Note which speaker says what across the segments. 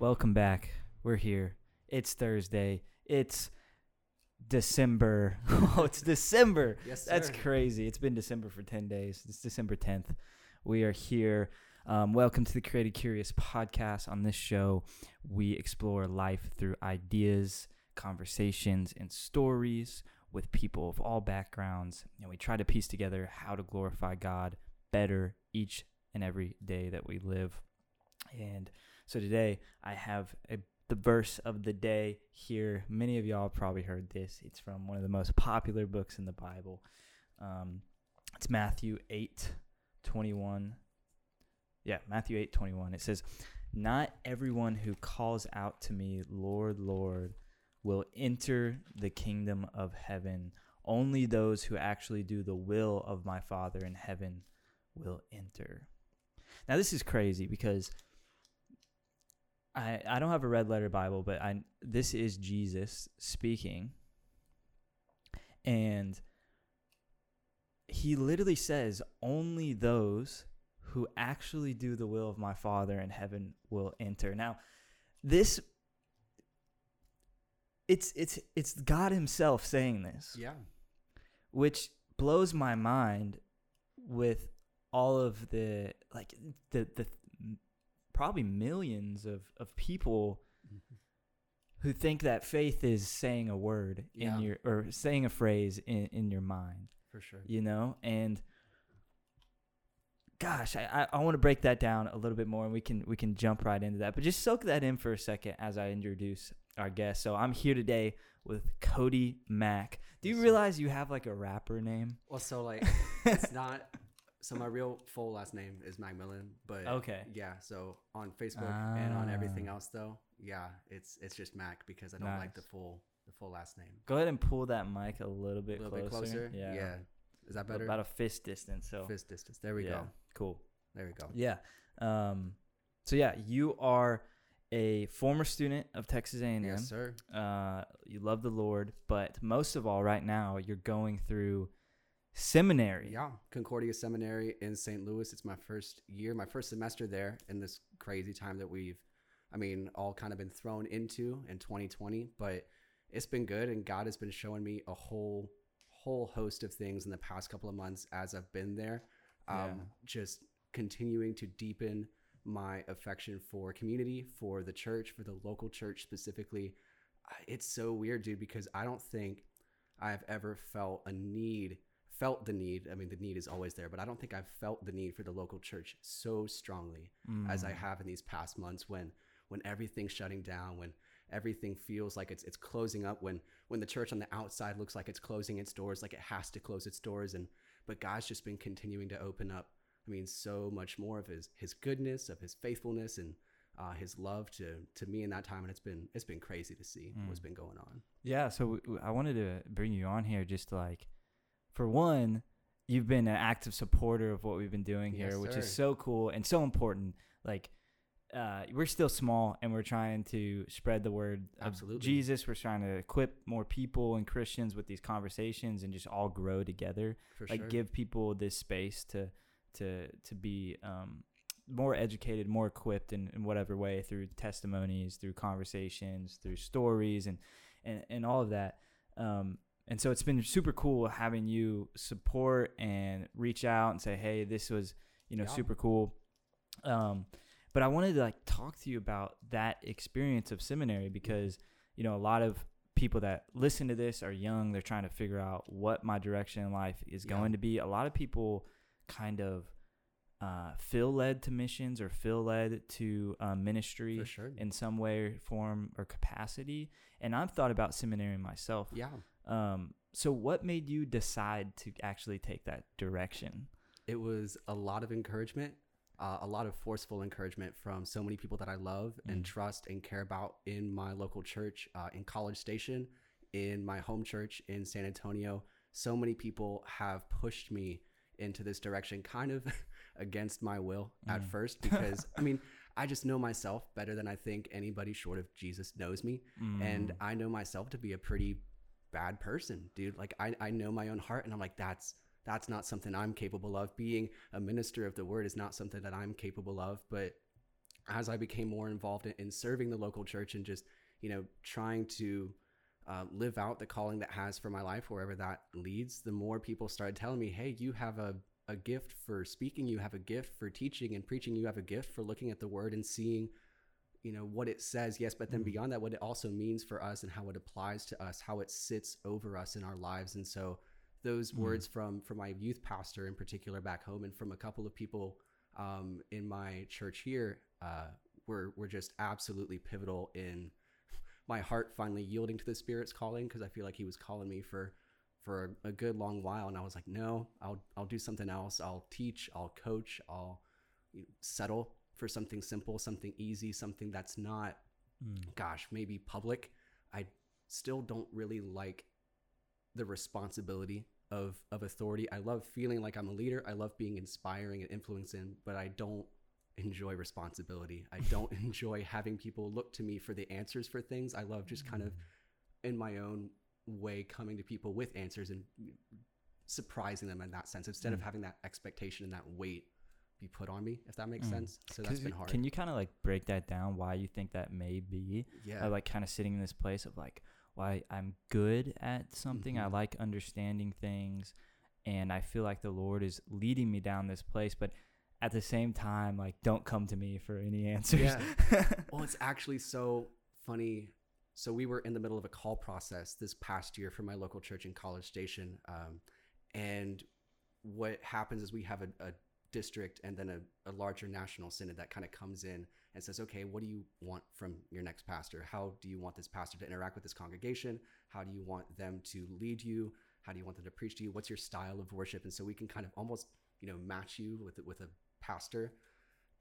Speaker 1: Welcome back. We're here. It's Thursday. It's December. oh, it's December.
Speaker 2: Yes, sir.
Speaker 1: That's crazy. It's been December for 10 days. It's December 10th. We are here. Um, welcome to the Created Curious podcast. On this show, we explore life through ideas, conversations, and stories with people of all backgrounds. And we try to piece together how to glorify God better each and every day that we live. And so today, I have a, the verse of the day here. Many of y'all probably heard this. It's from one of the most popular books in the Bible. Um, it's Matthew 8 21. Yeah, Matthew 8 21. It says, Not everyone who calls out to me, Lord, Lord, will enter the kingdom of heaven. Only those who actually do the will of my Father in heaven will enter. Now, this is crazy because I, I don't have a red letter Bible, but I this is Jesus speaking. And he literally says, Only those who actually do the will of my Father in heaven will enter. Now, this it's it's it's God Himself saying this
Speaker 2: Yeah.
Speaker 1: which blows my mind with all of the like the the probably millions of of people who think that faith is saying a word
Speaker 2: Yeah.
Speaker 1: in your or saying a phrase in in your mind
Speaker 2: For sure.
Speaker 1: you know and gosh i i, I want to break that down a little bit more and we can we can jump right into that but just soak that in for a second as i introduce our guest so i'm here today with Cody Mac do you realize you have like a rapper name
Speaker 2: Well, so like it's not. So my real full last name is Macmillan, but
Speaker 1: Okay.
Speaker 2: Yeah. So on Facebook and on everything
Speaker 1: Ah.
Speaker 2: else, though, yeah, it's it's just Mac because I don't like the full the full last name.
Speaker 1: go ahead and pull that mic a little bit
Speaker 2: A little
Speaker 1: closer
Speaker 2: bit closer. Yeah. Is that better?
Speaker 1: about a fist distance so
Speaker 2: Fist distance. There we
Speaker 1: yeah,
Speaker 2: go.
Speaker 1: cool
Speaker 2: There we go.
Speaker 1: Yeah. Um, so yeah, you are a former student of Texas A&M.
Speaker 2: Yes, sir.
Speaker 1: Uh, you love the Lord, but most of all, right now you're going through seminary.
Speaker 2: Yeah, Concordia Seminary in St. Louis. It's my first year, my first semester there in this crazy time that we've, I mean, all kind of been thrown into in 2020. But it's been good, and God has been showing me a whole, whole host of things in the past couple of months as I've been there. Um,
Speaker 1: Yeah.
Speaker 2: Just continuing to deepen my affection for community, for the church, for the local church specifically. It's so weird, dude, because I don't think I've ever felt a need, felt the need. I mean, the need is always there, but I don't think I've felt the need for the local church so strongly as I
Speaker 1: Mm.
Speaker 2: have in these past months when when everything's shutting down, when everything feels like it's it's closing up, when when the church on the outside looks like it's closing its doors, like it has to close its doors, and but God's just been continuing to open up. I mean, so much more of his his goodness, of his faithfulness, and uh, his love to to me in that time, and it's been it's been crazy to see what's been going on.
Speaker 1: Yeah. So w- w- I wanted to bring you on here just like, for one, you've been an active supporter of what we've been doing
Speaker 2: Yes,
Speaker 1: here, which is so cool and so important. Like, uh, we're still small and we're trying to spread the word of
Speaker 2: Absolutely.
Speaker 1: Jesus. We're trying to equip more people and Christians with these conversations and just all grow together.
Speaker 2: For
Speaker 1: like
Speaker 2: sure.
Speaker 1: give people this space to to to be um, more educated, more equipped in, in whatever way through testimonies, through conversations, through stories, and and, and all of that. Um, and so it's been super cool having you support and reach out and say, hey, this was you know
Speaker 2: Yeah.
Speaker 1: super cool. Um, but I wanted to like talk to you about that experience of seminary because you know a lot of people that listen to this are young they're trying to figure out what my direction in life is
Speaker 2: Yeah.
Speaker 1: going to be a lot of people kind of uh, feel led to missions or feel led to uh, ministry
Speaker 2: sure.
Speaker 1: in some way form or capacity and i've thought about seminary myself
Speaker 2: Yeah.
Speaker 1: Um, so what made you decide to actually take that direction
Speaker 2: it was a lot of encouragement, uh, a lot of forceful encouragement from so many people that I love and
Speaker 1: Mm.
Speaker 2: trust and care about in my local church, uh, in College Station, in my home church in San Antonio. So many people have pushed me into this direction, kind of against my will at
Speaker 1: Mm.
Speaker 2: first, because I mean, I just know myself better than I think anybody short of Jesus knows me. And
Speaker 1: Mm.
Speaker 2: I know myself to be a pretty bad person, dude. Like I, I know my own heart and I'm like, that's that's not something I'm capable of. Being a minister of the word is not something that I'm capable of. But as I became more involved in, in serving the local church and just, you know, trying to uh, live out the calling that has for my life, wherever that leads, the more people started telling me, hey, you have a, a gift for speaking, you have a gift for teaching and preaching, you have a gift for looking at the word and seeing, you know, what it says, yes, but then
Speaker 1: Mm.
Speaker 2: beyond that, what it also means for us and how it applies to us, how it sits over us in our lives. And so those
Speaker 1: Mm.
Speaker 2: words from from my youth pastor in particular back home and from a couple of people um, in my church here uh, were were just absolutely pivotal in my heart finally yielding to the Spirit's calling because I feel like He was calling me for for a, a good long while, and I was like, no, I'll I'll do something else. I'll teach. I'll coach. I'll you know, settle for something simple, something easy, something that's not,
Speaker 1: Mm.
Speaker 2: gosh, maybe public. I still don't really like the responsibility of of authority. I love feeling like I'm a leader. I love being inspiring and influencing, but I don't enjoy responsibility. I don't enjoy having people look to me for the answers for things. I love just kind of in my own way coming to people with answers and surprising them in that sense instead of
Speaker 1: Mm.
Speaker 2: having that expectation and that weight be put on me if that makes
Speaker 1: Mm.
Speaker 2: sense so that's been hard
Speaker 1: Can you kind of like break that down? Why you think that may be?
Speaker 2: yeah
Speaker 1: Of like kind of sitting in this place of like, why I'm good at something. I
Speaker 2: Mhm.
Speaker 1: like understanding things, and I feel like the Lord is leading me down this place. But at the same time, like, don't come to me for any answers.
Speaker 2: Yeah. well it's actually so funny so we were in the middle of a call process this past year for my local church in college station um, and what happens is we have a, a district and then a, a larger national synod that kind of comes in and says okay what do you want from your next pastor? How do you want this pastor to interact with this congregation? How do you want them to lead you? How do you want them to preach to you? What's your style of worship? And so we can kind of almost you know match you with with a pastor.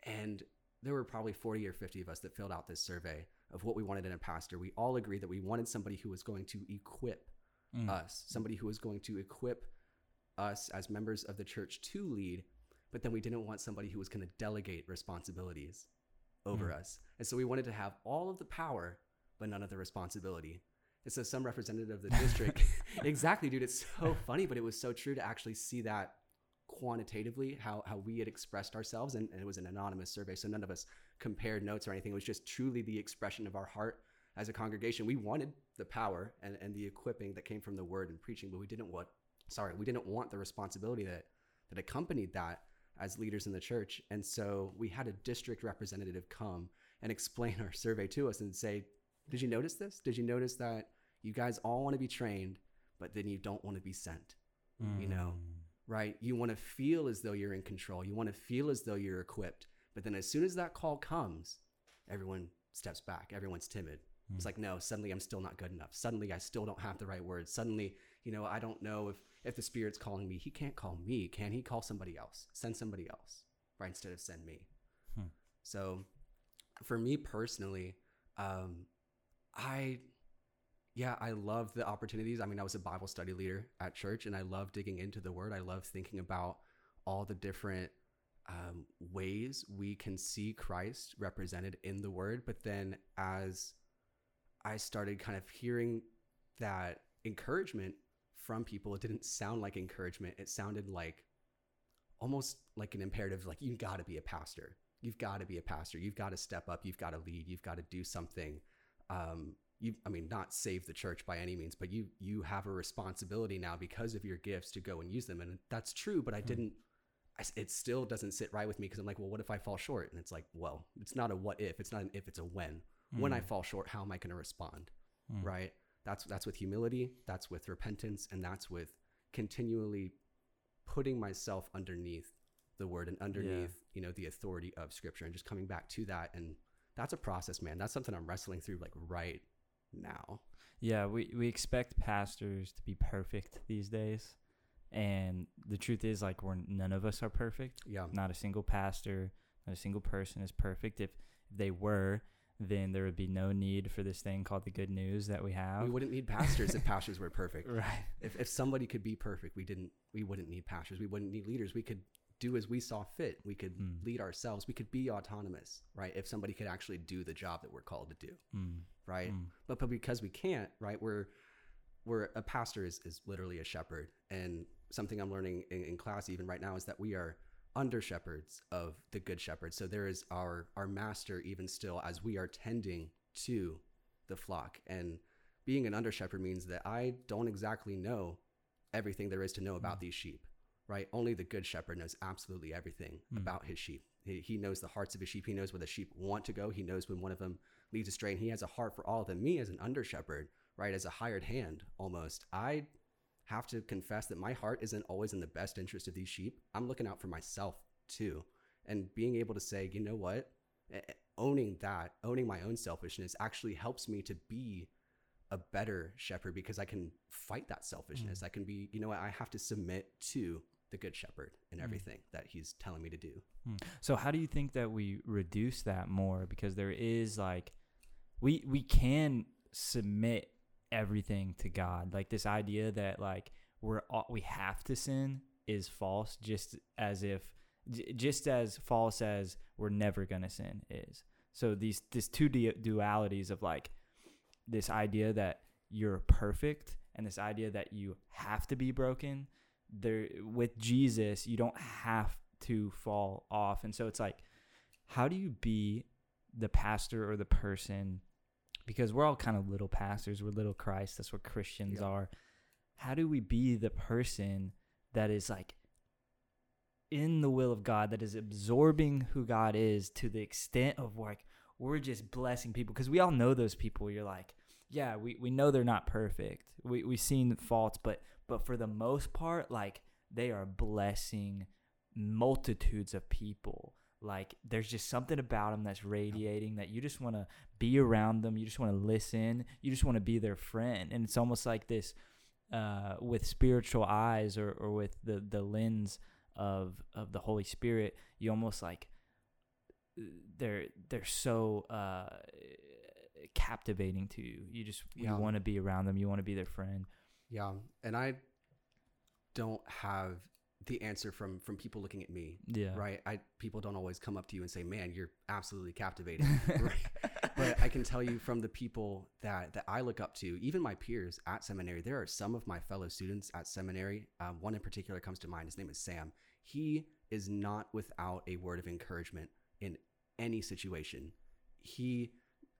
Speaker 2: And there were probably 40 or 50 of us that filled out this survey of what we wanted in a pastor. We all agreed that we wanted somebody who was going to equip
Speaker 1: Mm.
Speaker 2: us, somebody who was going to equip us as members of the church to lead, but then we didn't want somebody who was going to delegate responsibilities over
Speaker 1: Mm.
Speaker 2: us. And so we wanted to have all of the power, but none of the responsibility. And so some representative of the district, exactly, dude, it's so funny, but it was so true to actually see that quantitatively how, how we had expressed ourselves and, and it was an anonymous survey so none of us compared notes or anything it was just truly the expression of our heart as a congregation we wanted the power and, and the equipping that came from the word and preaching but we didn't want sorry we didn't want the responsibility that that accompanied that as leaders in the church and so we had a district representative come and explain our survey to us and say did you notice this did you notice that you guys all want to be trained but then you don't want to be sent you know,
Speaker 1: Mm.
Speaker 2: right? You want to feel as though you're in control. You want to feel as though you're equipped. But then as soon as that call comes, everyone steps back. Everyone's timid. It's
Speaker 1: Mm.
Speaker 2: like, no, suddenly I'm still not good enough. Suddenly I still don't have the right words. Suddenly, you know, I don't know if if the spirit's calling me. He can't call me. Can he call somebody else? Send somebody else, right? Instead of send me.
Speaker 1: Hmm.
Speaker 2: So for me personally, um, I yeah, I love the opportunities. I mean, I was a Bible study leader at church, and I love digging into the Word. I love thinking about all the different um, ways we can see Christ represented in the Word. But then, as I started kind of hearing that encouragement from people, it didn't sound like encouragement. It sounded like almost like an imperative, like you've got to be a pastor. You've got to be a pastor. You've got to step up. You've got to lead. You've got to do something. Um, you, I mean, not save the church by any means, but you you have a responsibility now because of your gifts to go and use them, and that's true. But I
Speaker 1: Hmm.
Speaker 2: didn't. I it still doesn't sit right with me because I'm like, well, what if I fall short? And it's like, well, it's not a what if. It's not an if. It's a when. When I
Speaker 1: Mm.
Speaker 2: fall short, how am I going to respond?
Speaker 1: Mm.
Speaker 2: Right. That's that's with humility. That's with repentance, and that's with continually putting myself underneath the word and underneath you know the authority of scripture and just coming back to that and that's a process man that's something i'm wrestling through like right now
Speaker 1: Yeah, we, we expect pastors to be perfect these days. And the truth is like we're none of us are perfect.
Speaker 2: yeah
Speaker 1: Not a single pastor, not a single person is perfect. If they were, then there would be no need for this thing called the good news that we have.
Speaker 2: we wouldn't need pastors if pastors were perfect
Speaker 1: right.
Speaker 2: if, if somebody could be perfect we didn't we wouldn't need pastors we wouldn't need leaders we could do as we saw fit we could
Speaker 1: Mm.
Speaker 2: lead ourselves we could be autonomous right if somebody could actually do the job that we're called to do
Speaker 1: Mm.
Speaker 2: right
Speaker 1: Mm.
Speaker 2: but but because we can't right we're we're a pastor is, is literally a shepherd and something i'm learning in, in class even right now is that we are under shepherds of the good shepherd. So there is our our master even still as we are tending to the flock. And being an under shepherd means that I don't exactly know everything there is to know about mm. these sheep, right? Only the good shepherd knows absolutely everything mm. about his sheep. He, he knows the hearts of his sheep. He knows where the sheep want to go. He knows when one of them leads astray, and he has a heart for all of them. Me as an under shepherd, right, as a hired hand almost, I have to confess that my heart isn't always in the best interest of these sheep. I'm looking out for myself too. And being able to say, you know what, owning that, owning my own selfishness actually helps me to be a better shepherd because I can fight that selfishness. I can be, you know what, I have to submit to the good shepherd and everything that he's telling me to do.
Speaker 1: Mm. So how do you think that we reduce that more? Because there is like, we we can submit everything to God. Like this idea that like we're all, we have to sin is false. Just as if, just as false as we're never gonna sin is. So these these two du- dualities of like this idea that you're perfect and this idea that you have to be broken there with Jesus you don't have to fall off and so it's like how do you be the pastor or the person because we're all kind of little pastors we're little Christ that's what Christians
Speaker 2: Yeah.
Speaker 1: are. How do we be the person that is like in the will of God that is absorbing who God is to the extent of like we're just blessing people? Because we all know those people you're like yeah we, we know they're not perfect. We, we've seen faults but but for the most part like they are blessing multitudes of people like there's just something about them that's radiating that you just want to be around them you just want to listen you just want to be their friend and it's almost like this uh, with spiritual eyes or, or with the, the lens of of the Holy Spirit, you almost like they're they're so uh, captivating to you. You just
Speaker 2: Yeah.
Speaker 1: you want to be around them. You want to be their friend.
Speaker 2: Yeah. And I don't have the answer from from people looking at me.
Speaker 1: Yeah.
Speaker 2: Right. I people don't always come up to you and say, Man, you're absolutely captivating. right. But I can tell you from the people that that I look up to, even my peers at seminary, there are some of my fellow students at seminary. Um, one in particular comes to mind. His name is Sam. He is not without a word of encouragement in any situation. He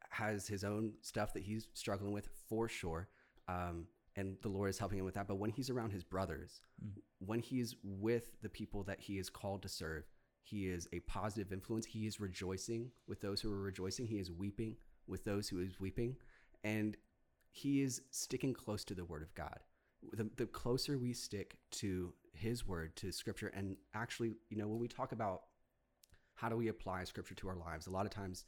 Speaker 2: has his own stuff that he's struggling with for sure. Um, and the Lord is helping him with that. But when he's around his brothers, mm. when he's with the people that he is called to serve, he is a positive influence. He is rejoicing with those who are rejoicing. He is weeping with those who is weeping. And he is sticking close to the word of God. The, the closer we stick to his word, to scripture, and actually, you know, when we talk about how do we apply scripture to our lives, a lot of times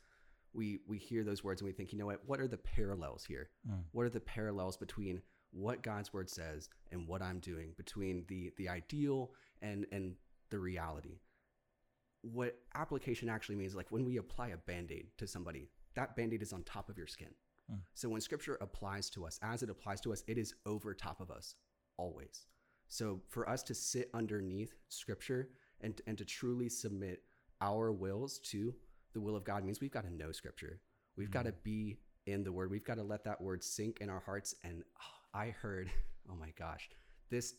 Speaker 2: we we hear those words and we think, you know what, what are the parallels here? Mm. What are the parallels between what God's word says and what I'm doing, between the the ideal and and the reality? What application actually means, like when we apply a band-aid to somebody, that band-aid is on top of your skin. Hmm. So when scripture applies to us, as it applies to us, it is over top of us always. So for us to sit underneath scripture and, and to truly submit our wills to the will of God means we've got to know scripture. We've hmm. got to be in the word. We've got to let that word sink in our hearts. And oh, I heard, oh my gosh, this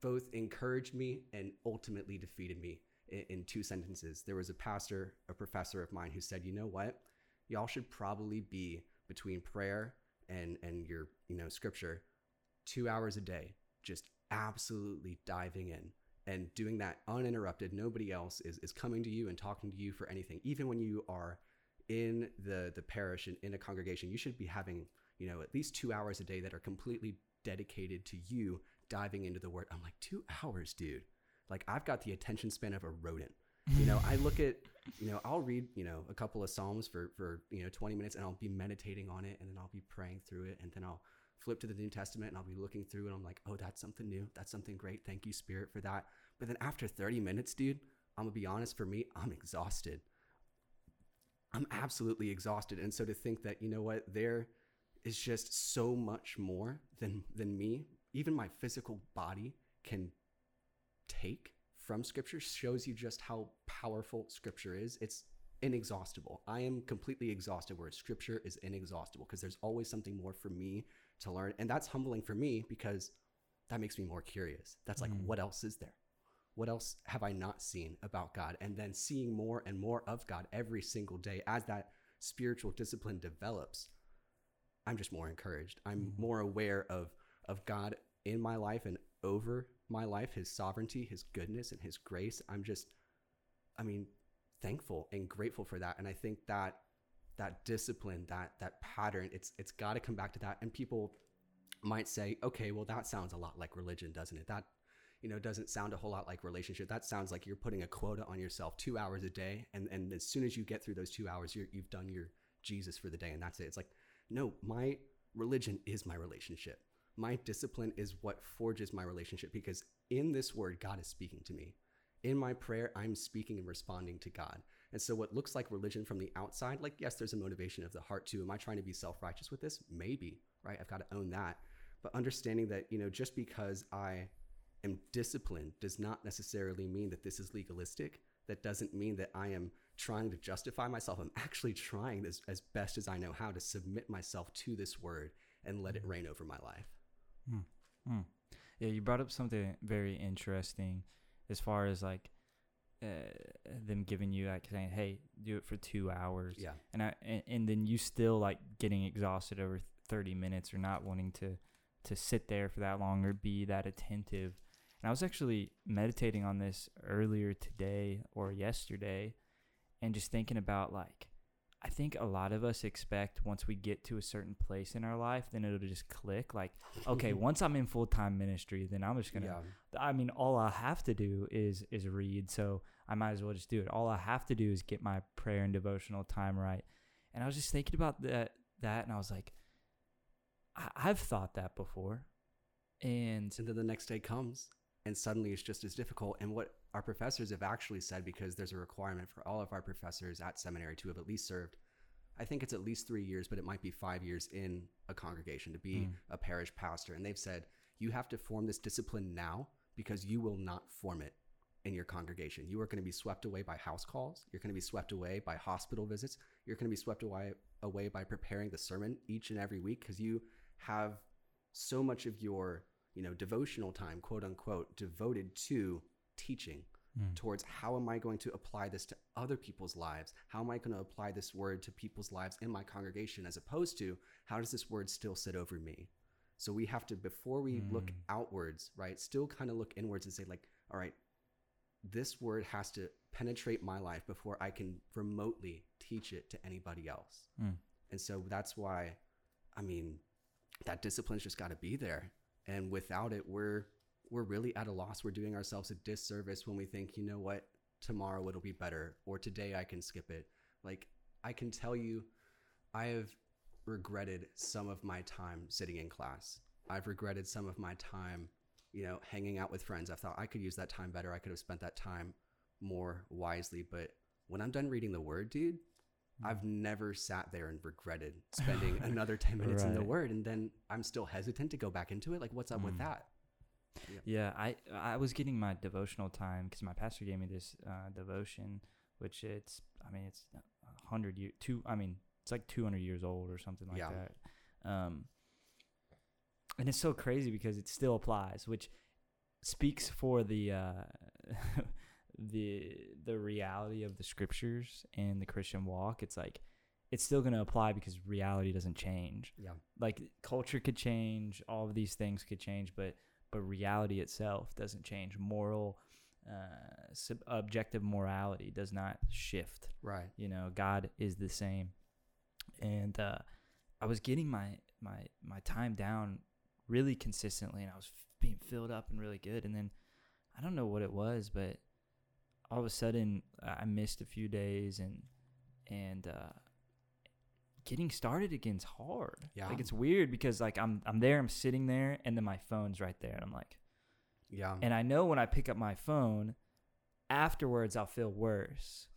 Speaker 2: both encouraged me and ultimately defeated me in, in two sentences. There was a pastor, a professor of mine who said, you know what? Y'all should probably be between prayer and and your you know scripture two hours a day just absolutely diving in and doing that uninterrupted nobody else is, is coming to you and talking to you for anything even when you are in the the parish and in a congregation you should be having you know at least two hours a day that are completely dedicated to you diving into the word. I'm like two hours dude. Like i've got the attention span of a rodent. You know i look at you know i'll read you know a couple of psalms for for you know 20 minutes and i'll be meditating on it and then i'll be praying through it and then i'll flip to the new testament and i'll be looking through and i'm like oh that's something new. That's something great. Thank you spirit for that. But then after 30 minutes dude i'm gonna be honest for me i'm exhausted. I'm absolutely exhausted. And so to think that you know what there is just so much more than than me. Even my physical body can take from scripture shows you just how powerful scripture is. It's inexhaustible. I am completely exhausted where scripture is inexhaustible because there's always something more for me to learn. And that's humbling for me because that makes me more curious. That's like mm. what else is there? What else have I not seen about God? And then seeing more and more of God every single day as that spiritual discipline develops, I'm just more encouraged. I'm
Speaker 1: Mhm.
Speaker 2: more aware of of God in my life and over my life, his sovereignty, his goodness, and his grace. I'm just, I mean, thankful and grateful for that. And I think that that discipline, that that pattern, it's it's got to come back to that. And people might say, okay, well, that sounds a lot like religion, doesn't it? That you know doesn't sound a whole lot like relationship. That sounds like you're putting a quota on yourself, two hours a day, and and as soon as you get through those two hours, you're, you've done your Jesus for the day, and that's it. It's like, no, my religion is my relationship. My discipline is what forges my relationship because in this word, God is speaking to me. In my prayer, I'm speaking and responding to God. And so, what looks like religion from the outside, like, yes, there's a motivation of the heart too. Am I trying to be self righteous with this? Maybe, right? I've got to own that. But understanding that, you know, just because I am disciplined does not necessarily mean that this is legalistic. That doesn't mean that I am trying to justify myself. I'm actually trying this as best as I know how to submit myself to this word and let it reign over my life.
Speaker 1: Hmm. Yeah, you brought up something very interesting as far as like uh, them giving you like saying, "Hey, do it for two hours,"
Speaker 2: Yeah.
Speaker 1: and I and, and then you still like getting exhausted over thirty minutes or not wanting to to sit there for that long or be that attentive. And I was actually meditating on this earlier today or yesterday, and just thinking about like. I think a lot of us expect once we get to a certain place in our life, then it'll just click. Like, okay, once I'm in full time ministry, then I'm just gonna.
Speaker 2: yeah.
Speaker 1: I mean, all I have to do is is read, so I might as well just do it. All I have to do is get my prayer and devotional time right. And I was just thinking about that that, and I was like, I, I've thought that before, and
Speaker 2: And then the next day comes and suddenly it's just as difficult. And what our professors have actually said, because there's a requirement for all of our professors at seminary to have at least served, I think it's at least three years, but it might be five years in a congregation to be
Speaker 1: Mm.
Speaker 2: a parish pastor. And they've said, you have to form this discipline now because you will not form it in your congregation. You are going to be swept away by house calls. You're going to be swept away by hospital visits. You're going to be swept away, away by preparing the sermon each and every week because you have so much of your you know devotional time quote unquote devoted to teaching
Speaker 1: Mm.
Speaker 2: towards how am i going to apply this to other people's lives how am i going to apply this word to people's lives in my congregation as opposed to how does this word still sit over me so we have to before we look
Speaker 1: Mm.
Speaker 2: outwards right still kind of look inwards and say like all right this word has to penetrate my life before i can remotely teach it to anybody else
Speaker 1: Mm.
Speaker 2: and so that's why i mean that discipline's just got to be there and without it we're we're really at a loss. We're doing ourselves a disservice when we think you know what? Tomorrow it'll be better or today i can skip it. Like i can tell you i have regretted some of my time sitting in class. I've regretted some of my time you know hanging out with friends. I thought i could use that time better. I could have spent that time more wisely. But when i'm done reading the word dude I've never sat there and regretted spending another 10 minutes in the word and then I'm still hesitant to go back into it. Like, what's up with
Speaker 1: Mm.
Speaker 2: that?
Speaker 1: Yeah, I I was getting my devotional time because my pastor gave me this uh, devotion, which it's I mean it's hundred year two I mean it's like two hundred years old or something like
Speaker 2: Yeah.
Speaker 1: that. Um, and it's so crazy because it still applies, which speaks for the uh, the the reality of the scriptures and the Christian walk. It's like it's still going to apply because reality doesn't change
Speaker 2: Yeah.
Speaker 1: like culture could change all of these things could change but but reality itself doesn't change. Moral uh sub- objective morality does not shift.
Speaker 2: Right.
Speaker 1: you know god is the same. And uh i was getting my my my time down really consistently and i was f- being filled up and really good. And then i don't know what it was but all of a sudden i missed a few days and and uh getting started again's hard
Speaker 2: Yeah.
Speaker 1: like it's weird because like i'm i'm there i'm sitting there and then my phone's right there and i'm like
Speaker 2: Yeah.
Speaker 1: and I know when I pick up my phone, afterwards I'll feel worse.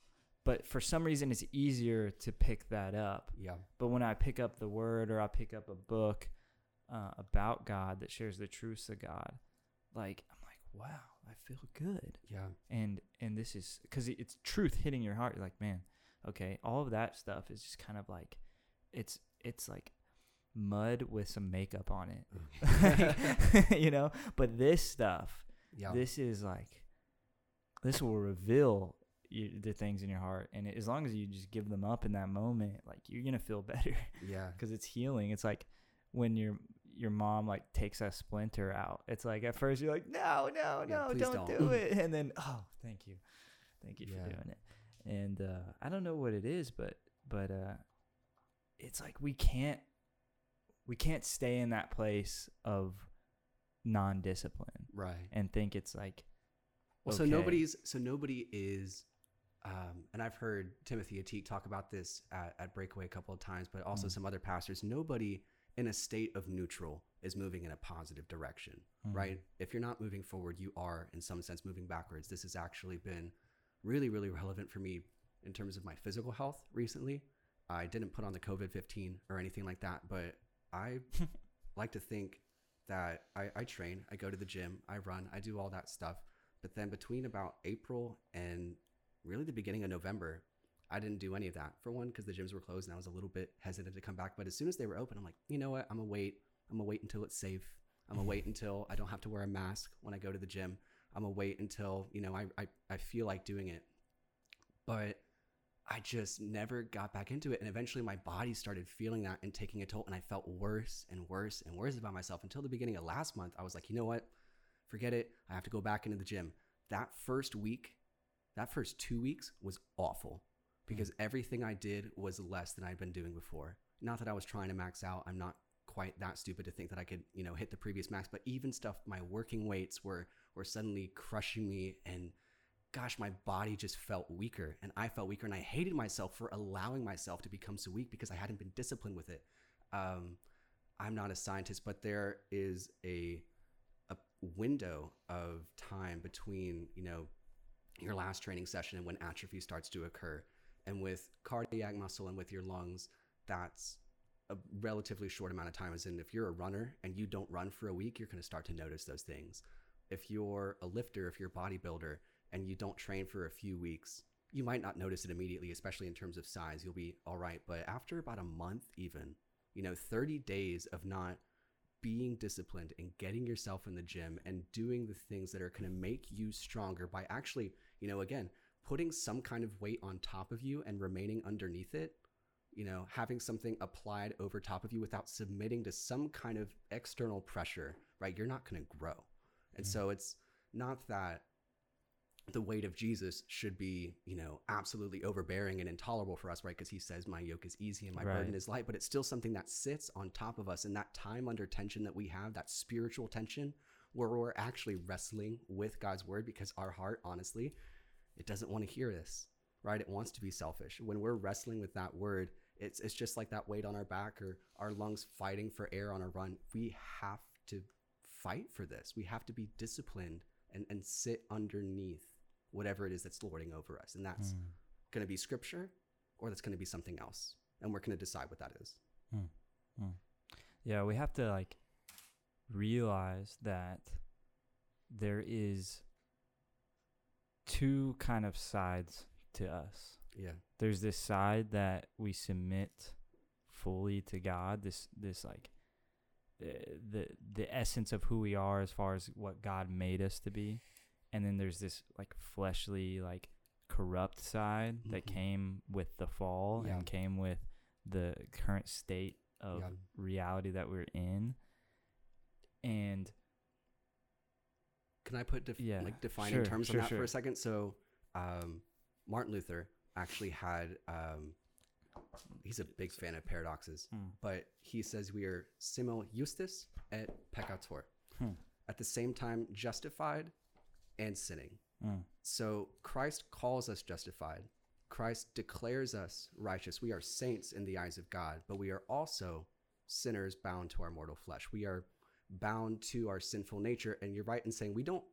Speaker 1: But for some reason, it's easier to pick that up.
Speaker 2: yeah.
Speaker 1: But when I pick up the word or I pick up a book uh, about God that shares the truths of God, like I'm like, wow, I feel good.
Speaker 2: Yeah.
Speaker 1: And and this is because it's truth hitting your heart. You're like, man, okay, all of that stuff is just kind of like, it's it's like mud with some makeup on it, you know. But this stuff,
Speaker 2: Yeah.
Speaker 1: this is like this will reveal you, the things in your heart, and as long as you just give them up in that moment, like you're gonna feel better
Speaker 2: Yeah.
Speaker 1: because it's healing. It's like when your your mom like takes a splinter out. It's like at first you're like, no, no, no,
Speaker 2: please
Speaker 1: don't,
Speaker 2: don't.
Speaker 1: do it, and then oh, thank you, thank you
Speaker 2: Yeah.
Speaker 1: for doing it. And uh, I don't know what it is, but but uh, it's like we can't we can't stay in that place of non-discipline
Speaker 2: Right.
Speaker 1: and think it's like
Speaker 2: Well, so nobody's so nobody is, um, and I've heard Timothy Ateek talk about this at, at Breakaway a couple of times, but also
Speaker 1: Mm.
Speaker 2: some other pastors. Nobody in a state of neutral is moving in a positive direction,
Speaker 1: Mm.
Speaker 2: right? If you're not moving forward, you are in some sense moving backwards. This has actually been really, really relevant for me in terms of my physical health recently. I didn't put on the COVID 15 or anything like that, but I like to think that I, I train, I go to the gym, I run, I do all that stuff. But then between about April and really the beginning of November, I didn't do any of that. For one, because the gyms were closed and I was a little bit hesitant to come back. But as soon as they were open, I'm like, you know what? I'm gonna wait. I'm gonna wait until it's safe. I'm gonna wait until I don't have to wear a mask when I go to the gym. I'm gonna wait until, you know, I, I, I feel like doing it. But I just never got back into it. And eventually my body started feeling that and taking a toll. And I felt worse and worse and worse about myself until the beginning of last month. I was like, you know what? Forget it. I have to go back into the gym. That first week, that first two weeks was awful because mm. everything I did was less than I'd been doing before. Not that I was trying to max out. I'm not quite that stupid to think that I could, you know, hit the previous max, but even stuff, my working weights were, were suddenly crushing me and gosh, my body just felt weaker and I felt weaker and I hated myself for allowing myself to become so weak because I hadn't been disciplined with it. Um, I'm not a scientist, but there is a a window of time between you know your last training session and when atrophy starts to occur. And with cardiac muscle and with your lungs, that's a relatively short amount of time. As in, if you're a runner and you don't run for a week, you're going to start to notice those things. If you're a lifter, if you're a bodybuilder, and you don't train for a few weeks, you might not notice it immediately, especially in terms of size. You'll be all right. But after about a month, even, you know, 30 days of not being disciplined and getting yourself in the gym and doing the things that are going to make you stronger by actually, you know, again, putting some kind of weight on top of you and remaining underneath it, you know, having something applied over top of you without submitting to some kind of external pressure, right? You're not going to grow. And mm. so it's not that the weight of Jesus should be, you know, absolutely overbearing and intolerable for us, right? Because he says, My yoke is easy and my burden is light, but it's still something that sits on top of us. And that time under tension that we have, that spiritual tension, where we're actually wrestling with God's word because our heart, honestly, it doesn't want to hear this, right? It wants to be selfish. When we're wrestling with that word, it's, it's just like that weight on our back or our lungs fighting for air on a run. We have to fight for this. We have to be disciplined and, and sit underneath whatever it is that's lording over us. And that's
Speaker 1: Mm.
Speaker 2: going to be scripture or that's going to be something else. And we're going to decide what that is.
Speaker 1: Yeah, we have to like realize that there is two kind of sides to us.
Speaker 2: Yeah.
Speaker 1: There's this side that we submit fully to God, this this like uh, the the essence of who we are as far as what God made us to be. And then there's this like fleshly like corrupt side that
Speaker 2: Mhm.
Speaker 1: came with the fall
Speaker 2: Yeah.
Speaker 1: and came with the current state of
Speaker 2: Yeah.
Speaker 1: reality that we're in. And
Speaker 2: Can I put def-
Speaker 1: Yeah,
Speaker 2: like defining
Speaker 1: sure,
Speaker 2: terms
Speaker 1: sure,
Speaker 2: on that
Speaker 1: sure.
Speaker 2: for a second? So, um, Martin Luther actually had, um, he's a big fan of paradoxes,
Speaker 1: Mm.
Speaker 2: but he says we are simul justus et peccator.
Speaker 1: Hmm.
Speaker 2: At the same time, justified and sinning.
Speaker 1: Mm.
Speaker 2: So Christ calls us justified. Christ declares us righteous. We are saints in the eyes of God, but we are also sinners bound to our mortal flesh. We are bound to our sinful nature. And you're right in saying we don't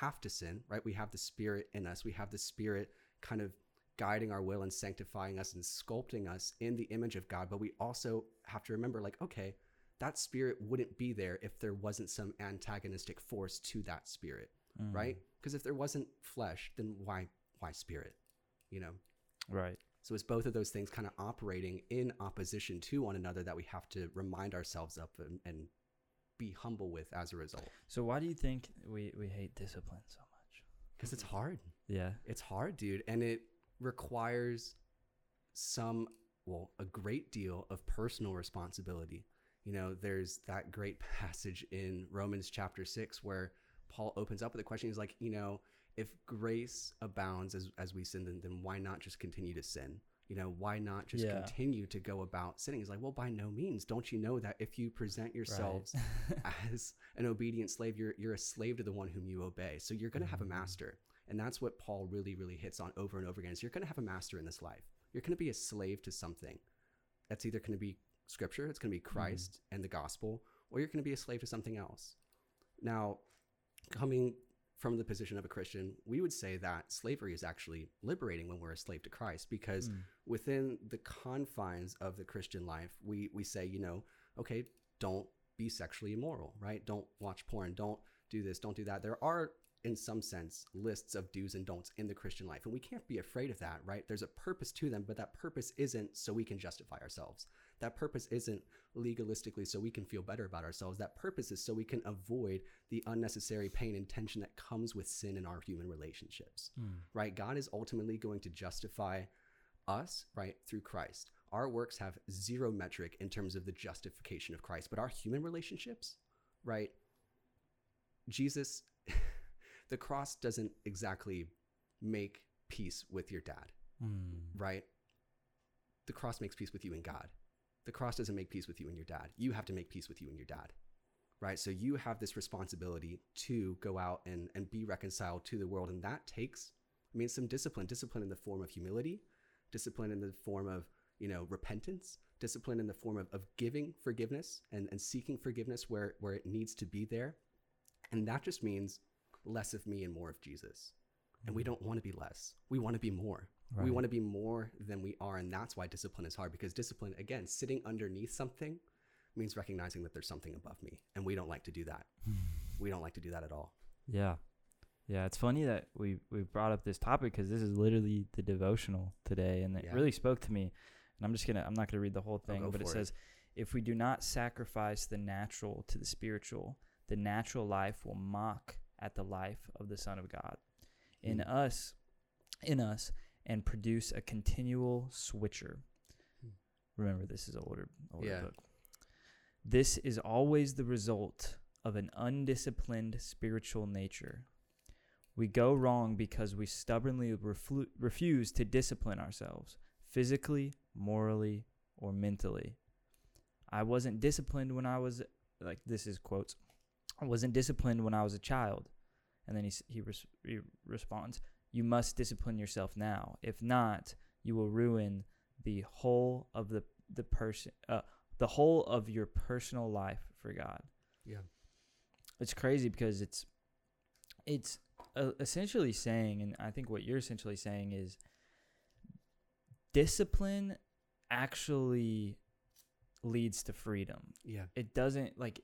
Speaker 2: have to sin, right? We have the Spirit in us. We have the Spirit kind of guiding our will and sanctifying us and sculpting us in the image of God. But we also have to remember, like, okay, that Spirit wouldn't be there if there wasn't some antagonistic force to that Spirit
Speaker 1: Mm.
Speaker 2: right? Because if there wasn't flesh, then why why spirit? You know.
Speaker 1: Right.
Speaker 2: So it's both of those things kind of operating in opposition to one another that we have to remind ourselves of and, and be humble with as a result.
Speaker 1: So why do you think we, we hate discipline so much?
Speaker 2: Because it's hard.
Speaker 1: Yeah.
Speaker 2: It's hard, dude, and it requires some, well, a great deal of personal responsibility. You know, there's that great passage in Romans chapter 6 where Paul opens up with a question. He's like, you know, if grace abounds as, as we sin, then, then why not just continue to sin? You know, why not just
Speaker 1: Yeah.
Speaker 2: continue to go about sinning? He's like, well, by no means. Don't you know that if you present yourselves as an obedient slave, you're, you're a slave to the one whom you obey. So you're going to have a
Speaker 1: Mhm.
Speaker 2: master. And that's what Paul really, really hits on over and over again is you're going to have a master in this life. You're going to be a slave to something. That's either going to be scripture, it's going to be Christ and the gospel, or you're going to be a slave to something else. Now, coming from the position of a Christian, we would say that slavery is actually liberating when we're a slave to Christ because
Speaker 1: Mm.
Speaker 2: within the confines of the Christian life, we we say, you know, okay, don't be sexually immoral, right? Don't watch porn, don't do this, don't do that. There are in some sense lists of do's and don'ts in the Christian life, and we can't be afraid of that, right? There's a purpose to them, but that purpose isn't so we can justify ourselves. That purpose isn't legalistically so we can feel better about ourselves. That purpose is so we can avoid the unnecessary pain and tension that comes with sin in our human relationships
Speaker 1: Mm.
Speaker 2: right? God is ultimately going to justify us, right, through Christ. Our works have zero metric in terms of the justification of Christ, but our human relationships, right? Jesus, the cross doesn't exactly make peace with your dad,
Speaker 1: Mm.
Speaker 2: right? The cross makes peace with you and God. The cross doesn't make peace with you and your dad. You have to make peace with you and your dad. Right? So you have this responsibility to go out and, and be reconciled to the world. And that takes, I mean, some discipline, discipline in the form of humility, discipline in the form of, you know, repentance, discipline in the form of, of giving forgiveness and, and seeking forgiveness where, where it needs to be there. And that just means less of me and more of Jesus. And we mm. don't want to be less. We want to be more. We want to be more than we are. And that's why discipline is hard because discipline, again, sitting underneath something means recognizing that there's something above me. And we don't like to do that. Hmm. We don't like to do that at all.
Speaker 1: Yeah. Yeah, it's funny that we we brought up this topic because this is literally the devotional today, and it
Speaker 2: Yeah.
Speaker 1: really spoke to me. And I'm just gonna I'm not gonna read the whole oh,
Speaker 2: thing,
Speaker 1: but it
Speaker 2: it.
Speaker 1: says, "If we do not sacrifice the natural to the spiritual, the natural life will mock at the life of the Son of God in
Speaker 2: Mm.
Speaker 1: us, in us, and produce a continual switcher."
Speaker 2: Hmm.
Speaker 1: Remember, this is an older older
Speaker 2: Yeah.
Speaker 1: book. This is always the result of an undisciplined spiritual nature. We go wrong because we stubbornly reflu- refuse to discipline ourselves physically, morally, or mentally. I wasn't disciplined when I was like this is quotes. I wasn't disciplined when I was a child. And then he he, res- he responds, "You must discipline yourself now. If not, you will ruin the whole of the the person uh, the whole of your personal life for God."
Speaker 2: Yeah.
Speaker 1: It's crazy because it's it's uh, essentially saying and I think what you're essentially saying is discipline actually leads to freedom.
Speaker 2: Yeah.
Speaker 1: It doesn't like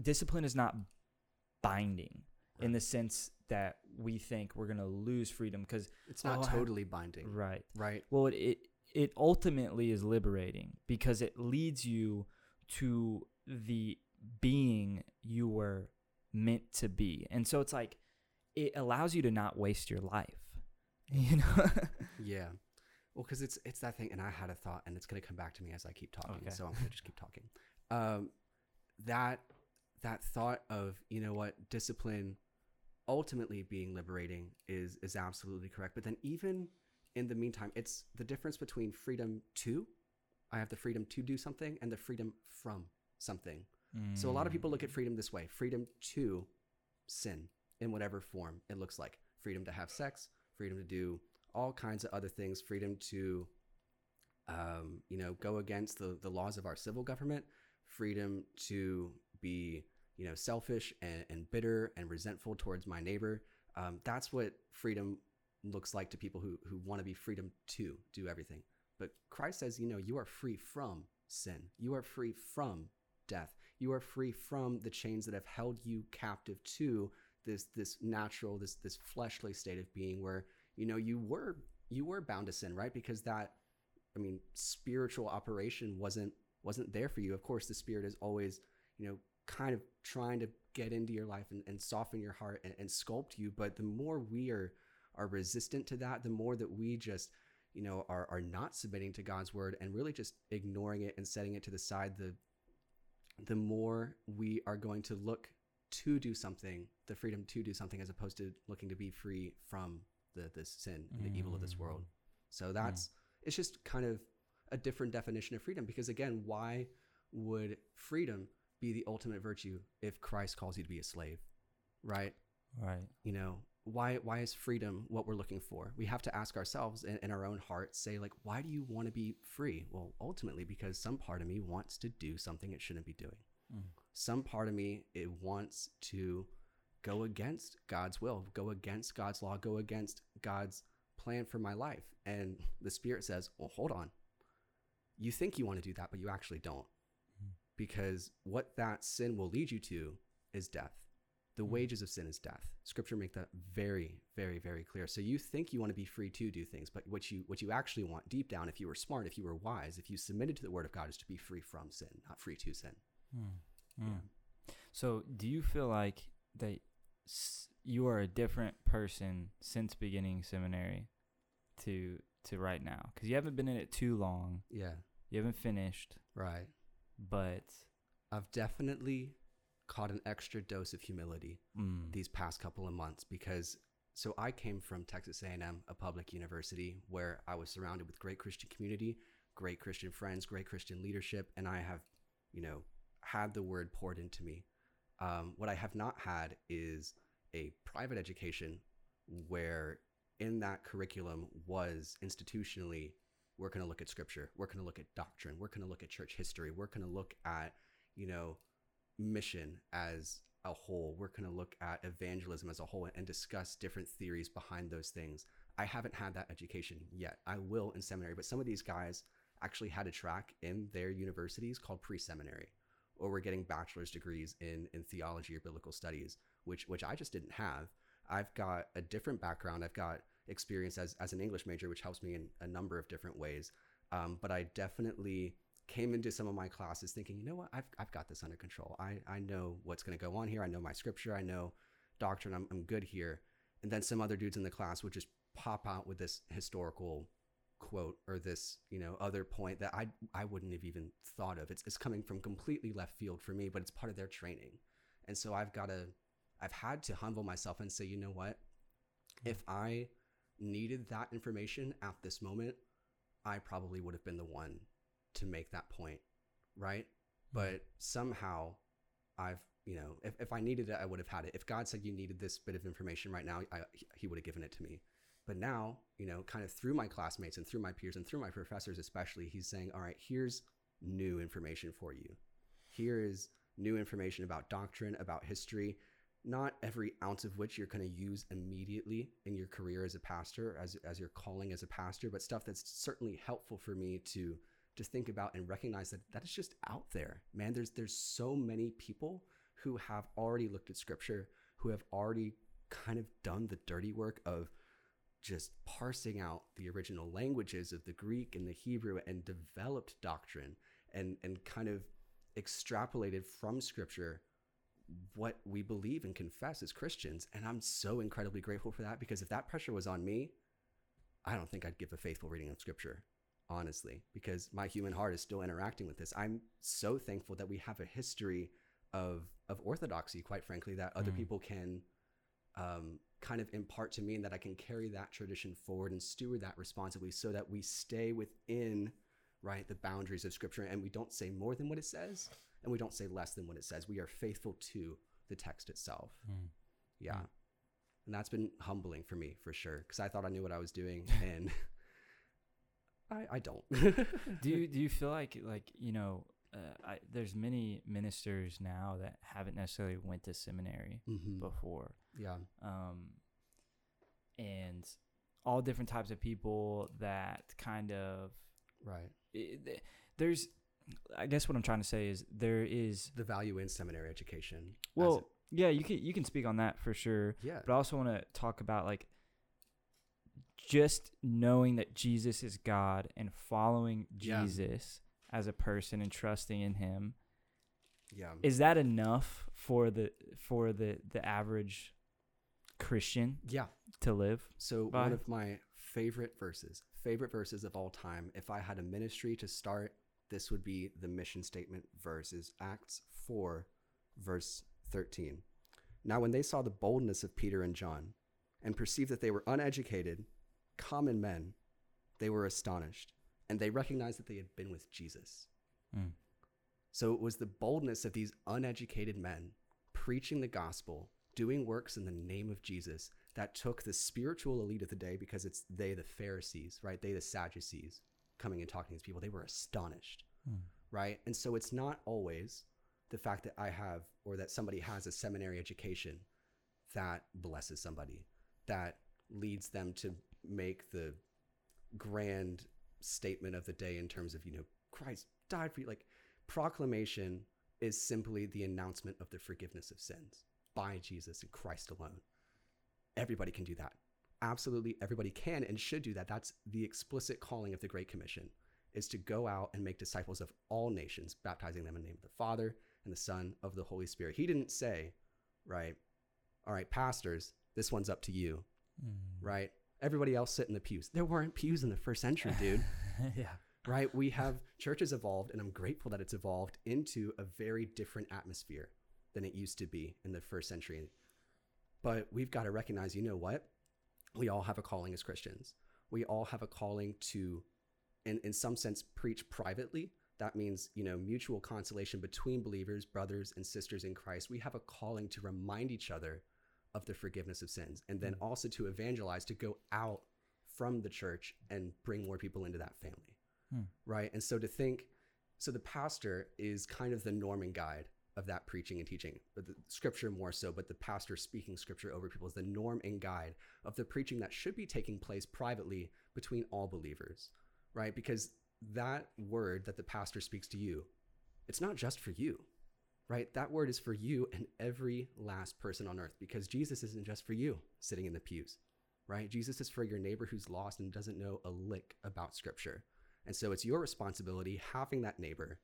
Speaker 1: discipline is not binding in the sense that we think we're going to lose freedom cuz
Speaker 2: It's not
Speaker 1: Oh, I-
Speaker 2: totally binding.
Speaker 1: right
Speaker 2: Right.
Speaker 1: well, it, it it ultimately is liberating because it leads you to the being you were meant to be, and so it's like it allows you to not waste your life. You know?
Speaker 2: Yeah. Well, because it's it's that thing, and I had a thought, and it's gonna come back to me as I keep talking.
Speaker 1: Okay.
Speaker 2: So I'm gonna just keep talking. Um, that that thought of you know what discipline ultimately being liberating is is absolutely correct. But then even in the meantime, it's the difference between freedom to, I have the freedom to do something, and the freedom from something. So a lot of people look at freedom this way: freedom to sin in whatever form it looks like. Freedom to have sex, freedom to do all kinds of other things, freedom to, um, you know, go against the, the laws of our civil government, freedom to be, you know, selfish and, and bitter and resentful towards my neighbor. Um, that's what freedom looks like to people who, who want to be freedom to do everything. But Christ says, you know, you are free from sin. You are free from death. You are free from the chains that have held you captive to this this natural, this this fleshly state of being where, you know, you were you were bound to sin, right? Because that I mean, spiritual operation wasn't wasn't there for you. Of course, the spirit is always, you know, kind of trying to get into your life and, and soften your heart and, and sculpt you. But the more we are are resistant to that, the more that we just you know are are not submitting to God's word and really just ignoring it and setting it to the side, the the more we are going to look to do something, the freedom to do something, as opposed to looking to be free from the this sin and the evil of this world. So mm. that's it's just kind of a different definition of freedom because again, why would freedom be the ultimate virtue if Christ calls you to be a slave? Right?
Speaker 1: Right.
Speaker 2: You know, why why is freedom what we're looking for? We have to ask ourselves in, in our own hearts, say like, why do you want to be free? Well, ultimately because some part of me wants to do something it shouldn't be doing. Mm. Some part of me it wants to go against God's will, go against God's law, go against God's plan for my life. And the spirit says, "Well, hold on. You think you want to do that, but you actually don't." Because what that sin will lead you to is death. The wages of sin is death. Scripture make that very, very, very clear. So you think you want to be free to do things, but what you what you actually want deep down, if you were smart, if you were wise, if you submitted to the word of God, is to be free from sin, not free to sin.
Speaker 1: Mm. So, do you feel like that you are a different person since beginning seminary to to right now? Because you haven't been in it too long.
Speaker 2: Yeah,
Speaker 1: You haven't finished,
Speaker 2: right.
Speaker 1: But
Speaker 2: I've definitely caught an extra dose of humility
Speaker 1: mm,
Speaker 2: these past couple of months because so I came from Texas A&M, a public university where I was surrounded with great Christian community, great Christian friends, great Christian leadership, and I have, you know, had the word poured into me. Um, what I have not had is a private education where in that curriculum was institutionally we're going to look at scripture we're going to look at doctrine we're going to look at church history we're going to look at you know mission as a whole we're going to look at evangelism as a whole and discuss different theories behind those things. I haven't had that education yet. I will in seminary but some of these guys actually had a track in their universities called pre-seminary or were getting bachelor's degrees in in theology or biblical studies which which i just didn't have. I've got a different background. I've got experience as as an english major which helps me in a number of different ways um, but i definitely came into some of my classes thinking, you know what, I've, I've got this under control. I, I know what's going to go on here. I know my scripture. I know doctrine. I'm, I'm good here. And then some other dudes in the class would just pop out with this historical quote or this, you know, other point that I, I wouldn't have even thought of. It's, it's coming from completely left field for me, but it's part of their training. And so I've got to, I've had to humble myself and say, you know what, if I needed that information at this moment, I probably would have been the one to make that point, right? Hmm. But somehow I've, you know, if, if I needed it, I would have had it. If God said you needed this bit of information right now, I, he would have given it to me. But now, you know, kind of through my classmates and through my peers and through my professors, especially, he's saying, all right, here's new information for you. Here is new information about doctrine, about history, not every ounce of which you're going to use immediately in your career as a pastor, as, as your calling as a pastor, but stuff that's certainly helpful for me to to think about and recognize that that is just out there man. There's there's so many people who have already looked at scripture who have already kind of done the dirty work of just parsing out the original languages of the greek and the hebrew and developed doctrine and and kind of extrapolated from scripture what we believe and confess as christians and i'm so incredibly grateful for that because if that pressure was on me i don't think i'd give a faithful reading of scripture honestly, because my human heart is still interacting with this. I'm so thankful that we have a history of of orthodoxy, quite frankly, that other
Speaker 1: Mm.
Speaker 2: people can um, kind of impart to me, and that I can carry that tradition forward and steward that responsibly, so that we stay within right the boundaries of Scripture, and we don't say more than what it says, and we don't say less than what it says. We are faithful to the text itself.
Speaker 1: Mm.
Speaker 2: Yeah. And that's been humbling for me for sure because I thought I knew what I was doing and I, I don't.
Speaker 1: do you do you feel like like you know uh, I, there's many ministers now that haven't necessarily went to seminary
Speaker 2: Mhm.
Speaker 1: before
Speaker 2: Yeah.
Speaker 1: um, and all different types of people that kind of
Speaker 2: Right.
Speaker 1: i th- there's i guess what i'm trying to say is there is
Speaker 2: The value in seminary education.
Speaker 1: well
Speaker 2: it-
Speaker 1: yeah you can you can speak on that for sure
Speaker 2: yeah.
Speaker 1: but i also want to talk about like just knowing that jesus is god and following
Speaker 2: Yeah.
Speaker 1: jesus as a person and trusting in him
Speaker 2: Yeah.
Speaker 1: Is that enough for the for the the average Christian
Speaker 2: yeah.
Speaker 1: to live?
Speaker 2: So
Speaker 1: Bye.
Speaker 2: one of my favorite verses, favorite verses of all time. If I had a ministry to start, this would be the mission statement verses Acts 4 verse 13. Now when they saw the boldness of Peter and John and perceived that they were uneducated, common men, they were astonished and they recognized that they had been with Jesus.
Speaker 1: Mm.
Speaker 2: So it was the boldness of these uneducated men preaching the gospel, doing works in the name of Jesus that took the spiritual elite of the day because it's they, the Pharisees, right? They, the Sadducees, coming and talking to these people. They were astonished,
Speaker 1: Mm.
Speaker 2: right? And so it's not always the fact that I have or that somebody has a seminary education that blesses somebody, that leads them to make the grand statement of the day in terms of, you know, Christ died for you. Like proclamation is simply the announcement of the forgiveness of sins by Jesus and Christ alone. Everybody can do that. Absolutely everybody can and should do that. That's the explicit calling of the Great Commission is to go out and make disciples of all nations, baptizing them in the name of the Father and the Son of the Holy Spirit. He didn't say, right, all right, pastors, this one's up to you, hmm. right? Everybody else sit in the pews. There weren't pews in the first century, dude
Speaker 1: yeah.
Speaker 2: right? We have churches evolved, and I'm grateful that it's evolved into a very different atmosphere than it used to be in the first century. But we've got to recognize, you know what? We all have a calling as Christians. We all have a calling to, in, in some sense, preach privately. That means, you know, mutual consolation between believers, brothers, and sisters in Christ. We have a calling to remind each other of the forgiveness of sins and then mm. also to evangelize, to go out from the church and bring more people into that family hmm. right? And so to think, so the pastor is kind of the norm and guide of that preaching and teaching, but the scripture more so, but the pastor speaking scripture over people is the norm and guide of the preaching that should be taking place privately between all believers, right? Because that word that the pastor speaks to you, it's not just for you, right? That word is for you and every last person on earth because Jesus isn't just for you sitting in the pews, right? Jesus is for your neighbor who's lost and doesn't know a lick about scripture. And so it's your responsibility having that neighbor,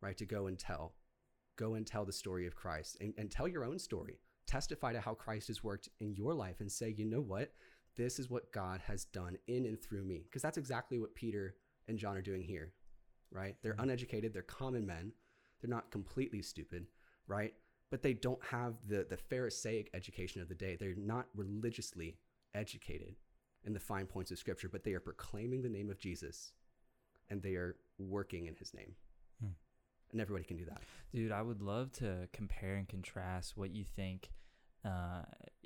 Speaker 2: right, to go and tell, go and tell the story of Christ and, and tell your own story. Testify to how Christ has worked in your life and say, you know what? This is what God has done in and through me. Because that's exactly what Peter and John are doing here, right? They're mm-hmm. uneducated, they're common men, they're not completely stupid, right? But they don't have the, the Pharisaic education of the day. They're not religiously educated in the fine points of Scripture, but they are proclaiming the name of Jesus and they are working in his name. And everybody can do that.
Speaker 1: Dude, I would love to compare and contrast what you think uh,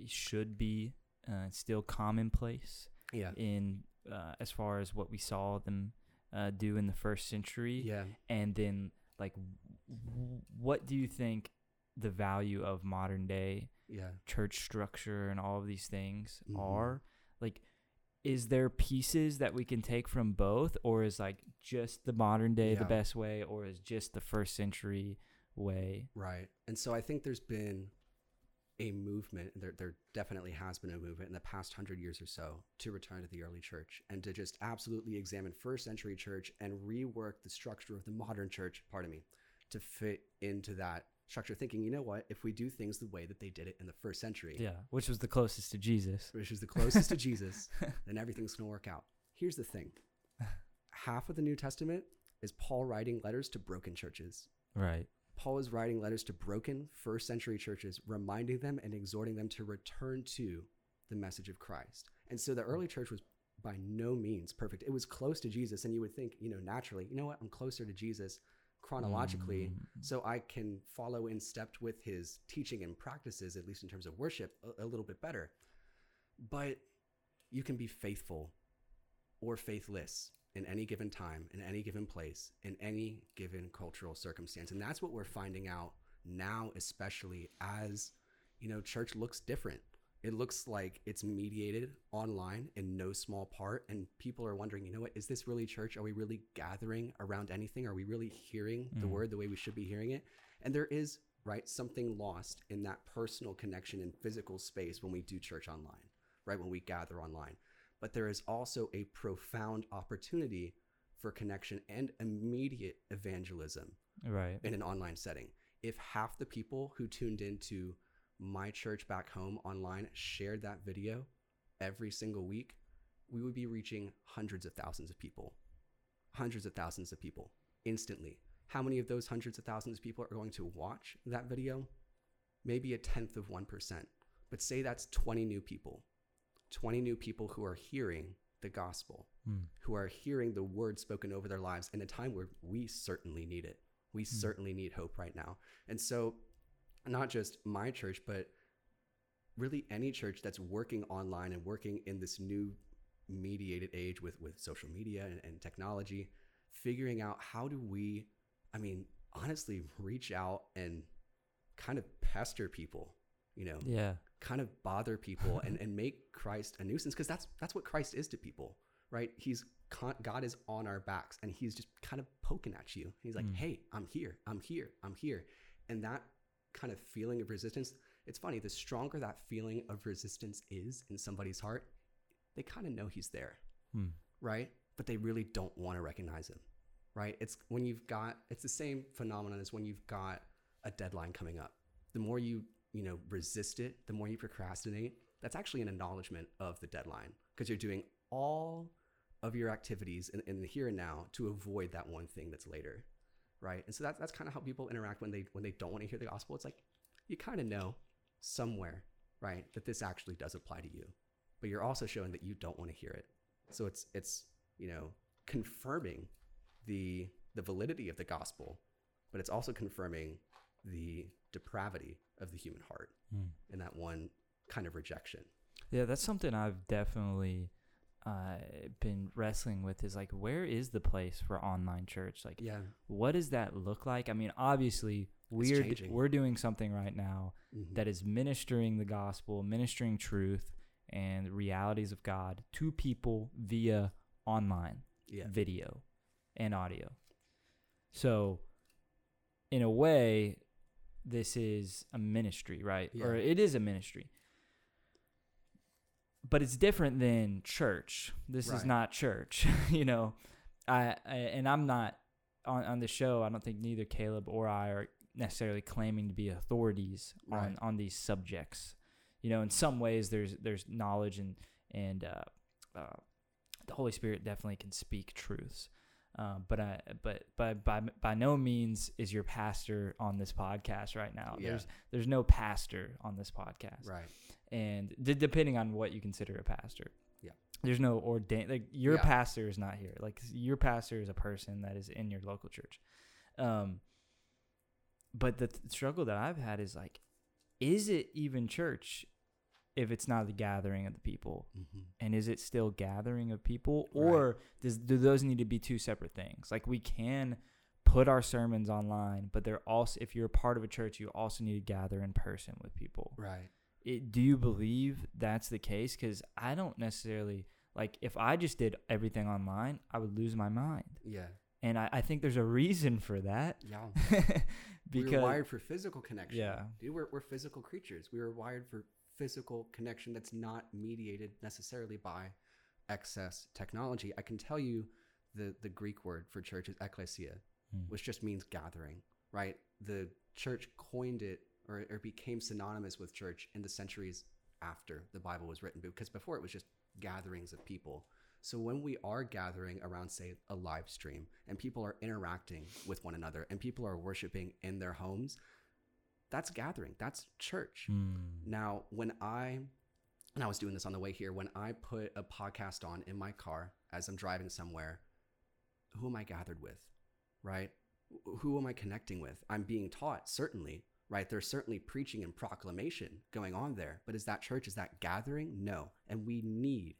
Speaker 1: should be uh, still commonplace
Speaker 2: Yeah.
Speaker 1: in uh, as far as what we saw them uh, do in the first century,
Speaker 2: Yeah.
Speaker 1: and then like w- what do you think the value of modern day
Speaker 2: Yeah.
Speaker 1: church structure and all of these things
Speaker 2: Mhm.
Speaker 1: are? Like, is there pieces that we can take from both, or is like just the modern day the best way, or is just the first century way?
Speaker 2: Right. And so I think there's been a movement, there, there definitely has been a movement in the past hundred years or so to return to the early church and to just absolutely examine first century church and rework the structure of the modern church, pardon me, to fit into that structure, thinking, you know what, if we do things the way that they did it in the first century,
Speaker 1: Yeah, which was the closest to Jesus.
Speaker 2: which is the closest to Jesus, then everything's going to work out. Here's the thing half of the New Testament is Paul writing letters to broken churches.
Speaker 1: Right.
Speaker 2: Paul is writing letters to broken first century churches, reminding them and exhorting them to return to the message of Christ. And so the early church was by no means perfect. It was close to Jesus, and you would think, you know, naturally, you know what, I'm closer to Jesus chronologically,
Speaker 1: Mm.
Speaker 2: so I can follow in step with his teaching and practices, at least in terms of worship, a, a little bit better. But you can be faithful or faithless in any given time, in any given place, in any given cultural circumstance. And that's what we're finding out now, especially as, you know, church looks different. It looks like it's mediated online in no small part. And people are wondering, you know what, is this really church? Are we really gathering around anything? Are we really hearing the
Speaker 1: Mm.
Speaker 2: word the way we should be hearing it? And there is, right, something lost in that personal connection in physical space when we do church online, right, when we gather online but there is also a profound opportunity for connection and immediate evangelism
Speaker 1: Right.
Speaker 2: in an online setting. if half the people who tuned into my church back home online shared that video every single week, we would be reaching hundreds of thousands of people. Hundreds of thousands of people instantly. How many of those hundreds of thousands of people are going to watch that video? Maybe a tenth of 1%. But say that's 20 new people. 20 new people who are hearing the gospel,
Speaker 1: Mm.
Speaker 2: who are hearing the word spoken over their lives in a time where we certainly need it. We certainly need hope right now. And so, not just my church, but really any church that's working online and working in this new mediated age with, with social media and, and technology, figuring out how do we, I mean, honestly, reach out and kind of pester people, you know,
Speaker 1: Yeah.
Speaker 2: kind of bother people and, and make Christ a nuisance because that's that's what Christ is to people, right? He's con- God is on our backs and he's just kind of poking at you. He's like,
Speaker 1: Mm.
Speaker 2: "Hey, I'm here. I'm here. I'm here." And that kind of feeling of resistance, it's funny, the stronger that feeling of resistance is in somebody's heart, they kind of know he's there,
Speaker 1: Mm.
Speaker 2: right? But they really don't want to recognize him, right? It's when you've got it's the same phenomenon as when you've got a deadline coming up. The more you, you know, resist it, the more you procrastinate, that's actually an acknowledgement of the deadline because you're doing all of your activities in, in the here and now to avoid that one thing that's later. Right. And so that's that's kind of how people interact when they when they don't want to hear the gospel. It's like you kind of know somewhere, right, that this actually does apply to you. But you're also showing that you don't want to hear it. So it's it's, you know, confirming the the validity of the gospel, but it's also confirming the depravity of the human heart
Speaker 1: Mm.
Speaker 2: in that one kind of rejection.
Speaker 1: Yeah, that's something I've definitely uh, been wrestling with. Is like, where is the place for online church? Like,
Speaker 2: Yeah.
Speaker 1: what does that look like? I mean, obviously, we're we're doing something right now
Speaker 2: Mhm.
Speaker 1: that is ministering the gospel, ministering truth and realities of God to people via online
Speaker 2: yeah.
Speaker 1: video and audio. So, in a way, this is a ministry, right? Or it is a ministry. But it's different than church. This is not church, you know. I, I and I'm not on on the show. I don't think neither Caleb or I are necessarily claiming to be authorities on
Speaker 2: Right.
Speaker 1: on these subjects. You know, in some ways, there's there's knowledge and and uh, uh, the Holy Spirit definitely can speak truths. Um, but I, but but by by no means is your pastor on this podcast right now.
Speaker 2: Yeah.
Speaker 1: There's there's no pastor on this podcast,
Speaker 2: Right.
Speaker 1: And d- depending on what you consider a pastor,
Speaker 2: Yeah.
Speaker 1: there's no ordained. Like your
Speaker 2: Yeah.
Speaker 1: pastor is not here. Like your pastor is a person that is in your local church. Um, but the th- struggle that I've had is like, is it even church if it's not the gathering of the people?
Speaker 2: hmm
Speaker 1: and is it still gathering of people
Speaker 2: Right.
Speaker 1: or does do those need to be two separate things like we can put our sermons online but they're also if you're a part of a church you also need to gather in person with people
Speaker 2: Right.
Speaker 1: It, do you believe that's the case because i don't necessarily like if i just did everything online i would lose my mind
Speaker 2: Yeah.
Speaker 1: and i, I think there's a reason for that
Speaker 2: Yeah.
Speaker 1: because
Speaker 2: we were wired for physical connection.
Speaker 1: Yeah.
Speaker 2: Dude, we're, we're physical creatures. We were wired for physical connection that's not mediated necessarily by excess technology. I can tell you the, the Greek word for church is ekklesia,
Speaker 1: Hmm.
Speaker 2: which just means gathering, right? The church coined it or, or became synonymous with church in the centuries after the Bible was written, because before it was just gatherings of people. So when we are gathering around, say, a live stream and people are interacting with one another and people are worshiping in their homes, that's gathering. That's church.
Speaker 1: Hmm.
Speaker 2: Now, when I and I was doing this on the way here, when I put a podcast on in my car as I'm driving somewhere, who am I gathered with? Right? Who am I connecting with? I'm being taught, certainly, right? There's certainly preaching and proclamation going on there. But is that church? Is that gathering? No. And we need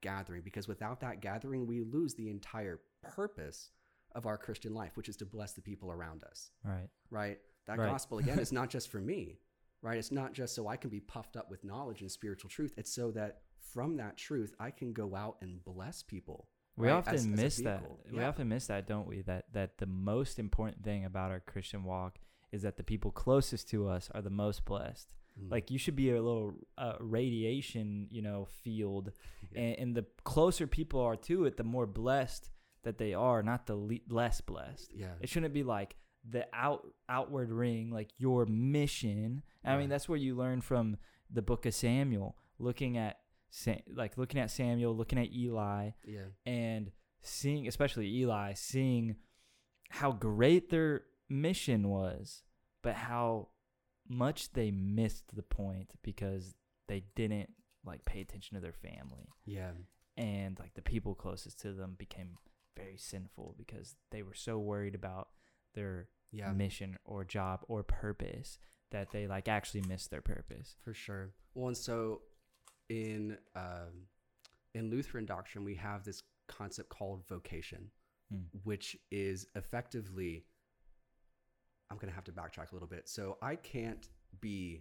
Speaker 2: gathering because without that gathering, we lose the entire purpose of our Christian life, which is to bless the people around us
Speaker 1: right
Speaker 2: right? That
Speaker 1: Right.
Speaker 2: gospel again is not just for me, right? It's not just so I can be puffed up with knowledge and spiritual truth. It's so that from that truth I can go out and bless people.
Speaker 1: We
Speaker 2: right?
Speaker 1: often
Speaker 2: As- as
Speaker 1: miss that.
Speaker 2: vehicle.
Speaker 1: We often miss that, don't we? That that the most important thing about our Christian walk is that the people closest to us are the most blessed.
Speaker 2: Mm.
Speaker 1: Like you should be a little uh, radiation, you know, field,
Speaker 2: Yeah.
Speaker 1: and, and the closer people are to it, the more blessed that they are, not the le- less blessed.
Speaker 2: yeah,
Speaker 1: It shouldn't be like the out outward ring, like your mission. I mean, that's where you learn from the book of Samuel, looking at like looking at Samuel, looking at Eli,
Speaker 2: Yeah.
Speaker 1: and seeing, especially Eli, seeing how great their mission was, but how much they missed the point because they didn't like pay attention to their family
Speaker 2: Yeah.
Speaker 1: and like the people closest to them became very sinful because they were so worried about their
Speaker 2: Yeah.
Speaker 1: mission or job or purpose that they like actually missed their purpose.
Speaker 2: For sure. Well, and so in um, in Lutheran doctrine, we have this concept called vocation,
Speaker 1: Hmm.
Speaker 2: which is effectively. I'm gonna have to backtrack a little bit. So I can't be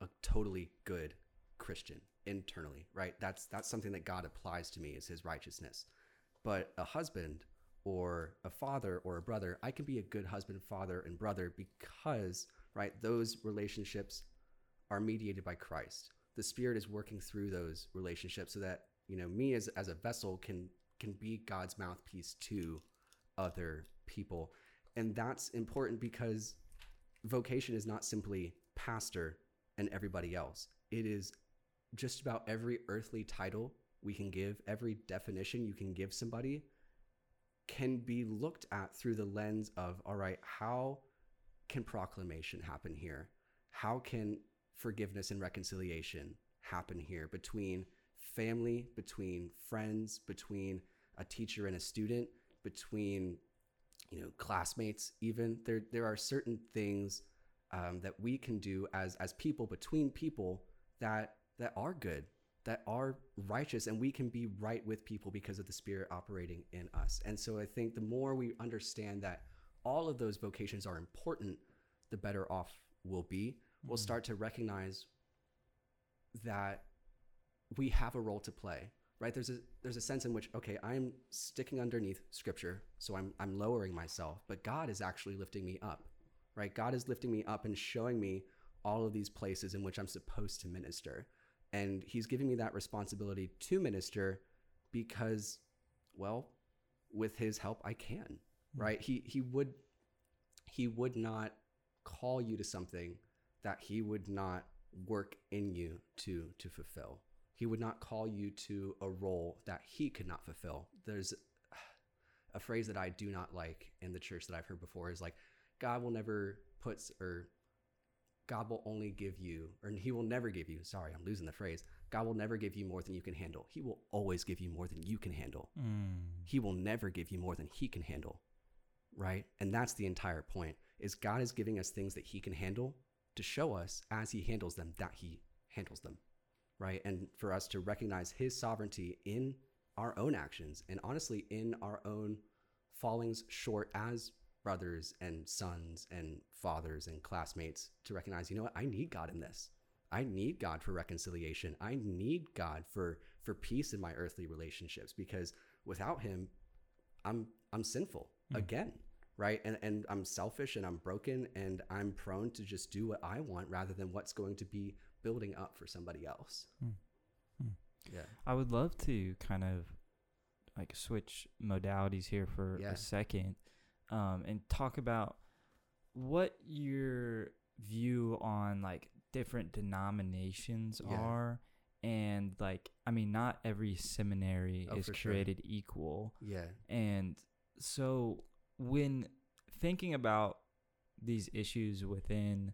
Speaker 2: a totally good Christian internally, right? That's that's something that God applies to me is His righteousness. But a husband or a father or a brother, I can be a good husband, father, and brother because right those relationships are mediated by Christ. The Spirit is working through those relationships so that you know me as as a vessel can can be God's mouthpiece to other people, and that's important because vocation is not simply pastor and everybody else. It is just about every earthly title we can give, every definition you can give somebody can be looked at through the lens of all right, how can proclamation happen here? How can forgiveness and reconciliation happen here between family, between friends, between a teacher and a student, between you know classmates even there there are certain things um, that we can do as as people between people that that are good that are righteous and we can be right with people because of the spirit operating in us. And so i think the more we understand that all of those vocations are important the better off we'll be. We'll start to recognize that we have a role to play right? There's a there's a sense in which okay i'm sticking underneath scripture so i'm i'm lowering myself but god is actually lifting me up right? God is lifting me up and showing me all of these places in which i'm supposed to minister. And he's giving me that responsibility to minister because well with his help i can hmm. right? He he would he would not call you to something that he would not work in you to to fulfill he would not call you to a role that he could not fulfill. There's a phrase that i do not like in the church that i've heard before is like god will never put or god will only give you or he will never give you sorry i'm losing the phrase. God will never give you more than you can handle. He will always give you more than you can handle.
Speaker 1: Mm.
Speaker 2: he will never give you more than he can handle right? And that's the entire point is god is giving us things that he can handle to show us as he handles them that he handles them right? And for us to recognize his sovereignty in our own actions and honestly in our own fallings short as brothers and sons and fathers and classmates to recognize you know what? I need god in this. I need god for reconciliation. I need god for for peace in my earthly relationships because without him i'm i'm sinful hmm. again right? And and i'm selfish and i'm broken and i'm prone to just do what i want rather than what's going to be building up for somebody else. Yeah.
Speaker 1: I would love to kind of like switch modalities here for
Speaker 2: Yeah.
Speaker 1: a second um, and talk about what your view on like different denominations
Speaker 2: Yeah.
Speaker 1: are. And like i mean not every seminary
Speaker 2: Oh,
Speaker 1: is
Speaker 2: for sure.
Speaker 1: created equal.
Speaker 2: Yeah.
Speaker 1: And so when thinking about these issues within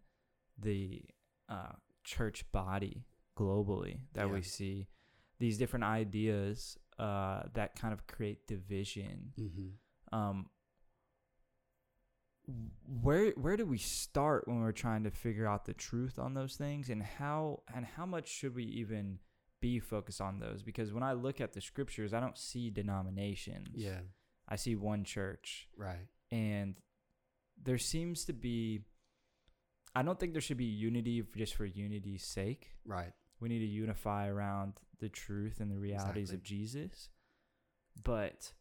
Speaker 1: the uh, church body globally that
Speaker 2: Yeah.
Speaker 1: we see, these different ideas uh, that kind of create division,
Speaker 2: mm-hmm.
Speaker 1: um, where where do we start when we're trying to figure out the truth on those things, and how and how much should we even be focused on those? Because when I look at the scriptures, I don't see denominations.
Speaker 2: yeah
Speaker 1: I see one church,
Speaker 2: right
Speaker 1: and there seems to be. I don't think there should be unity just for unity's sake.
Speaker 2: right
Speaker 1: We need to unify around the truth and the realities of Jesus. But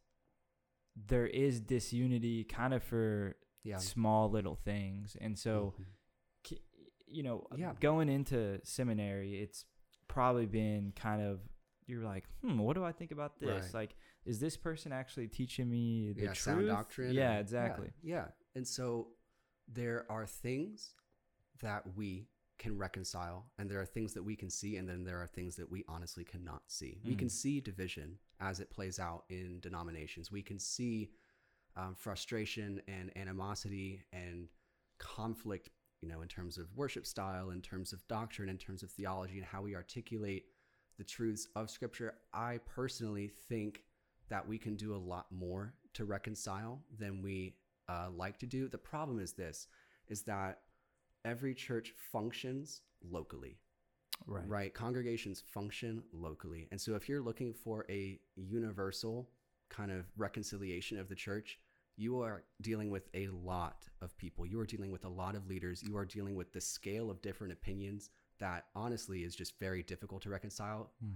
Speaker 1: there is disunity kind of for
Speaker 2: yeah
Speaker 1: small little things. And so,
Speaker 2: Mhm.
Speaker 1: you know,
Speaker 2: Yeah.
Speaker 1: going into seminary, it's probably been kind of you're like, hmm, what do I think about this?
Speaker 2: Right.
Speaker 1: Like, is this person actually teaching me the
Speaker 2: yeah
Speaker 1: truth?
Speaker 2: sound doctrine
Speaker 1: Yeah, exactly.
Speaker 2: yeah, yeah and so there are things that we can reconcile and there are things that we can see and then there are things that we honestly cannot see. We can
Speaker 1: Mm.
Speaker 2: see division as it plays out in denominations. We can see um, frustration and animosity and conflict you know in terms of worship style in terms of doctrine in terms of theology and how we articulate the truths of scripture. I personally think that we can do a lot more to reconcile than we uh, like to do. The problem is this is that every church functions locally
Speaker 1: Right.
Speaker 2: right congregations function locally and so if you're looking for a universal kind of reconciliation of the church you are dealing with a lot of people you are dealing with a lot of leaders you are dealing with the scale of different opinions that honestly is just very difficult to reconcile
Speaker 1: Hmm.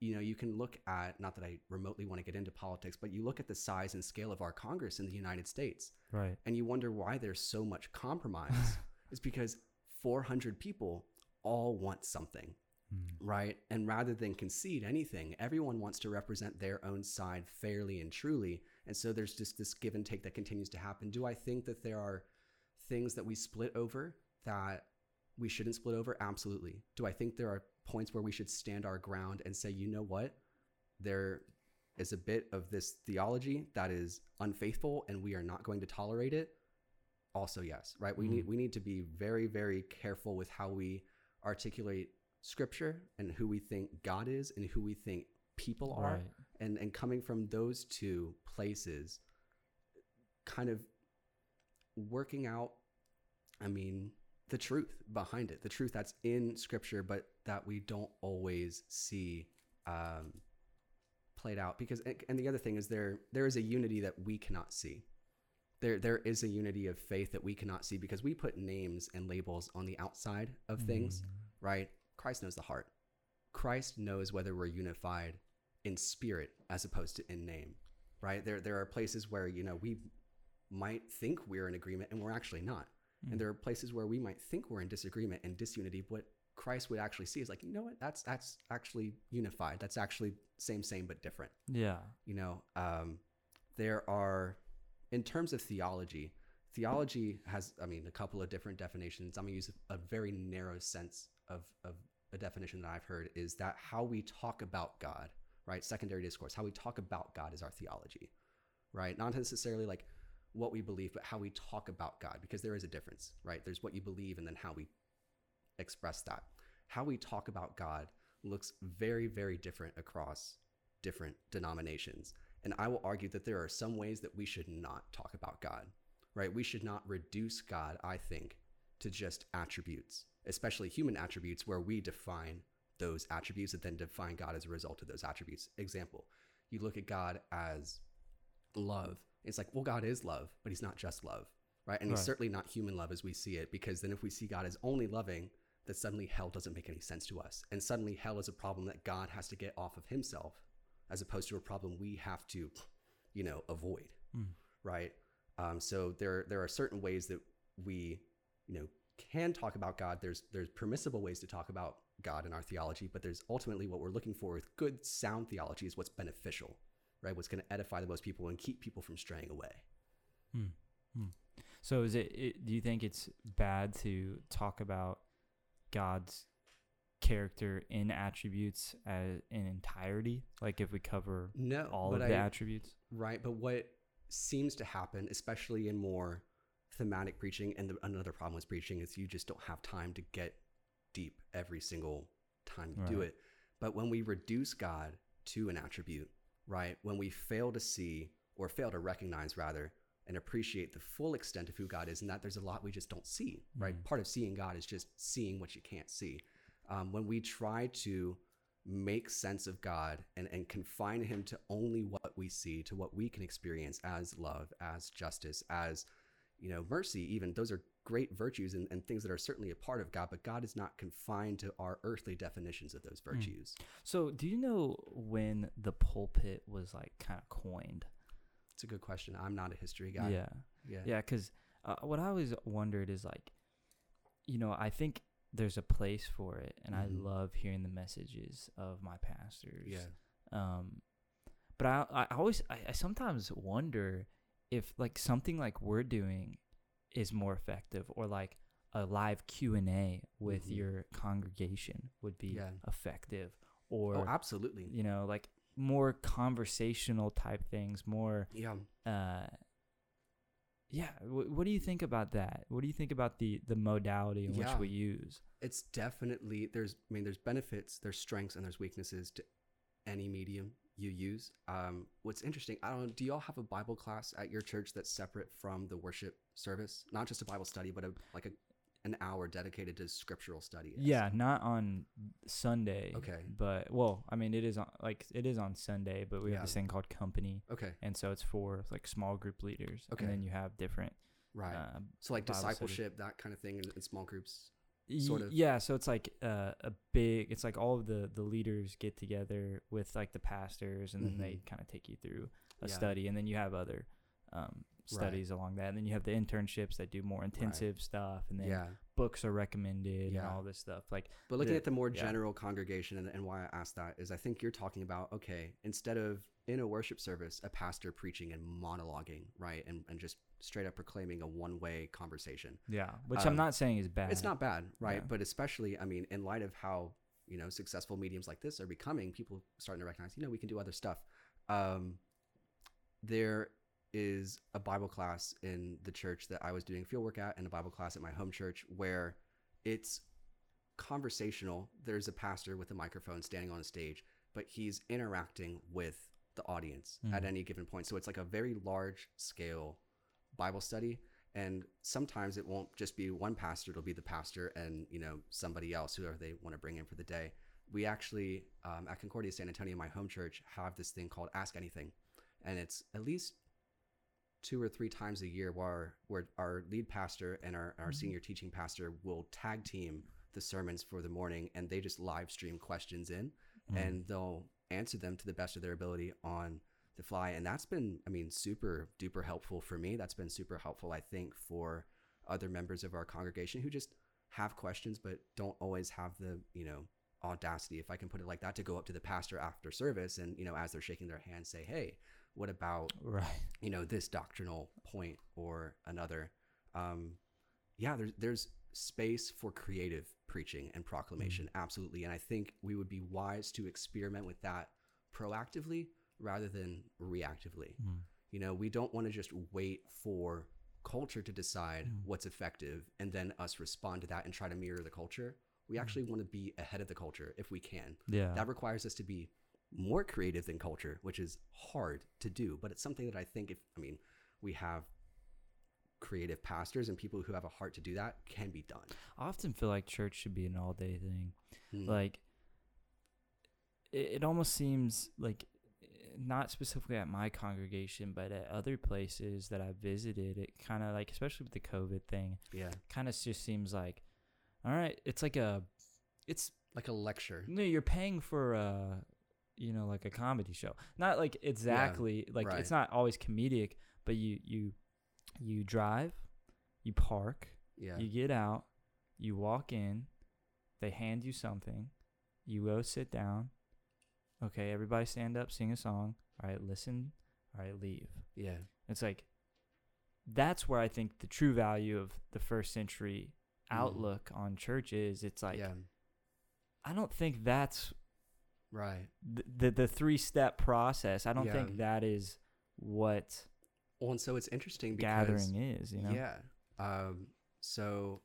Speaker 2: you know you can look at not that i remotely want to get into politics but you look at the size and scale of our congress in the united states
Speaker 1: Right.
Speaker 2: and you wonder why there's so much compromise it's because 400 people all want something
Speaker 1: Mm.
Speaker 2: right? And rather than concede anything, everyone wants to represent their own side fairly and truly. And so there's just this give and take that continues to happen. Do I think that there are things that we split over that we shouldn't split over? Absolutely. Do I think there are points where we should stand our ground and say, you know what? There is a bit of this theology that is unfaithful and we are not going to tolerate it? Also, yes, right? We
Speaker 1: Mhm.
Speaker 2: need we need to be very, very careful with how we articulate scripture and who we think God is and who we think people are
Speaker 1: Right.
Speaker 2: and and coming from those two places kind of working out i mean the truth behind it the truth that's in scripture but that we don't always see um played out because and and the other thing is there there is a unity that we cannot see there there is a unity of faith that we cannot see because we put names and labels on the outside of things
Speaker 1: Mm.
Speaker 2: right? Christ knows the heart. Christ knows whether we're unified in spirit as opposed to in name, right? There, there are places where, you know, we might think we're in agreement and we're actually not.
Speaker 1: Mm.
Speaker 2: And there are places where we might think we're in disagreement and disunity. What Christ would actually see is like, you know what? That's, that's actually unified. That's actually same, same, but different
Speaker 1: Yeah.
Speaker 2: you know um, there are in terms of theology theology has i mean a couple of different definitions. I'm going to use a, very narrow sense of, of a definition that i've heard is that how we talk about god right? Secondary discourse how we talk about god is our theology right? Not necessarily like what we believe but how we talk about god because there is a difference right? There's what you believe and then how we express that. How we talk about god looks very very different across different denominations. And I will argue that there are some ways that we should not talk about God, right? We should not reduce God, I think, to just attributes, especially human attributes where we define those attributes and then define God as a result of those attributes. Example, you look at God as love. It's like, well, God is love, but he's not just love, right? And he's certainly not human love as we see it, because then if we see God as only loving, that suddenly hell doesn't make any sense to us. And suddenly hell is a problem that God has to get off of himself as opposed to a problem we have to, you know, avoid,
Speaker 1: Mm.
Speaker 2: right? Um, so there there are certain ways that we, you know, can talk about God. There's there's permissible ways to talk about God in our theology, but there's ultimately what we're looking for with good sound theology is what's beneficial, right? What's going to edify the most people and keep people from straying away.
Speaker 1: So is it, it? Do you think it's bad to talk about God's character in attributes as in entirety? Like if we cover
Speaker 2: No,
Speaker 1: all of the
Speaker 2: I-
Speaker 1: attributes?
Speaker 2: Right, but what seems to happen, especially in more thematic preaching, and the, another problem with preaching is you just don't have time to get deep every single time you do it. But when we reduce God to an attribute, right, when we fail to see or fail to recognize rather and appreciate the full extent of who God is, and that there's a lot we just don't see, right?
Speaker 1: Mm.
Speaker 2: Part of seeing God is just seeing what you can't see. Um, when we try to make sense of God and, and confine him to only what we see, to what we can experience as love, as justice, as you know, mercy, even those are great virtues and, and things that are certainly a part of God, but God is not confined to our earthly definitions of those virtues.
Speaker 1: So do you know when the pulpit was like kind of coined?
Speaker 2: It's a good question. I'm not a history guy.
Speaker 1: Yeah.
Speaker 2: Yeah.
Speaker 1: Yeah, because uh, what I always wondered is like, you know, I think there's a place for it, and
Speaker 2: Mhm.
Speaker 1: I love hearing the messages of my pastors.
Speaker 2: Yeah.
Speaker 1: Um, but I, I always, I, I sometimes wonder if like something like we're doing is more effective or like a live q&a with
Speaker 2: Mhm.
Speaker 1: your congregation would be
Speaker 2: Yeah.
Speaker 1: effective or
Speaker 2: oh, absolutely.
Speaker 1: you know like more conversational type things more
Speaker 2: Yeah.
Speaker 1: uh yeah w- what do you think about that what do you think about the the modality in
Speaker 2: Yeah.
Speaker 1: which we use
Speaker 2: It's definitely there's I mean there's benefits, there's strengths, and there's weaknesses to any medium you use. Um, what's interesting, I don't know, do y'all have a Bible class at your church that's separate from the worship service? Not just a Bible study, but a like a an hour dedicated to scriptural study.
Speaker 1: yeah not on sunday
Speaker 2: Okay.
Speaker 1: but well i mean it is on like it is on sunday but we have this thing called company
Speaker 2: Okay.
Speaker 1: and so it's for like small group leaders
Speaker 2: Okay.
Speaker 1: and then you have different
Speaker 2: Right.
Speaker 1: uh,
Speaker 2: so like
Speaker 1: Bible study.
Speaker 2: discipleship, that kind of thing in, in small groups. Sort of.
Speaker 1: yeah so it's like uh, a big it's like all of the the leaders get together with like the pastors and then they
Speaker 2: Mhm.
Speaker 1: kind of take you through a
Speaker 2: Yeah.
Speaker 1: study and then you have other um, studies along that and then you have the internships that do more intensive stuff and then
Speaker 2: Yeah.
Speaker 1: books are recommended and all this stuff like
Speaker 2: But looking
Speaker 1: the-
Speaker 2: at the more
Speaker 1: yeah.
Speaker 2: general congregation and, and why I asked that is I think you're talking about, okay, instead of in a worship service, a pastor preaching and monologuing, right? And, and just straight up proclaiming a one way conversation.
Speaker 1: yeah which
Speaker 2: Um,
Speaker 1: i'm not saying is bad
Speaker 2: It's not bad, right?
Speaker 1: Yeah.
Speaker 2: But especially, I mean, in light of how, you know, successful mediums like this are becoming, people starting to recognize, you know, we can do other stuff. Um, there is a Bible class in the church that I was doing field work at and a Bible class at my home church where it's conversational. There's a pastor with a microphone standing on a stage, but he's interacting with the audience at
Speaker 1: Mm.
Speaker 2: any given point. So it's like a very large scale Bible study. And sometimes it won't just be one pastor, it'll be the pastor and, you know, somebody else, whoever they want to bring in for the day. We actually, um, at Concordia San Antonio, my home church, have this thing called Ask Anything. And it's at least two or three times a year where, where our lead pastor and our, our
Speaker 1: Mhm.
Speaker 2: senior teaching pastor will tag team the sermons for the morning and they just live stream questions in
Speaker 1: Mm.
Speaker 2: and they'll answer them to the best of their ability on the fly and that's been i mean super duper helpful for me that's been super helpful i think for other members of our congregation who just have questions but don't always have the you know audacity if i can put it like that to go up to the pastor after service and you know as they're shaking their hand say hey what about
Speaker 1: right.
Speaker 2: you know this doctrinal point or another? Um yeah there's there's space for creative preaching and proclamation absolutely. And i think we would be wise to experiment with that proactively rather than reactively.
Speaker 1: Mm.
Speaker 2: you know we don't want to just wait for culture to decide
Speaker 1: Mm.
Speaker 2: what's effective and then us respond to that and try to mirror the culture. We actually want to be ahead of the culture if we can.
Speaker 1: Yeah.
Speaker 2: That requires us to be more creative than culture, which is hard to do. But it's something that I think if I mean we have creative pastors and people who have a heart to do that can be done.
Speaker 1: i often feel like church should be an all day thing
Speaker 2: Mm.
Speaker 1: like it, it almost seems like not specifically at my congregation but at other places that i've visited it kind of like especially with the covid thing
Speaker 2: yeah,
Speaker 1: kind of just seems like all right it's like a it's
Speaker 2: like a lecture.
Speaker 1: no you're paying for a you know like a comedy show not like exactly like
Speaker 2: right.
Speaker 1: it's not always comedic but you you you drive you park
Speaker 2: Yeah,
Speaker 1: you get out, you walk in, they hand you something, you go sit down. Okay, everybody stand up, sing a song. All right, listen. All right, leave.
Speaker 2: yeah,
Speaker 1: It's like that's where I think the true value of the first century
Speaker 2: Mm.
Speaker 1: outlook on church is. It's like
Speaker 2: yeah,
Speaker 1: I don't think that's
Speaker 2: right.
Speaker 1: the the, the three step process. I don't
Speaker 2: Yeah.
Speaker 1: think that is what
Speaker 2: Well, and so it's interesting because
Speaker 1: gathering is. You know.
Speaker 2: Yeah. Um, so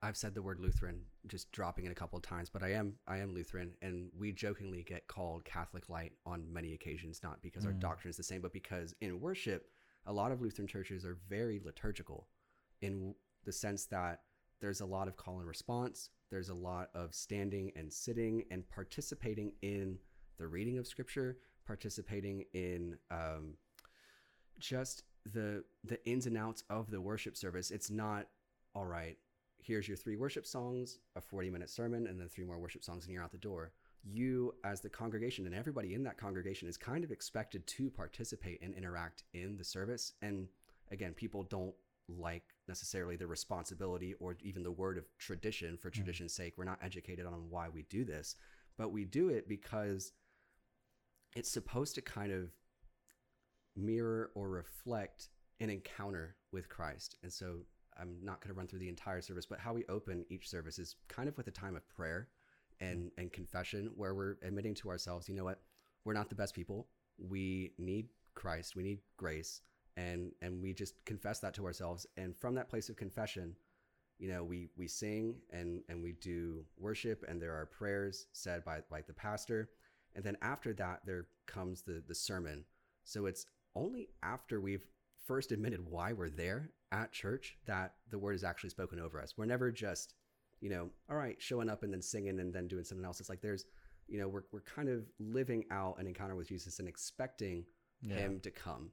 Speaker 2: I've said the word Lutheran, just dropping it a couple of times, but I am I am Lutheran, and we jokingly get called Catholic light on many occasions, not because our
Speaker 1: Mm.
Speaker 2: doctrine is the same, but because in worship, a lot of Lutheran churches are very liturgical, in the sense that there's a lot of call and response, there's a lot of standing and sitting and participating in the reading of Scripture, participating in um, just the the ins and outs of the worship service. It's not all right. Here's your three worship songs, a 40 minute sermon, and then three more worship songs, and you're out the door. You, as the congregation, and everybody in that congregation is kind of expected to participate and interact in the service. And again, people don't like necessarily the responsibility or even the word of tradition for hmm. tradition's sake. We're not educated on why we do this, but we do it because it's supposed to kind of mirror or reflect an encounter with Christ. And so I'm not going to run through the entire service, but how we open each service is kind of with a time of prayer and hmm. and confession where we're admitting to ourselves, you know what? We're not the best people. We need Christ. We need grace. And and we just confess that to ourselves. And from that place of confession, you know, we we sing and and we do worship and there are prayers said by by the pastor. And then after that there comes the the sermon. So it's only after we've first admitted why we're there at church that the word is actually spoken over us. We're never just, you know, all right, showing up and then singing and then doing something else. It's like there's, you know, we're, we're kind of living out an encounter with Jesus and expecting
Speaker 1: Yeah.
Speaker 2: him to come.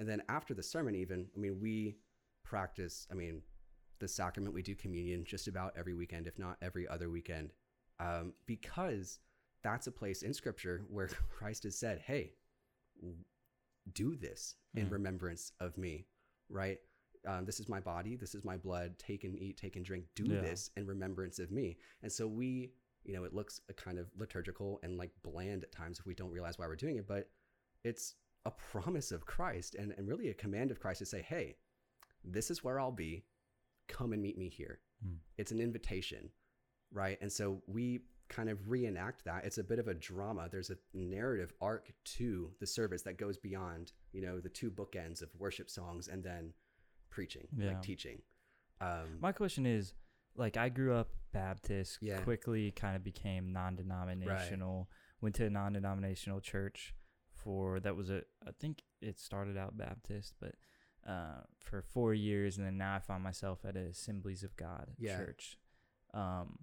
Speaker 2: And then after the sermon, even, I mean, we practice, I mean, the sacrament, we do communion just about every weekend, if not every other weekend, um, because that's a place in scripture where Christ has said, hey, do this in
Speaker 1: Mm.
Speaker 2: remembrance of me, right? Um, this is my body, this is my blood. Take and eat, take and drink. Do
Speaker 1: Yeah.
Speaker 2: this in remembrance of me. And so we, you know, it looks a kind of liturgical and like bland at times if we don't realize why we're doing it, but it's a promise of Christ and, and really a command of Christ to say, hey, this is where I'll be. Come and meet me here.
Speaker 1: Mm.
Speaker 2: It's an invitation, right? And so we kind of reenact that. It's a bit of a drama. There's a narrative arc to the service that goes beyond, you know, the two bookends of worship songs and then preaching,
Speaker 1: Yeah.
Speaker 2: like teaching. Um,
Speaker 1: My question is, like, I grew up Baptist,
Speaker 2: Yeah.
Speaker 1: quickly kind of became non-denominational. Went to a non-denominational church for that was a I think it started out Baptist, but uh, for four years, and then now I find myself at a Assemblies of God
Speaker 2: Yeah.
Speaker 1: church. Um,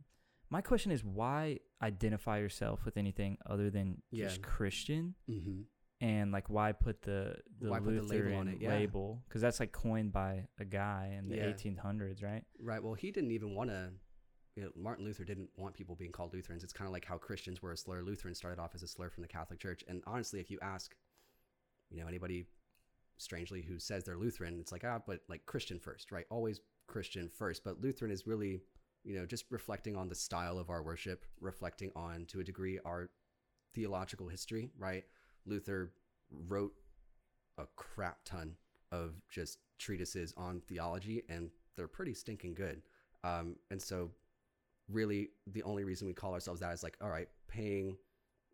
Speaker 1: my question is, why identify yourself with anything other than just
Speaker 2: Yeah.
Speaker 1: Christian?
Speaker 2: mhm.
Speaker 1: and like why put the the
Speaker 2: Why put the
Speaker 1: Lutheran
Speaker 2: label it, yeah.
Speaker 1: because that's like coined by a guy in the
Speaker 2: Yeah.
Speaker 1: 1800s, right?
Speaker 2: Right. Well, he didn't even want to. You know, Martin Luther didn't want people being called Lutherans. It's kind of like how Christians were a slur. Lutherans started off as a slur from the Catholic Church. And honestly, if you ask, you know, anybody strangely who says they're Lutheran, it's like ah, but like Christian first, right? Always Christian first. But Lutheran is really, you know, just reflecting on the style of our worship, reflecting on to a degree our theological history, right? Luther wrote a crap ton of just treatises on theology, and they're pretty stinking good. Um, and so, really, the only reason we call ourselves that is like, all right, paying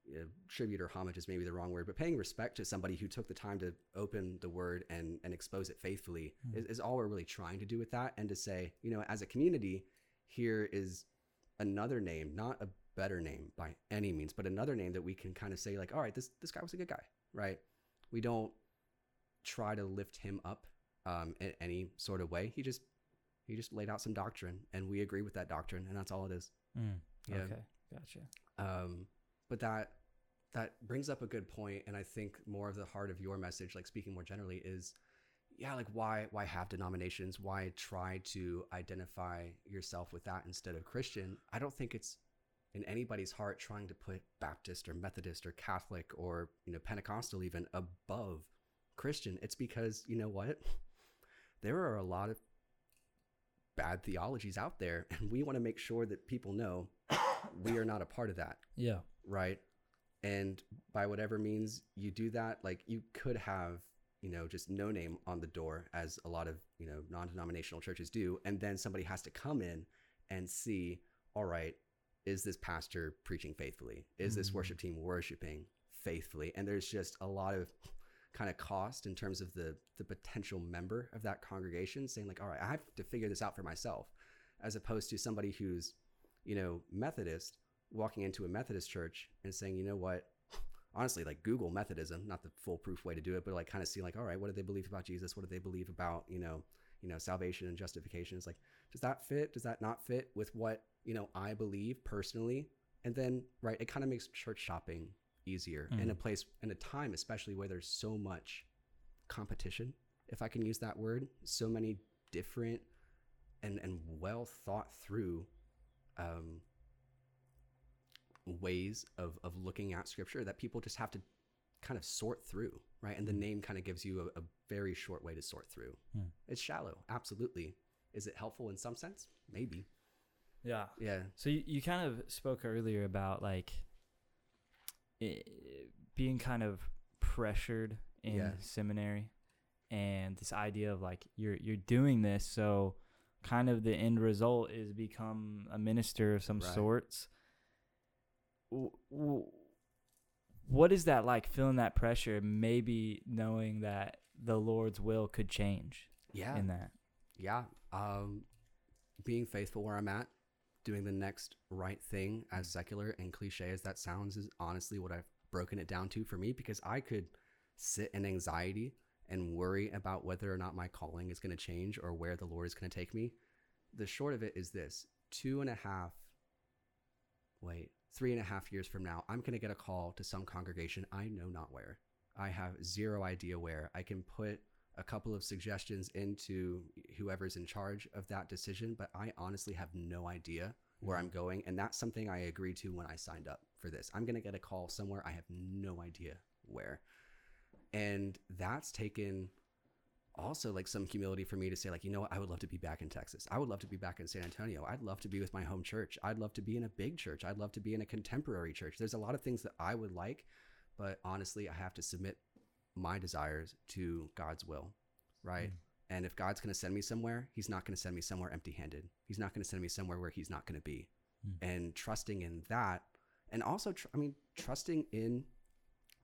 Speaker 2: you know, tribute or homage is maybe the wrong word, but paying respect to somebody who took the time to open the word and and expose it faithfully
Speaker 1: Hmm.
Speaker 2: is, is all we're really trying to do with that, and to say, you know, as a community, here is another name, not a better name by any means, but another name that we can kind of say like, all right, this this guy was a good guy, right? We don't try to lift him up um, in any sort of way. He just he just laid out some doctrine, and we agree with that doctrine, and that's all it is.
Speaker 1: Mm.
Speaker 2: Yeah.
Speaker 1: Okay, gotcha.
Speaker 2: Um, but that that brings up a good point, and I think more of the heart of your message, like speaking more generally, is yeah, like why why have denominations? Why try to identify yourself with that instead of Christian? I don't think it's in anybody's heart trying to put Baptist or Methodist or Catholic or you know Pentecostal even above Christian. It's because you know what? There are a lot of bad theologies out there, and we want to make sure that people know we are not a part of that
Speaker 1: Yeah.
Speaker 2: right? And by whatever means you do that, like you could have, you know, just no name on the door, as a lot of, you know, non denominational churches do. And then somebody has to come in and see, all right, is this pastor preaching faithfully? Is this
Speaker 1: Mm.
Speaker 2: worship team worshiping faithfully? And there's just a lot of kind of cost in terms of the the potential member of that congregation saying like all right i have to figure this out for myself as opposed to somebody who's you know methodist walking into a Methodist church and saying, you know what, honestly, like Google Methodism, not the foolproof way to do it, but like kind of see like, all right, what do they believe about Jesus? What do they believe about, you know, you know, salvation and justification? is like, does that fit? Does that not fit with what, you know, I believe personally? And then, right, it kind of makes church shopping easier in a
Speaker 1: Mm.
Speaker 2: place, in a time, especially where there's so much competition, if I can use that word, so many different and, and well thought through um, ways of, of looking at scripture that people just have to kind of sort through, right? And the
Speaker 1: Mm.
Speaker 2: name kind of gives you a, a very short way to sort through.
Speaker 1: Hmm.
Speaker 2: It's shallow, absolutely. Is it helpful in some sense? Maybe.
Speaker 1: Yeah.
Speaker 2: Yeah.
Speaker 1: So you, you kind of spoke earlier about like being kind of pressured in
Speaker 2: Yeah.
Speaker 1: seminary and this idea of like you're you're doing this so kind of the end result is become a minister of some
Speaker 2: Right.
Speaker 1: sorts what is that like feeling that pressure maybe knowing that the lord's will could change
Speaker 2: Yeah.
Speaker 1: in that
Speaker 2: yeah. Um, being faithful where I'm at, doing the next right thing, as secular and cliche as that sounds, is honestly what I've broken it down to for me because I could sit in anxiety and worry about whether or not my calling is going to change or where the Lord is going to take me. The short of it is this two and a half, wait, three and a half years from now, I'm going to get a call to some congregation I know not where. I have zero idea where. I can put a couple of suggestions into whoever's in charge of that decision, but I honestly have no idea where mm-hmm. I'm going. And that's something I agreed to when I signed up for this. I'm going to get a call somewhere I have no idea where. And that's taken also like some humility for me to say like you know what i would love to be back in texas i would love to be back in san antonio i'd love to be with my home church i'd love to be in a big church i'd love to be in a contemporary church there's a lot of things that i would like but honestly i have to submit my desires to god's will right
Speaker 1: Mm.
Speaker 2: and if god's going to send me somewhere he's not going to send me somewhere empty handed he's not going to send me somewhere where he's not going to be
Speaker 1: Mm.
Speaker 2: and trusting in that and also tr- i mean trusting in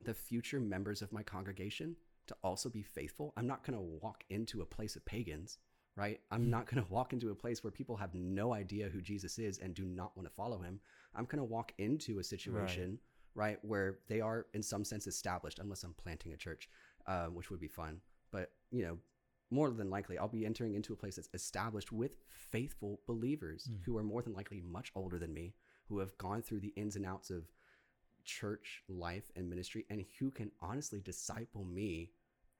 Speaker 2: the future members of my congregation to also be faithful. I'm not going to walk into a place of pagans, right? I'm not going to walk into a place where people have no idea who Jesus is and do not want to follow him. I'm going to walk into a situation, right, where they are in some sense established, unless I'm planting a church, um, which would be fun. But, you know, more than likely, I'll be entering into a place that's established with faithful believers
Speaker 1: Mm.
Speaker 2: who are more than likely much older than me, who have gone through the ins and outs of church life and ministry, and who can honestly disciple me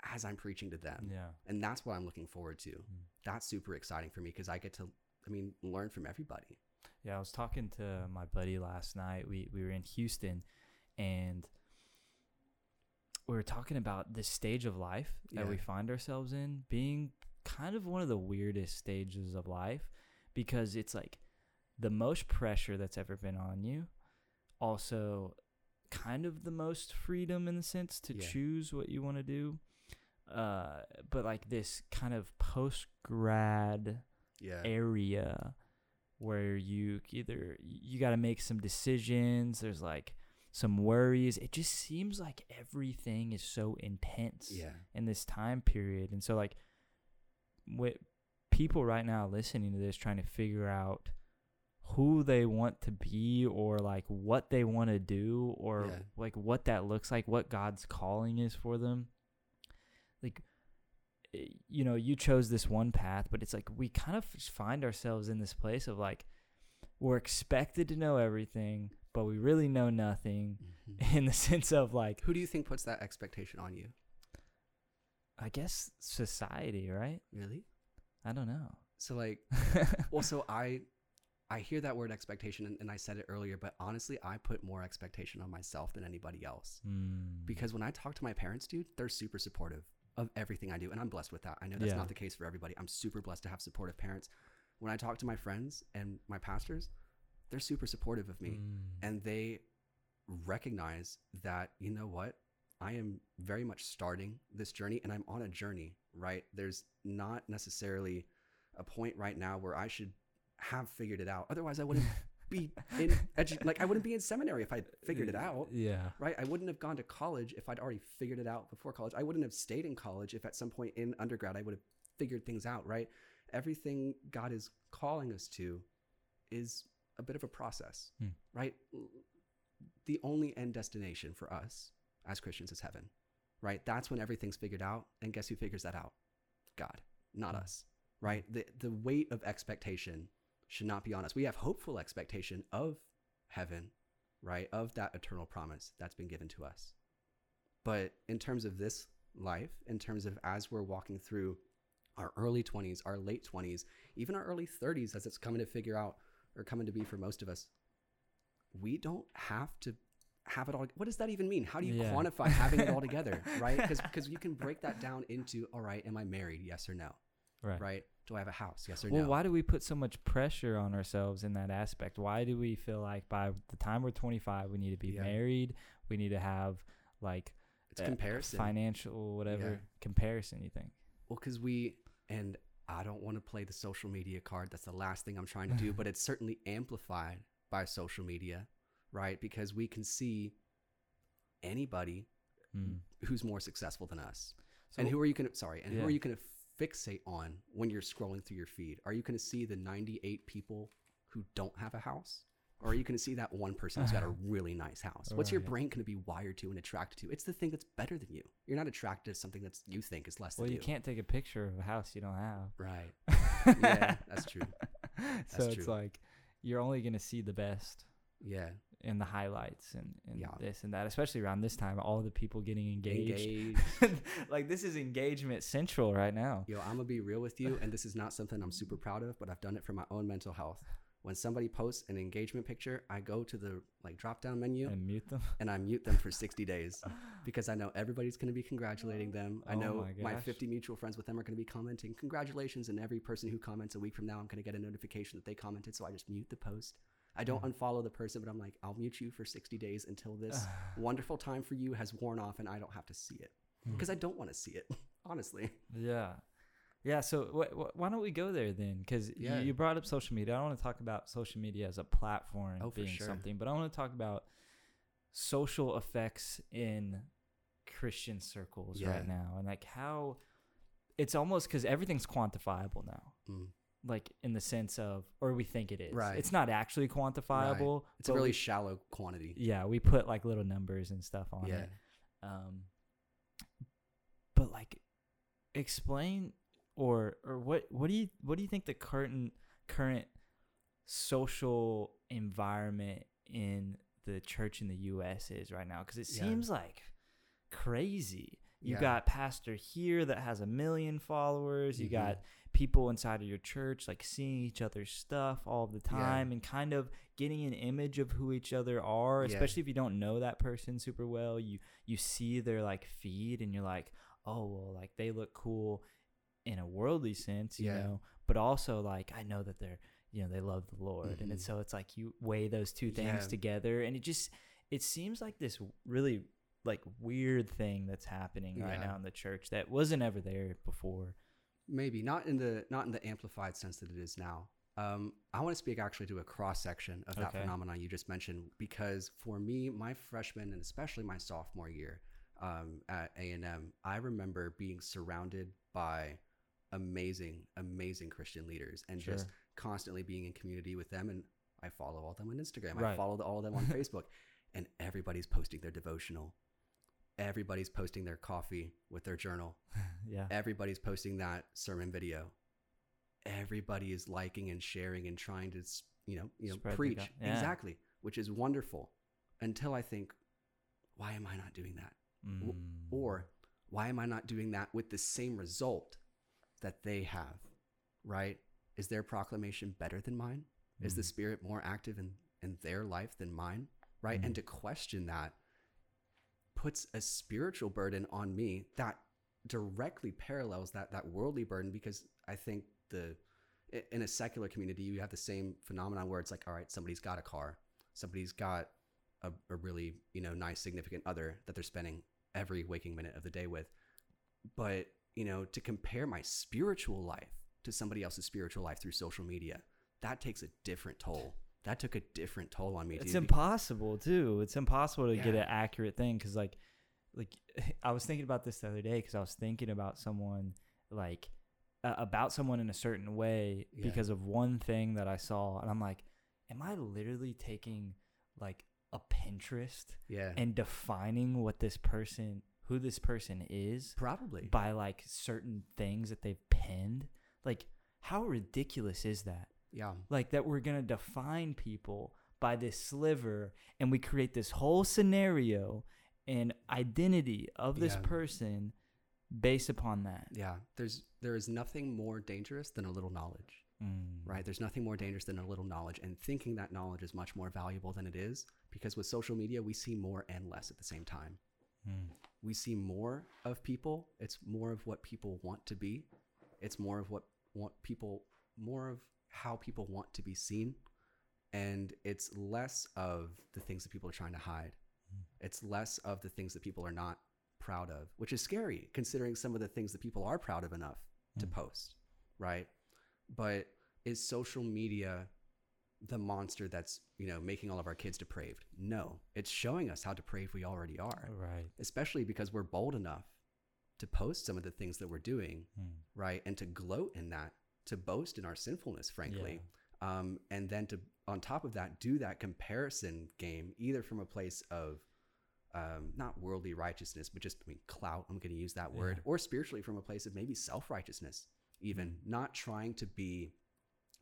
Speaker 2: as I'm preaching to them.
Speaker 1: yeah
Speaker 2: And that's what I'm looking forward to. Mm. That's super exciting for me because I get to, I mean, learn from everybody.
Speaker 1: Yeah, I was talking to my buddy last night. We we were in Houston and we were talking about this stage of life that we find ourselves in being kind of one of the weirdest stages of life because it's like the most pressure that's ever been on you. Also kind of the most freedom in the sense to
Speaker 2: Yeah.
Speaker 1: choose what you want to do. Uh, but like this kind of post grad
Speaker 2: Yeah.
Speaker 1: area where you either you got to make some decisions there's like some worries it just seems like everything is so intense
Speaker 2: Yeah.
Speaker 1: in this time period and so like with people right now listening to this trying to figure out who they want to be or like what they want to do or
Speaker 2: Yeah.
Speaker 1: like what that looks like what God's calling is for them like eh, you know you chose this one path but it's like we kind of find ourselves in this place of like we're expected to know everything but we really know nothing
Speaker 2: Mhm.
Speaker 1: in the sense of like
Speaker 2: Who do you think puts that expectation on you?
Speaker 1: I guess society right
Speaker 2: Really?
Speaker 1: I don't know
Speaker 2: So, like, well, so I, I hear that word expectation, and, and I said it earlier, but honestly, I put more expectation on myself than anybody else.
Speaker 1: Mm.
Speaker 2: because when I talk to my parents, dude, they're super supportive of everything I do, and I'm blessed with that. I know that's
Speaker 1: Yeah.
Speaker 2: not the case for everybody. I'm super blessed to have supportive parents. When I talk to my friends and my pastors, they're super supportive of me,
Speaker 1: Mm.
Speaker 2: and they recognize that you know what, I am very much starting this journey, and I'm on a journey. Right? There's not necessarily a point right now where I should have figured it out. Otherwise, I wouldn't be in edu- like I wouldn't be in seminary if I figured it out
Speaker 1: yeah
Speaker 2: right? I wouldn't have gone to college if I'd already figured it out before college. I wouldn't have stayed in college if at some point in undergrad I would have figured things out, right? Everything God is calling us to is a bit of a process,
Speaker 1: Hmm.
Speaker 2: right? The only end destination for us as Christians is heaven, right? That's when everything's figured out. And guess who figures that out? God, not
Speaker 1: Hmm.
Speaker 2: us, right? The, the weight of expectation should not be on us. We have hopeful expectation of heaven, right? Of that eternal promise that's been given to us. But in terms of this life, in terms of as we're walking through our early 20s, our late 20s, even our early 30s, as it's coming to figure out or coming to be for most of us, we don't have to have it all. What does that even mean? How do you
Speaker 1: Yeah.
Speaker 2: quantify having it all together, right? Because you can break that down into, all right, am I married? Yes or no,
Speaker 1: right
Speaker 2: right? Do I have a house? Yes or
Speaker 1: well
Speaker 2: no?
Speaker 1: Well, why do we put so much pressure on ourselves in that aspect why do we feel like by the time we're 25 we need to be
Speaker 2: Yeah.
Speaker 1: married we need to have like
Speaker 2: It's comparison.
Speaker 1: financial whatever
Speaker 2: Yeah.
Speaker 1: comparison. You think?
Speaker 2: Well, because we and I don't want to play the social media card. That's the last thing I'm trying to do. but it's certainly amplified by social media, right? Because we can see anybody
Speaker 1: Mm.
Speaker 2: who's more successful than us.
Speaker 1: So
Speaker 2: and who are you going to sorry? And who are you going to fixate on when you're scrolling through your feed? Are you going to see the 98 people who don't have a house? Or are you going to see that one person who's got a really nice house? What's your
Speaker 1: Right.
Speaker 2: brain going to be wired to and attracted to? It's the thing that's better than you. You're not attracted to something that you think is less
Speaker 1: well,
Speaker 2: than
Speaker 1: you Well, you can't take a picture of a house you don't have.
Speaker 2: Right. Yeah, that's true.
Speaker 1: That's so it's
Speaker 2: true.
Speaker 1: like you're only gonna see the best
Speaker 2: Yeah.
Speaker 1: In the highlights and, and
Speaker 2: Yeah.
Speaker 1: this and that, especially around this time. All the people getting engaged.
Speaker 2: Engaged.
Speaker 1: like this is engagement central right now.
Speaker 2: Yo, I'm gonna be real with you, and this is not something I'm super proud of, but I've done it for my own mental health. When somebody posts an engagement picture, I go to the like drop down menu
Speaker 1: And mute them.
Speaker 2: and I mute them for 60 days because I know everybody's to be congratulating them. I
Speaker 1: Oh
Speaker 2: know
Speaker 1: my
Speaker 2: my, 50 mutual friends with them are to be commenting congratulations, and every person who comments a week from now, I'm to get a notification that they commented. So I just mute the post. I don't
Speaker 1: Hmm.
Speaker 2: unfollow the person, but I'm like, I'll mute you for 60 days until this wonderful time for you has worn off and I don't have to see it
Speaker 1: Hmm.
Speaker 2: because I don't want to see it, honestly.
Speaker 1: Yeah. Yeah. So wh- wh- why don't we go there then? Because
Speaker 2: Yeah.
Speaker 1: you, you brought up social media. I don't want to talk about social media as a platform
Speaker 2: Oh,
Speaker 1: being
Speaker 2: sure.
Speaker 1: something, but I want to talk about social effects in Christian circles
Speaker 2: Yeah.
Speaker 1: right now and like how it's almost because everything's quantifiable now.
Speaker 2: Mm.
Speaker 1: Like in the sense of, or we think it is.
Speaker 2: Right.
Speaker 1: It's not actually quantifiable.
Speaker 2: It's a really
Speaker 1: we-
Speaker 2: shallow quantity.
Speaker 1: yeah. We put like little numbers and stuff on
Speaker 2: Yeah.
Speaker 1: it. Um, but like, explain or or what what do you what do you think the current current social environment in the church in the U.S. is right now? Because it
Speaker 2: Yeah.
Speaker 1: seems like crazy. You
Speaker 2: Yeah.
Speaker 1: got pastor here that has a million followers. You
Speaker 2: Mhm.
Speaker 1: got people inside of your church like seeing each other's stuff all the
Speaker 2: Yeah.
Speaker 1: time and kind of getting an image of who each other are
Speaker 2: Yeah.
Speaker 1: especially if you don't know that person super well you you see their like feed and you're like oh well like they look cool in a worldly sense you
Speaker 2: Yeah.
Speaker 1: know but also like i know that they're you know they love the lord and it's
Speaker 2: Mhm.
Speaker 1: so it's like you weigh those two things
Speaker 2: Yeah.
Speaker 1: together and it just it seems like this really like weird thing that's happening right now in the church that wasn't ever there before
Speaker 2: Maybe not in the not in the amplified sense that it is now. Um, I want to speak actually to a cross section of that
Speaker 1: Okay.
Speaker 2: phenomenon you just mentioned because for me, my freshman and especially my sophomore year um, at A and M, I remember being surrounded by amazing, amazing Christian leaders and just constantly being in community with them. And I follow all of them on Instagram. I
Speaker 1: Right.
Speaker 2: follow all of them on Facebook, and everybody's posting their devotional. Everybody's posting their coffee with their journal
Speaker 1: yeah
Speaker 2: everybody's posting that sermon video everybody is liking and sharing and trying to you know you know
Speaker 1: Spread
Speaker 2: preach
Speaker 1: yeah.
Speaker 2: exactly which is wonderful until i think why am i not doing that
Speaker 1: Mm.
Speaker 2: or why am i not doing that with the same result that they have right is their proclamation better than mine is the
Speaker 1: Mm.
Speaker 2: spirit more active in in their life than mine right
Speaker 1: Mm.
Speaker 2: and to question that puts a spiritual burden on me that directly parallels that that worldly burden because i think the in a secular community you have the same phenomenon where it's like all right somebody's got a car somebody's got a, a really you know nice significant other that they're spending every waking minute of the day with. But you know to compare my spiritual life to somebody else's spiritual life through social media that takes a different toll that took a different toll on me
Speaker 1: it's
Speaker 2: dude,
Speaker 1: impossible too. It's impossible to get an accurate thing because like like i was thinking about this the other day because i was thinking about someone like uh, about someone in a certain way
Speaker 2: Yeah.
Speaker 1: because of one thing that i saw and i'm like am i literally taking like a pinterest
Speaker 2: yeah.
Speaker 1: and defining what this person who this person is
Speaker 2: probably.
Speaker 1: by like certain things that they've pinned? Like how ridiculous is that
Speaker 2: yeah.
Speaker 1: Like that we're gonna define people by this sliver and we create this whole scenario and identity of this
Speaker 2: Yeah.
Speaker 1: person based upon that.
Speaker 2: Yeah. There's there is nothing more dangerous than a little knowledge
Speaker 1: Mm.
Speaker 2: right? There's nothing more dangerous than a little knowledge and thinking that knowledge is much more valuable than it is because with social media we see more and less at the same time.
Speaker 1: Mm.
Speaker 2: we see more of people. It's more of what people want to be. It's more of what want people more of how people want to be seen and it's less of the things that people are trying to hide
Speaker 1: Mm.
Speaker 2: it's less of the things that people are not proud of, which is scary considering some of the things that people are proud of enough to
Speaker 1: Mm.
Speaker 2: post, right? But is social media the monster that's, you know, making all of our kids depraved? No, it's showing us how depraved we already are,
Speaker 1: Right.
Speaker 2: especially because we're bold enough to post some of the things that we're doing,
Speaker 1: Mm.
Speaker 2: right? And to gloat in that, to boast in our sinfulness, frankly. Um, and then to, on top of that, do that comparison game, either from a place of um, not worldly righteousness, but just, I mean, clout, I'm going to use that word,
Speaker 1: Yeah.
Speaker 2: or spiritually from a place of maybe self righteousness, even not trying to be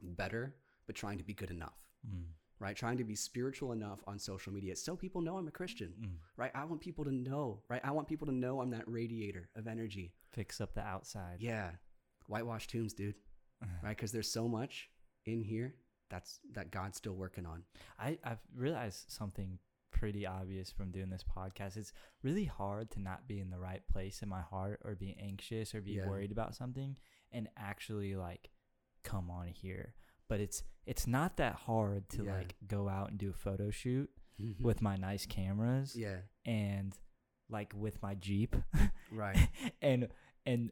Speaker 2: better, but trying to be good enough,
Speaker 1: Mm.
Speaker 2: right? Trying to be spiritual enough on social media so people know I'm a Christian,
Speaker 1: Mm.
Speaker 2: right? I want people to know, right? I want people to know I'm that radiator of energy.
Speaker 1: Fix up the outside.
Speaker 2: Yeah. Whitewash tombs, dude. Right? Because there's so much in here that's that God's still working on.
Speaker 1: I, I've realized something pretty obvious from doing this podcast. It's really hard to not be in the right place in my heart or be anxious or be
Speaker 2: Yeah.
Speaker 1: worried about something and actually like come on here. But it's it's not that hard to
Speaker 2: Yeah.
Speaker 1: like go out and do a photo shoot
Speaker 2: Mhm.
Speaker 1: with my nice cameras
Speaker 2: yeah,
Speaker 1: and like with my Jeep
Speaker 2: right.
Speaker 1: and and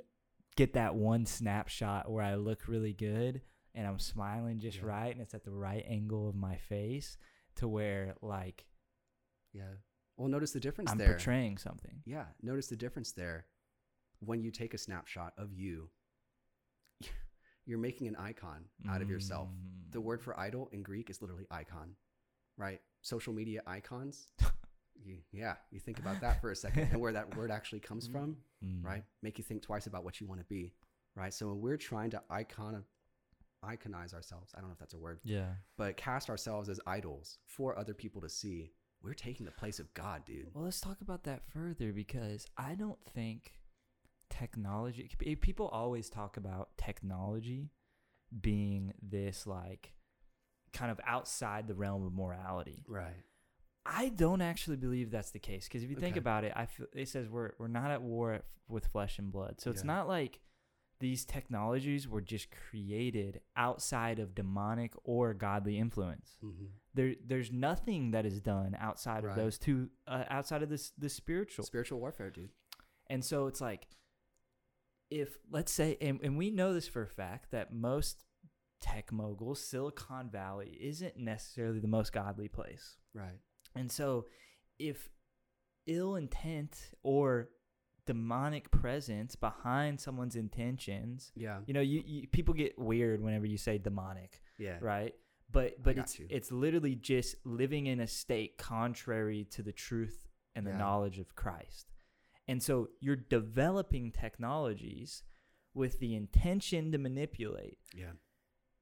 Speaker 1: get that one snapshot where I look really good and I'm smiling just
Speaker 2: Yeah.
Speaker 1: right and it's at the right angle of my face to where like
Speaker 2: Yeah. Well, notice the difference
Speaker 1: I'm
Speaker 2: there.
Speaker 1: portraying something.
Speaker 2: yeah, notice the difference there. When you take a snapshot of you, you're making an icon out of yourself. The
Speaker 1: Mm.
Speaker 2: word for idol in Greek is literally icon, right? Social media icons. you, yeah, you think about that for a second and where that word actually comes from.
Speaker 1: Mm.
Speaker 2: right? Make you think twice about what you want to be, right? So when we're trying to icon iconize ourselves, I don't know if that's a word,
Speaker 1: Yeah.
Speaker 2: but cast ourselves as idols for other people to see, we're taking the place of God, dude.
Speaker 1: Well, let's talk about that further because I don't think technology. People always talk about technology being this like kind of outside the realm of morality.
Speaker 2: Right.
Speaker 1: I don't actually believe that's the case because if you think
Speaker 2: Okay.
Speaker 1: about it, I feel, it says we're we're not at war with flesh and blood. So it's
Speaker 2: Yeah.
Speaker 1: not like these technologies were just created outside of demonic or godly influence.
Speaker 2: hmm
Speaker 1: There there's nothing that is done outside of those two uh, outside of this the spiritual.
Speaker 2: Spiritual warfare, dude.
Speaker 1: And so it's like, if let's say, and, and we know this for a fact that most tech moguls, Silicon Valley isn't necessarily the most godly place.
Speaker 2: Right.
Speaker 1: And so if ill intent or demonic presence behind someone's intentions,
Speaker 2: Yeah.
Speaker 1: you know, you, you people get weird whenever you say demonic,
Speaker 2: Yeah.
Speaker 1: right? But but it's
Speaker 2: you.
Speaker 1: it's literally just living in a state contrary to the truth and the
Speaker 2: Yeah.
Speaker 1: knowledge of Christ. And so you're developing technologies with the intention to manipulate.
Speaker 2: Yeah.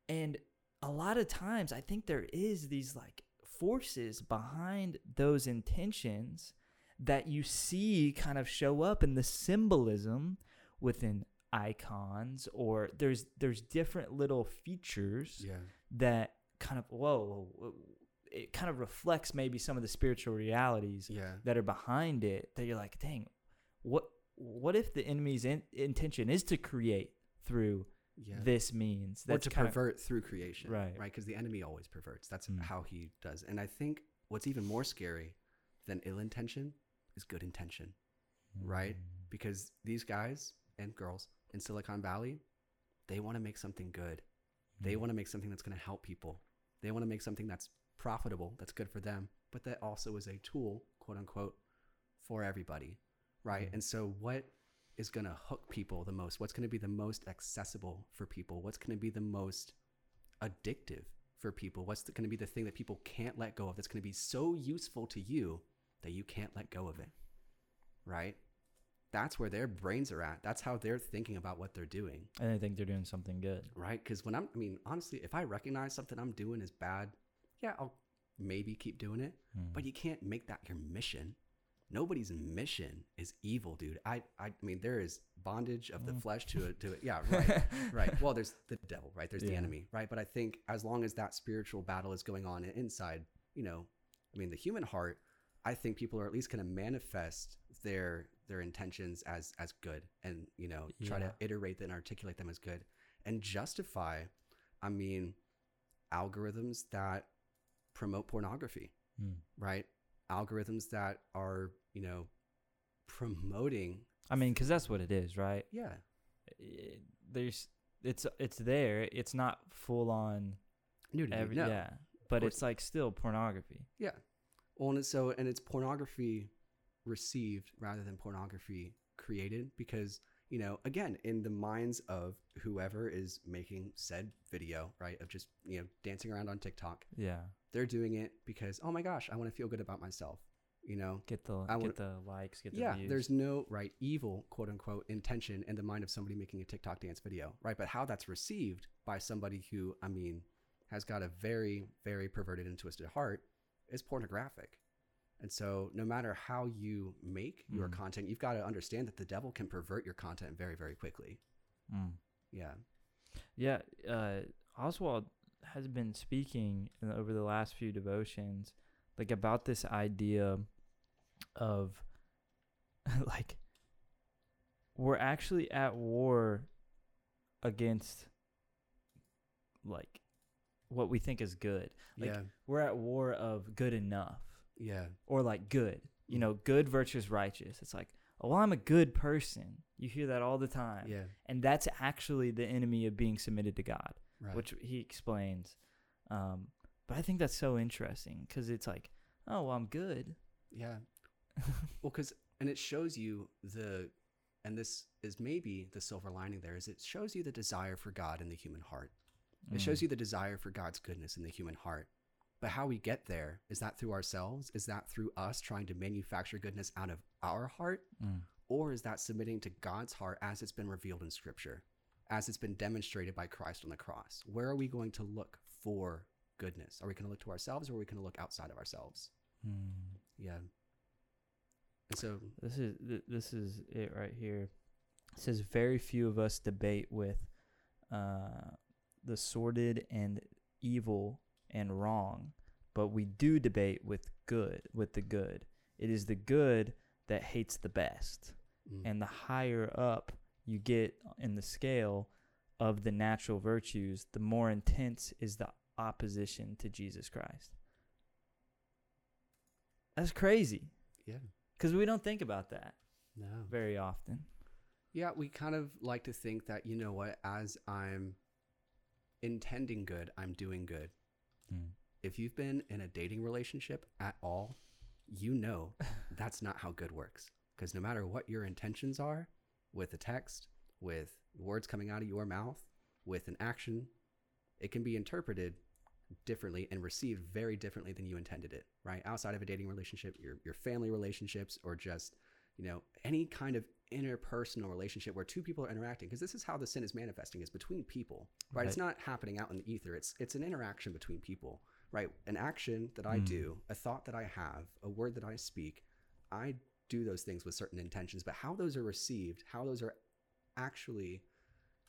Speaker 1: And a lot of times I think there is these like forces behind those intentions that you see kind of show up in the symbolism within icons or there's there's different little features
Speaker 2: Yeah.
Speaker 1: that kind of whoa, it kind of reflects maybe some of the spiritual realities
Speaker 2: Yeah.
Speaker 1: that are behind it that you're like dang what what if the enemy's in, intention is to create through
Speaker 2: Yeah.
Speaker 1: this means
Speaker 2: or to
Speaker 1: kind of
Speaker 2: pervert through creation.
Speaker 1: Right.
Speaker 2: Right. Because the enemy always perverts. That's
Speaker 1: Mm.
Speaker 2: how he does. And I think what's even more scary than ill intention is good intention. right?
Speaker 1: Mm.
Speaker 2: because these guys and girls in Silicon Valley, they want to make something good. They
Speaker 1: Mm.
Speaker 2: want to make something that's going to help people. They want to make something that's profitable, that's good for them, but that also is a tool, quote unquote, for everybody, right?
Speaker 1: Mhm.
Speaker 2: And so, what is going to hook people the most? What's going to be the most accessible for people? What's going to be the most addictive for people? What's going to be the thing that people can't let go of that's going to be so useful to you that you can't let go of it? Right? That's where their brains are at. That's how they're thinking about what they're doing
Speaker 1: and I think they're doing something good.
Speaker 2: right? Because when I'm, I mean, honestly, if I recognize something I'm doing is bad, yeah, I'll maybe keep doing it.
Speaker 1: Mm.
Speaker 2: But you can't make that your mission. Nobody's mission is evil, dude. I, I, mean, there is bondage of the
Speaker 1: Mm.
Speaker 2: flesh to it, to it. Yeah, right, right. Well, there's the devil, right? There's the enemy, right? But I think as long as that spiritual battle is going on inside, you know, I mean, the human heart, I think people are at least going to manifest their their intentions as as good, and you know, try
Speaker 1: Yeah.
Speaker 2: to iterate and articulate them as good, and justify. I mean, algorithms that promote pornography,
Speaker 1: Mm.
Speaker 2: right? Algorithms that are, you know, promoting.
Speaker 1: I mean, because that's what it is, right?
Speaker 2: Yeah.
Speaker 1: It- there's it's it's there. It's not full on.
Speaker 2: Nudity.
Speaker 1: Every,
Speaker 2: no.
Speaker 1: Yeah, but it's like still pornography.
Speaker 2: Yeah. Well, and it's so and it's pornography received rather than pornography created because you know again in the minds of whoever is making said video right of just you know dancing around on TikTok
Speaker 1: Yeah,
Speaker 2: they're doing it because oh my gosh I want to feel good about myself you know
Speaker 1: get the
Speaker 2: I
Speaker 1: get the likes, get the
Speaker 2: yeah
Speaker 1: views.
Speaker 2: there's no right evil quote unquote intention in the mind of somebody making a TikTok dance video right but how that's received by somebody who I mean has got a very very perverted and twisted heart is pornographic and so no matter how you make your
Speaker 1: Mm.
Speaker 2: content you've got to understand that the devil can pervert your content very very quickly
Speaker 1: Mm.
Speaker 2: yeah
Speaker 1: Yeah, uh, Oswald has been speaking over the last few devotions, like about this idea of like we're actually at war against like what we think is good. Like,
Speaker 2: yeah
Speaker 1: We're at war of good enough
Speaker 2: yeah
Speaker 1: or like good. You
Speaker 2: Mhm.
Speaker 1: know, good versus righteous. It's like, oh, well, I'm a good person. You hear that all the time.
Speaker 2: yeah
Speaker 1: And that's actually the enemy of being submitted to God
Speaker 2: right
Speaker 1: which he explains. Um, but I think that's so interesting because it's like, oh, well, I'm good.
Speaker 2: yeah. Well because and it shows you the and this is maybe the silver lining there is it shows you the desire for god in the human heart. It shows you the desire for god's goodness in the human heart. But how we get there is that through ourselves? Is that through us trying to manufacture goodness out of our heart?
Speaker 1: Mm.
Speaker 2: or is that submitting to god's heart as it's been revealed in scripture as it's been demonstrated by christ on the cross? Where are we going to look for goodness are we going to look to ourselves or are we going to look outside of ourselves
Speaker 1: Mm.
Speaker 2: yeah and so
Speaker 1: This is this is it right here. It says very few of us debate with uh, the sordid and evil and wrong, but we do debate with good with the good. It is the good that hates the best.
Speaker 2: mm,
Speaker 1: and the higher up you get in the scale of the natural virtues, the more intense is the opposition to Jesus Christ. That's crazy
Speaker 2: yeah
Speaker 1: because we don't think about that
Speaker 2: no
Speaker 1: very often.
Speaker 2: Yeah, we kind of like to think that, you know what, as I'm intending good, I'm doing good. Mm. If you've been in a dating relationship at all, you know that's not how good works. Because no matter what your intentions are with a text, with words coming out of your mouth, with an action, it can be interpreted differently and received very differently than you intended it, right? Outside of a dating relationship, your, your family relationships, or just you know any kind of interpersonal relationship where two people are interacting because this is how the sin is manifesting is between people right? it's not happening out in the ether it's it's an interaction between people right an action that i
Speaker 1: Mm.
Speaker 2: do a thought that i have a word that i speak i do those things with certain intentions but how those are received how those are actually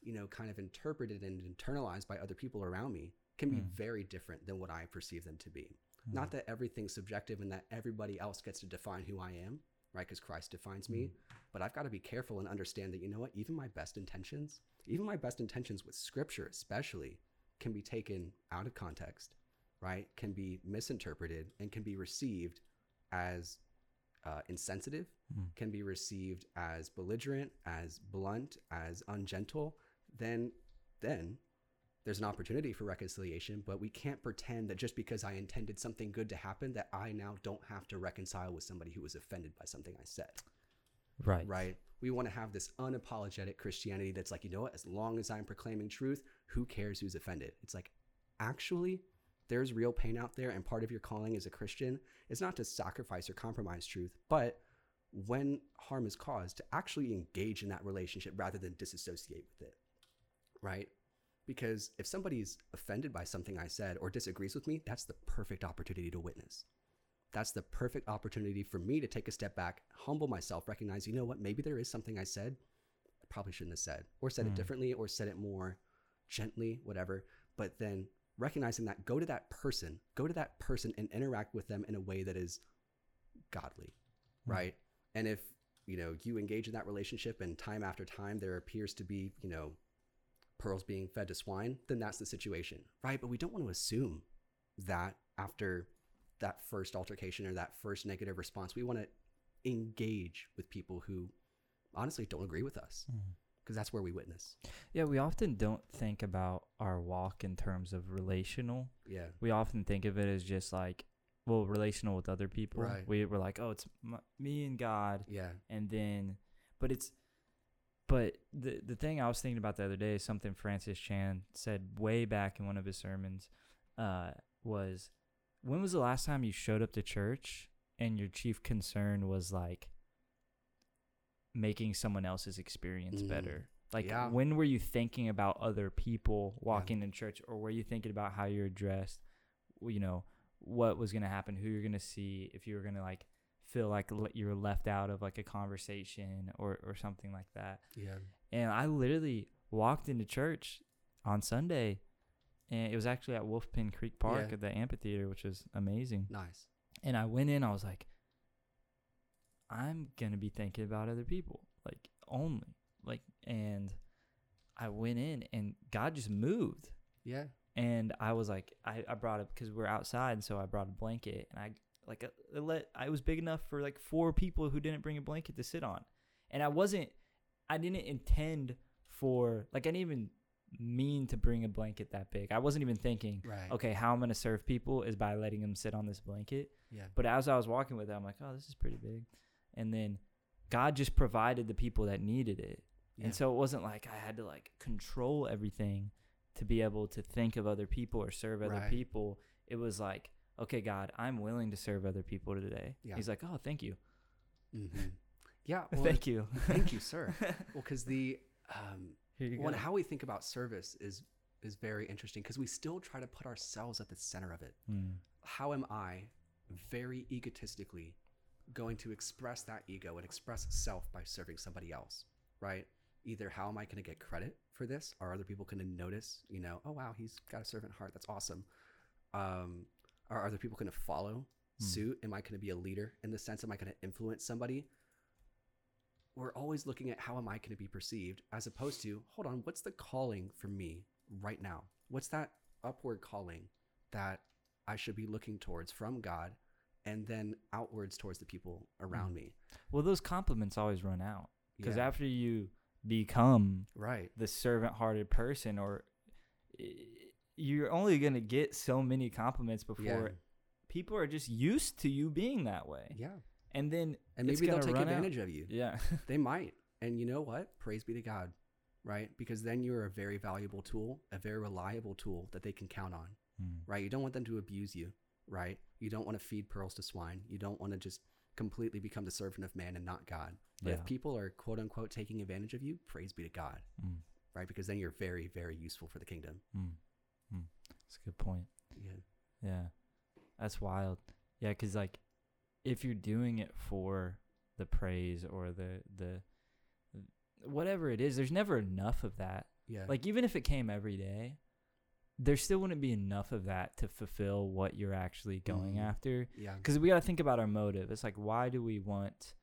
Speaker 2: you know kind of interpreted and internalized by other people around me can be
Speaker 1: Mm.
Speaker 2: very different than what i perceive them to be
Speaker 1: Mm.
Speaker 2: not that everything's subjective and that everybody else gets to define who I am, right? Because Christ defines me. But I've got to be careful and understand that, you know what? Even my best intentions, even my best intentions with scripture, especially, can be taken out of context, right? Can be misinterpreted and can be received as uh, insensitive,
Speaker 1: Mm.
Speaker 2: can be received as belligerent, as blunt, as ungentle. Then, then there's an opportunity for reconciliation, but we can't pretend that just because I intended something good to happen, that I now don't have to reconcile with somebody who was offended by something I said.
Speaker 1: Right.
Speaker 2: Right? We want to have this unapologetic Christianity that's like, you know what? As long as I'm proclaiming truth, who cares who's offended? It's like, actually, there's real pain out there, and part of your calling as a Christian is not to sacrifice or compromise truth, but when harm is caused, to actually engage in that relationship rather than disassociate with it. Right? Because if somebody's offended by something I said or disagrees with me, that's the perfect opportunity to witness. That's the perfect opportunity for me to take a step back, humble myself, recognize, you know what, maybe there is something I said I probably shouldn't have said, or said it
Speaker 1: Mm.
Speaker 2: differently, or said it more gently, whatever. But then recognizing that, go to that person, go to that person and interact with them in a way that is godly,
Speaker 1: Mm.
Speaker 2: right? And if you know you engage in that relationship and time after time there appears to be you know pearls being fed to swine then that's the situation right but we don't want to assume that after that first altercation or that first negative response we want to engage with people who honestly don't agree with us mm-hmm. because that's where we witness.
Speaker 1: Yeah, we often don't think about our walk in terms of relational.
Speaker 2: Yeah.
Speaker 1: We often think of it as just like, well, relational with other people.
Speaker 2: Right.
Speaker 1: We we're like, oh, it's m- me and God,
Speaker 2: Yeah.
Speaker 1: and then, but it's, but the the thing I was thinking about the other day is something Francis Chan said way back in one of his sermons, uh, was, when was the last time you showed up to church and your chief concern was like making someone else's experience
Speaker 2: Mm.
Speaker 1: better? Like
Speaker 2: Yeah.
Speaker 1: when were you thinking about other people walking in church, or were you thinking about how you're dressed? You know, what was gonna happen, who you're gonna see, if you were gonna like feel like you're left out of like a conversation or or something like that.
Speaker 2: Yeah.
Speaker 1: And I literally walked into church on Sunday, and it was actually at Wolf Pen Creek Park
Speaker 2: Yeah.
Speaker 1: at the amphitheater, which was amazing.
Speaker 2: Nice.
Speaker 1: And I went in, I was like, I'm gonna be thinking about other people, like only, like, and I went in, and God just moved,
Speaker 2: Yeah.
Speaker 1: and I was like, I, I brought it because we're outside, so I brought a blanket, and I like uh, it let I was big enough for like four people who didn't bring a blanket to sit on, and I wasn't, I didn't intend for like I didn't even mean to bring a blanket that big. I wasn't even thinking,
Speaker 2: Right.
Speaker 1: okay, how I'm gonna serve people is by letting them sit on this blanket.
Speaker 2: Yeah.
Speaker 1: But as I was walking with it, I'm like, oh, this is pretty big. And then God just provided the people that needed it.
Speaker 2: Yeah.
Speaker 1: And so it wasn't like I had to like control everything to be able to think of other people or serve other
Speaker 2: Right.
Speaker 1: people. It was like, okay, God, I'm willing to serve other people today.
Speaker 2: Yeah.
Speaker 1: He's like, oh, thank you.
Speaker 2: hmm Yeah. Well,
Speaker 1: thank you.
Speaker 2: thank you, sir. Well, because the um,
Speaker 1: Here you
Speaker 2: well,
Speaker 1: go.
Speaker 2: how we think about service is is very interesting because we still try to put ourselves at the center of it.
Speaker 1: Hmm.
Speaker 2: How am I, very egotistically, going to express that ego and express self by serving somebody else? Right. Either how am I going to get credit for this? Are other people going to notice? You know, oh wow, he's got a servant heart. That's awesome. Um, are other people going to follow
Speaker 1: Hmm.
Speaker 2: suit? Am I going to be a leader in the sense? Am I going to influence somebody? we're always looking at how am I going to be perceived as opposed to, hold on, what's the calling for me right now? What's that upward calling that I should be looking towards from God and then outwards towards the people around
Speaker 1: Mm.
Speaker 2: me?
Speaker 1: Well, those compliments always run out because
Speaker 2: Yeah.
Speaker 1: after you become
Speaker 2: right.
Speaker 1: the servant-hearted person, or i- you're only gonna get so many compliments before
Speaker 2: Yeah.
Speaker 1: people are just used to you being that way,
Speaker 2: Yeah.
Speaker 1: and then
Speaker 2: And maybe they'll take
Speaker 1: run out.
Speaker 2: advantage of you.
Speaker 1: Yeah,
Speaker 2: They might. And you know what? Praise be to God. Right? Because then you're a very valuable tool, a very reliable tool that they can count on. right? You don't want them to abuse you, right? You don't want to feed pearls to swine. You don't want to just completely become the servant of man and not God. But
Speaker 1: Yeah.
Speaker 2: if people are quote unquote taking advantage of you, praise be to God,
Speaker 1: Mm.
Speaker 2: right? Because then you're very, very useful for the kingdom.
Speaker 1: Mm. That's a good point.
Speaker 2: Yeah.
Speaker 1: Yeah, that's wild. Yeah, because like, if you're doing it for the praise or the the whatever it is, there's never enough of that.
Speaker 2: Yeah.
Speaker 1: Like even if it came every day, there still wouldn't be enough of that to fulfill what you're actually going
Speaker 2: Mhm.
Speaker 1: after.
Speaker 2: yeah.
Speaker 1: Because we got to think about our motive. It's like why do we want,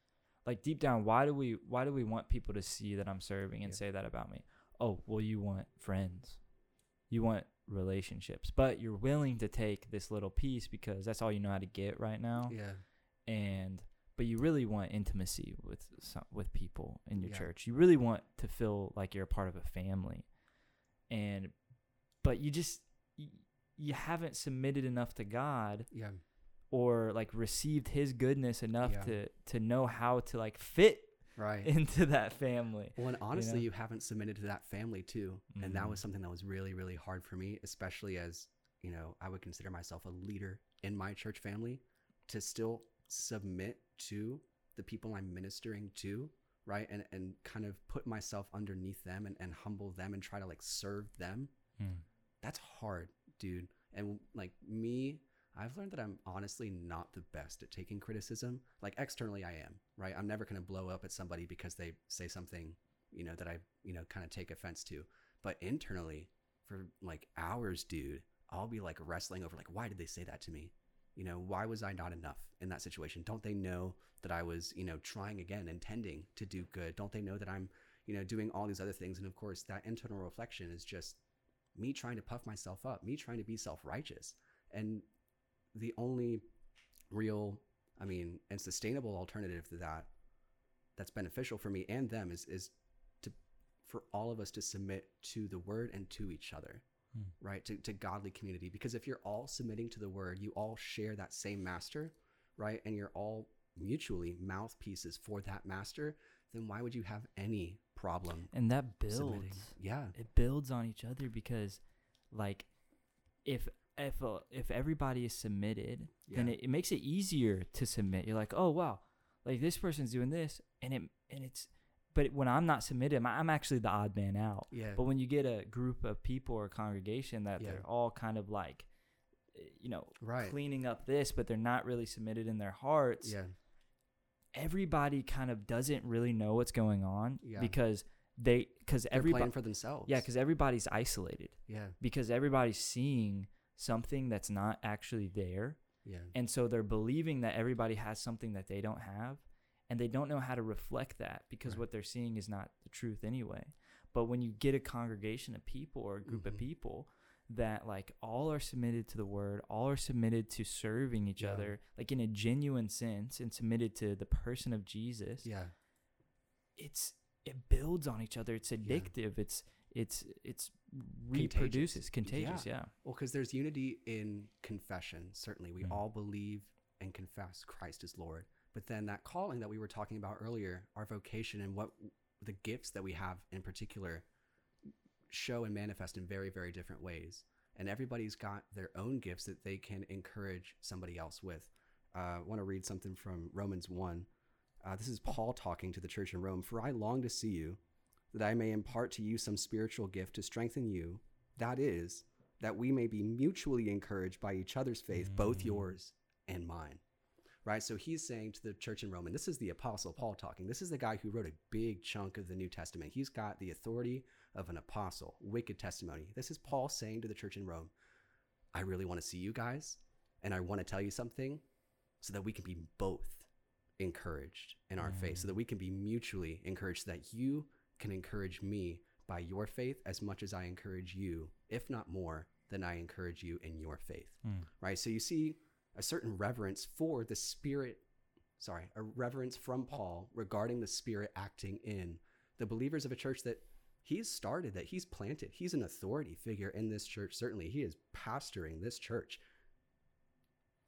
Speaker 1: like deep down, why do we why do we want people to see that I'm serving and
Speaker 2: Yeah.
Speaker 1: say that about me? Oh, well, you want friends, you want relationships, but you're willing to take this little piece because that's all you know how to get right now
Speaker 2: Yeah.
Speaker 1: and but you really want intimacy with some, with people in your
Speaker 2: Yeah.
Speaker 1: church. You really want to feel like you're a part of a family, and but you just y- you haven't submitted enough to God
Speaker 2: Yeah.
Speaker 1: or like received His goodness enough
Speaker 2: Yeah.
Speaker 1: to to know how to like fit
Speaker 2: Right.
Speaker 1: into that family.
Speaker 2: Well, and honestly,
Speaker 1: know?
Speaker 2: you haven't submitted to that family too. And that
Speaker 1: Mhm.
Speaker 2: was something that was really, really hard for me, especially as, you know, I would consider myself a leader in my church family to still submit to the people I'm ministering to, right? And and kind of put myself underneath them and, and humble them and try to like serve them. That's hard, dude. And like me, I've learned that I'm honestly not the best at taking criticism. Like externally, I am, right? I'm never going to blow up at somebody because they say something, you know, that I, you know, kind of take offense to. But internally, for like hours, dude, I'll be like wrestling over, like, why did they say that to me? You know, why was I not enough in that situation? Don't they know that I was, you know, trying again, intending to do good? Don't they know that I'm, you know, doing all these other things? And of course, that internal reflection is just me trying to puff myself up, me trying to be self righteous. And the only real I mean, and sustainable alternative to that that's beneficial for me and them is is to for all of us to submit to the word and to each other.
Speaker 1: Hmm.
Speaker 2: Right? To to godly community because if you're all submitting to the word, you all share that same master, right? And you're all mutually mouthpieces for that master, then why would you have any problem
Speaker 1: And that builds.
Speaker 2: submitting? Yeah.
Speaker 1: It builds on each other because, like, if if uh, if everybody is submitted, then it, it makes it easier to submit. You're like, oh wow, like this person's doing this, and it and it's. But when I'm not submitted, I'm- actually the odd man out.
Speaker 2: Yeah.
Speaker 1: But when you get a group of people or congregation that
Speaker 2: Yeah.
Speaker 1: they're all kind of like, eh, you know,
Speaker 2: Right.
Speaker 1: cleaning up this, but they're not really submitted in their hearts.
Speaker 2: yeah.
Speaker 1: Everybody kind of doesn't really know what's going on
Speaker 2: Yeah.
Speaker 1: because they because everybody
Speaker 2: for themselves.
Speaker 1: yeah because everybody's isolated
Speaker 2: yeah.
Speaker 1: because everybody's seeing something that's not actually there
Speaker 2: Yeah.
Speaker 1: and so they're believing that everybody has something that they don't have and they don't know how to reflect that because
Speaker 2: Right.
Speaker 1: what they're seeing is not the truth anyway but when you get a congregation of people or a group of
Speaker 2: Mhm.
Speaker 1: people that like all are submitted to the word all are submitted to serving each
Speaker 2: Yeah.
Speaker 1: other like in a genuine sense and submitted to the person of jesus
Speaker 2: Yeah.
Speaker 1: it's it builds on each other it's addictive it's it's it's reproduces contagious yeah,
Speaker 2: Well, because there's unity in confession. Certainly, we
Speaker 1: Mhm.
Speaker 2: all believe and confess Christ is Lord. But then that calling that we were talking about earlier, our vocation and what the gifts that we have in particular show and manifest in very, very different ways. And everybody's got their own gifts that they can encourage somebody else with. Uh, I want to read something from Romans 1. Uh, this is Paul talking to the church in Rome. For I long to see you, that I may impart to you some spiritual gift to strengthen you. That is, that we may be mutually encouraged by each other's faith, both
Speaker 1: Mm.
Speaker 2: yours and mine. Right? So he's saying to the church in Rome, and this is the Apostle Paul talking. This is the guy who wrote a big chunk of the New Testament. He's got the authority of an apostle, wicked testimony. This is Paul saying to the church in Rome, I really want to see you guys, and I want to tell you something so that we can be both encouraged in our faith, so that we can be mutually encouraged, so that you can encourage me by your faith as much as I encourage you, if not more than I encourage you in your faith.
Speaker 1: Mm.
Speaker 2: Right? So you see a certain reverence for the Spirit, sorry, a reverence from Paul regarding the Spirit acting in the believers of a church that he's started, that he's planted. He's an authority figure in this church. Certainly, he is pastoring this church.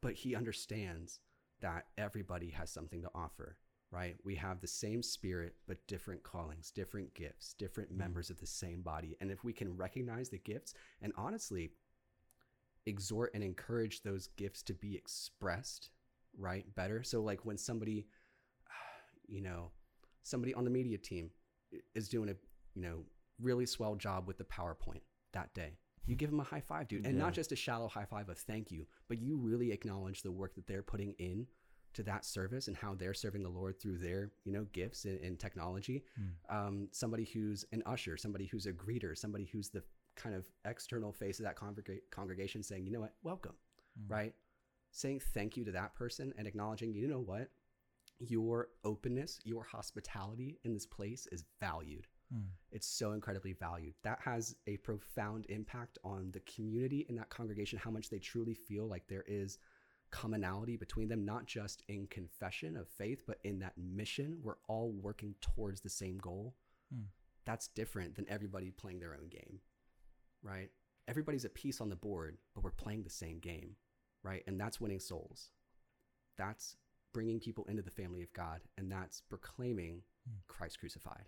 Speaker 2: But he understands that everybody has something to offer, right? We have the same spirit, but different callings, different gifts, different
Speaker 1: Mhm.
Speaker 2: members of the same body. And if we can recognize the gifts and honestly exhort and encourage those gifts to be expressed, right? Better. So, like when somebody, you know, somebody on the media team is doing a, you know, really swell job with the PowerPoint that day. You give them a high five, dude. And
Speaker 1: Yeah.
Speaker 2: not just a shallow high five of thank you, but you really acknowledge the work that they're putting in to that service and how they're serving the Lord through their, you know, gifts and, and technology.
Speaker 1: Mm.
Speaker 2: Um, somebody who's an usher, somebody who's a greeter, somebody who's the kind of external face of that congrega- congregation saying, you know what, welcome,
Speaker 1: Mm.
Speaker 2: right? Saying thank you to that person and acknowledging, you know what, your openness, your hospitality in this place is valued.
Speaker 1: Mm.
Speaker 2: It's so incredibly valued. That has a profound impact on the community in that congregation, how much they truly feel like there is commonality between them, not just in confession of faith, but in that mission. We're all working towards the same goal.
Speaker 1: Hmm.
Speaker 2: That's different than everybody playing their own game, right? Everybody's a piece on the board, but we're playing the same game, right? And that's winning souls. That's bringing people into the family of God, and that's proclaiming
Speaker 1: Hmm.
Speaker 2: Christ crucified.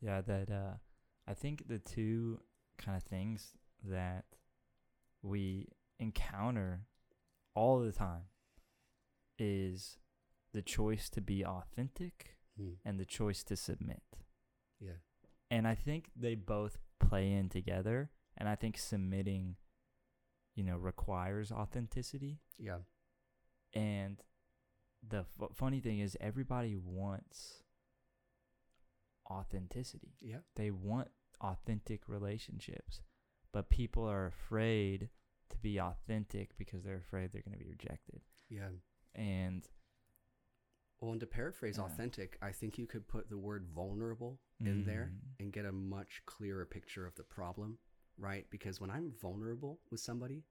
Speaker 1: Yeah, that uh I think the two kind of things that we encounter all the time is the choice to be authentic hmm. and the choice to submit.
Speaker 2: Yeah.
Speaker 1: And I think they both play in together and I think submitting you know requires authenticity
Speaker 2: Yeah.
Speaker 1: and the f- funny thing is everybody wants authenticity
Speaker 2: Yeah.
Speaker 1: they want authentic relationships but people are afraid to be authentic because they're afraid they're going to be rejected
Speaker 2: Yeah.
Speaker 1: and
Speaker 2: Well, and to paraphrase
Speaker 1: Yeah.
Speaker 2: authentic, I think you could put the word vulnerable in there
Speaker 1: Mm.
Speaker 2: and get a much clearer picture of the problem, right? Because when I'm vulnerable with somebody,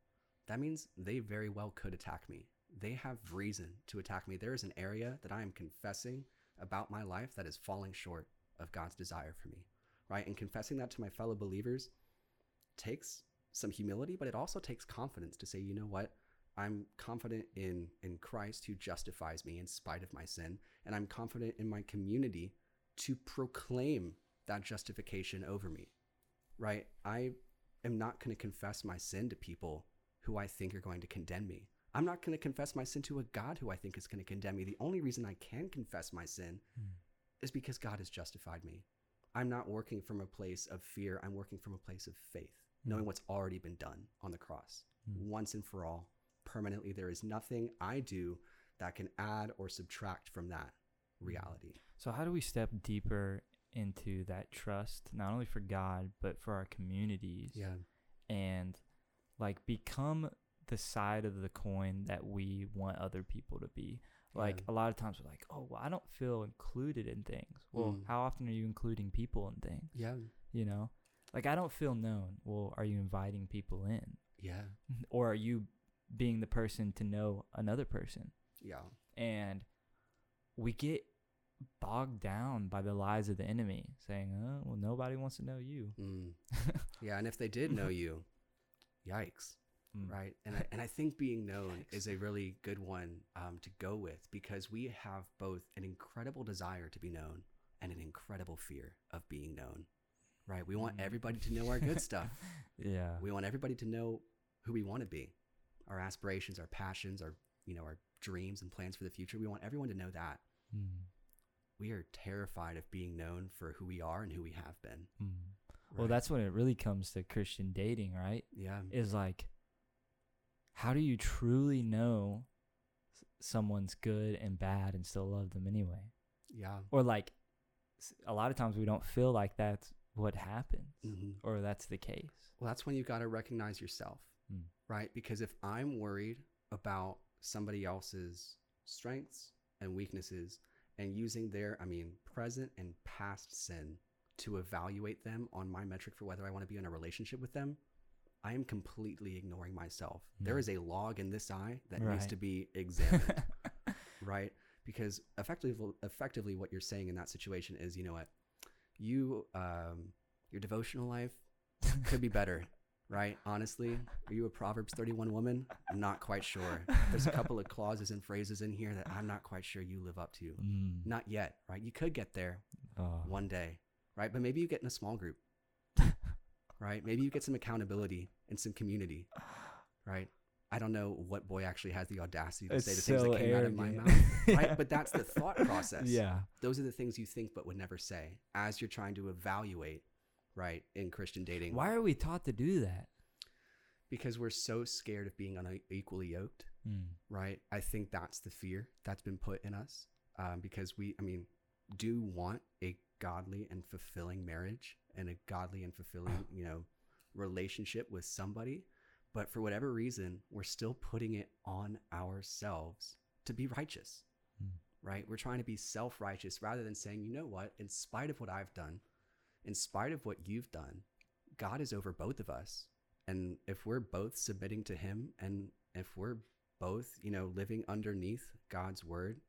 Speaker 2: that means they very well could attack me. they have reason to attack me. There is an area that I am confessing about my life that is falling short of God's desire for me, right? And confessing that to my fellow believers takes some humility, but it also takes confidence to say, you know what? I'm confident in in Christ who justifies me in spite of my sin, and I'm confident in my community to proclaim that justification over me. Right? I am not going to confess my sin to people who I think are going to condemn me. I'm not going to confess my sin to a God who I think is going to condemn me. The only reason I can confess my sin
Speaker 1: Mm.
Speaker 2: is because God has justified me. I'm not working from a place of fear. I'm working from a place of faith, knowing what's already been done on the cross
Speaker 1: Mm.
Speaker 2: once and for all, permanently. There is nothing I do that can add or subtract from that reality.
Speaker 1: So how do we step deeper into that trust, not only for God but for our communities,
Speaker 2: Yeah.
Speaker 1: and like become the side of the coin that we want other people to be? Like
Speaker 2: Yeah.
Speaker 1: a lot of times we're like, oh, well, I don't feel included in things. Well,
Speaker 2: Mm.
Speaker 1: how often are you including people in things?
Speaker 2: Yeah.
Speaker 1: You know, like I don't feel known. Well, are you inviting people in,
Speaker 2: Yeah.
Speaker 1: or are you being the person to know another person?
Speaker 2: Yeah.
Speaker 1: and we get bogged down by the lies of the enemy saying oh well nobody wants to know you
Speaker 2: Mm. Yeah. And if they did know you, yikes.
Speaker 1: Mm.
Speaker 2: Right. And I, and I think being known
Speaker 1: Yikes.
Speaker 2: is a really good one um, to go with because we have both an incredible desire to be known and an incredible fear of being known. Right. We want
Speaker 1: Mm.
Speaker 2: everybody to know our good stuff.
Speaker 1: yeah
Speaker 2: We want everybody to know who we want to be, our aspirations, our passions, our you know our dreams and plans for the future. We want everyone to know that.
Speaker 1: Mm.
Speaker 2: We are terrified of being known for who we are and who we have been.
Speaker 1: Mm. well that's when it really comes to christian dating right
Speaker 2: yeah,
Speaker 1: is like how do you truly know someone's good and bad and still love them anyway
Speaker 2: yeah,
Speaker 1: or like a lot of times we don't feel like that's what happens
Speaker 2: hmm
Speaker 1: or that's the case
Speaker 2: Well, that's when you've got to recognize yourself,
Speaker 1: Mm.
Speaker 2: right? Because if I'm worried about somebody else's strengths and weaknesses and using their, I mean, present and past sin to evaluate them on my metric for whether I want to be in a relationship with them, I am completely ignoring myself. There
Speaker 1: Mm.
Speaker 2: is a log in this eye that needs to be examined, right? Because effectively, effectively, what you're saying in that situation is, you know what, you, um, your devotional life could be better, right? Honestly, are you a Proverbs 31 woman? I'm not quite sure. There's a couple of clauses and phrases in here that I'm not quite sure you live up to.
Speaker 1: Mm.
Speaker 2: Not yet, right? You could get there
Speaker 1: Oh.
Speaker 2: one day, right? But maybe you get in a small group, right? Maybe you get some accountability and some community, right? I don't know what boy actually has the audacity to
Speaker 1: It's
Speaker 2: say the things that came out of my mouth, right?
Speaker 1: Yeah.
Speaker 2: But that's the thought process.
Speaker 1: Yeah.
Speaker 2: Those are the things you think but would never say as you're trying to evaluate, right, in Christian dating.
Speaker 1: Why are we taught to do that?
Speaker 2: Because we're so scared of being unequally yoked,
Speaker 1: Mm.
Speaker 2: right? I think that's the fear that's been put in us um, because we, I mean, do want a godly and fulfilling marriage and a godly and fulfilling, you know, relationship with somebody. But for whatever reason, we're still putting it on ourselves to be righteous,
Speaker 1: Mm.
Speaker 2: right? We're trying to be self righteous rather than saying, you know what, in spite of what I've done, in spite of what you've done, God is over both of us. And if we're both submitting to Him and if we're both, you know, living underneath God's word,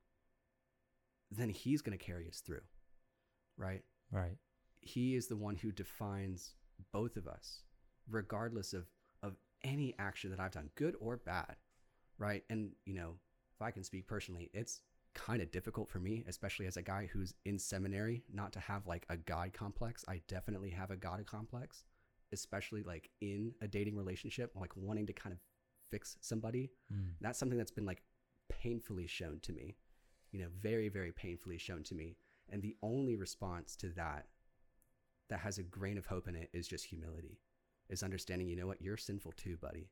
Speaker 2: then He's going to carry us through, right?
Speaker 1: Right.
Speaker 2: He is the one who defines both of us, regardless of, of any action that I've done, good or bad, right? And, you know, if I can speak personally, it's kind of difficult for me, especially as a guy who's in seminary, not to have like a God complex. I definitely have a God complex, especially like in a dating relationship, like wanting to kind of fix somebody
Speaker 1: Mm.
Speaker 2: that's something that's been like painfully shown to me you know very very painfully shown to me and the only response to that that has a grain of hope in it is just humility is understanding you know what you're sinful too buddy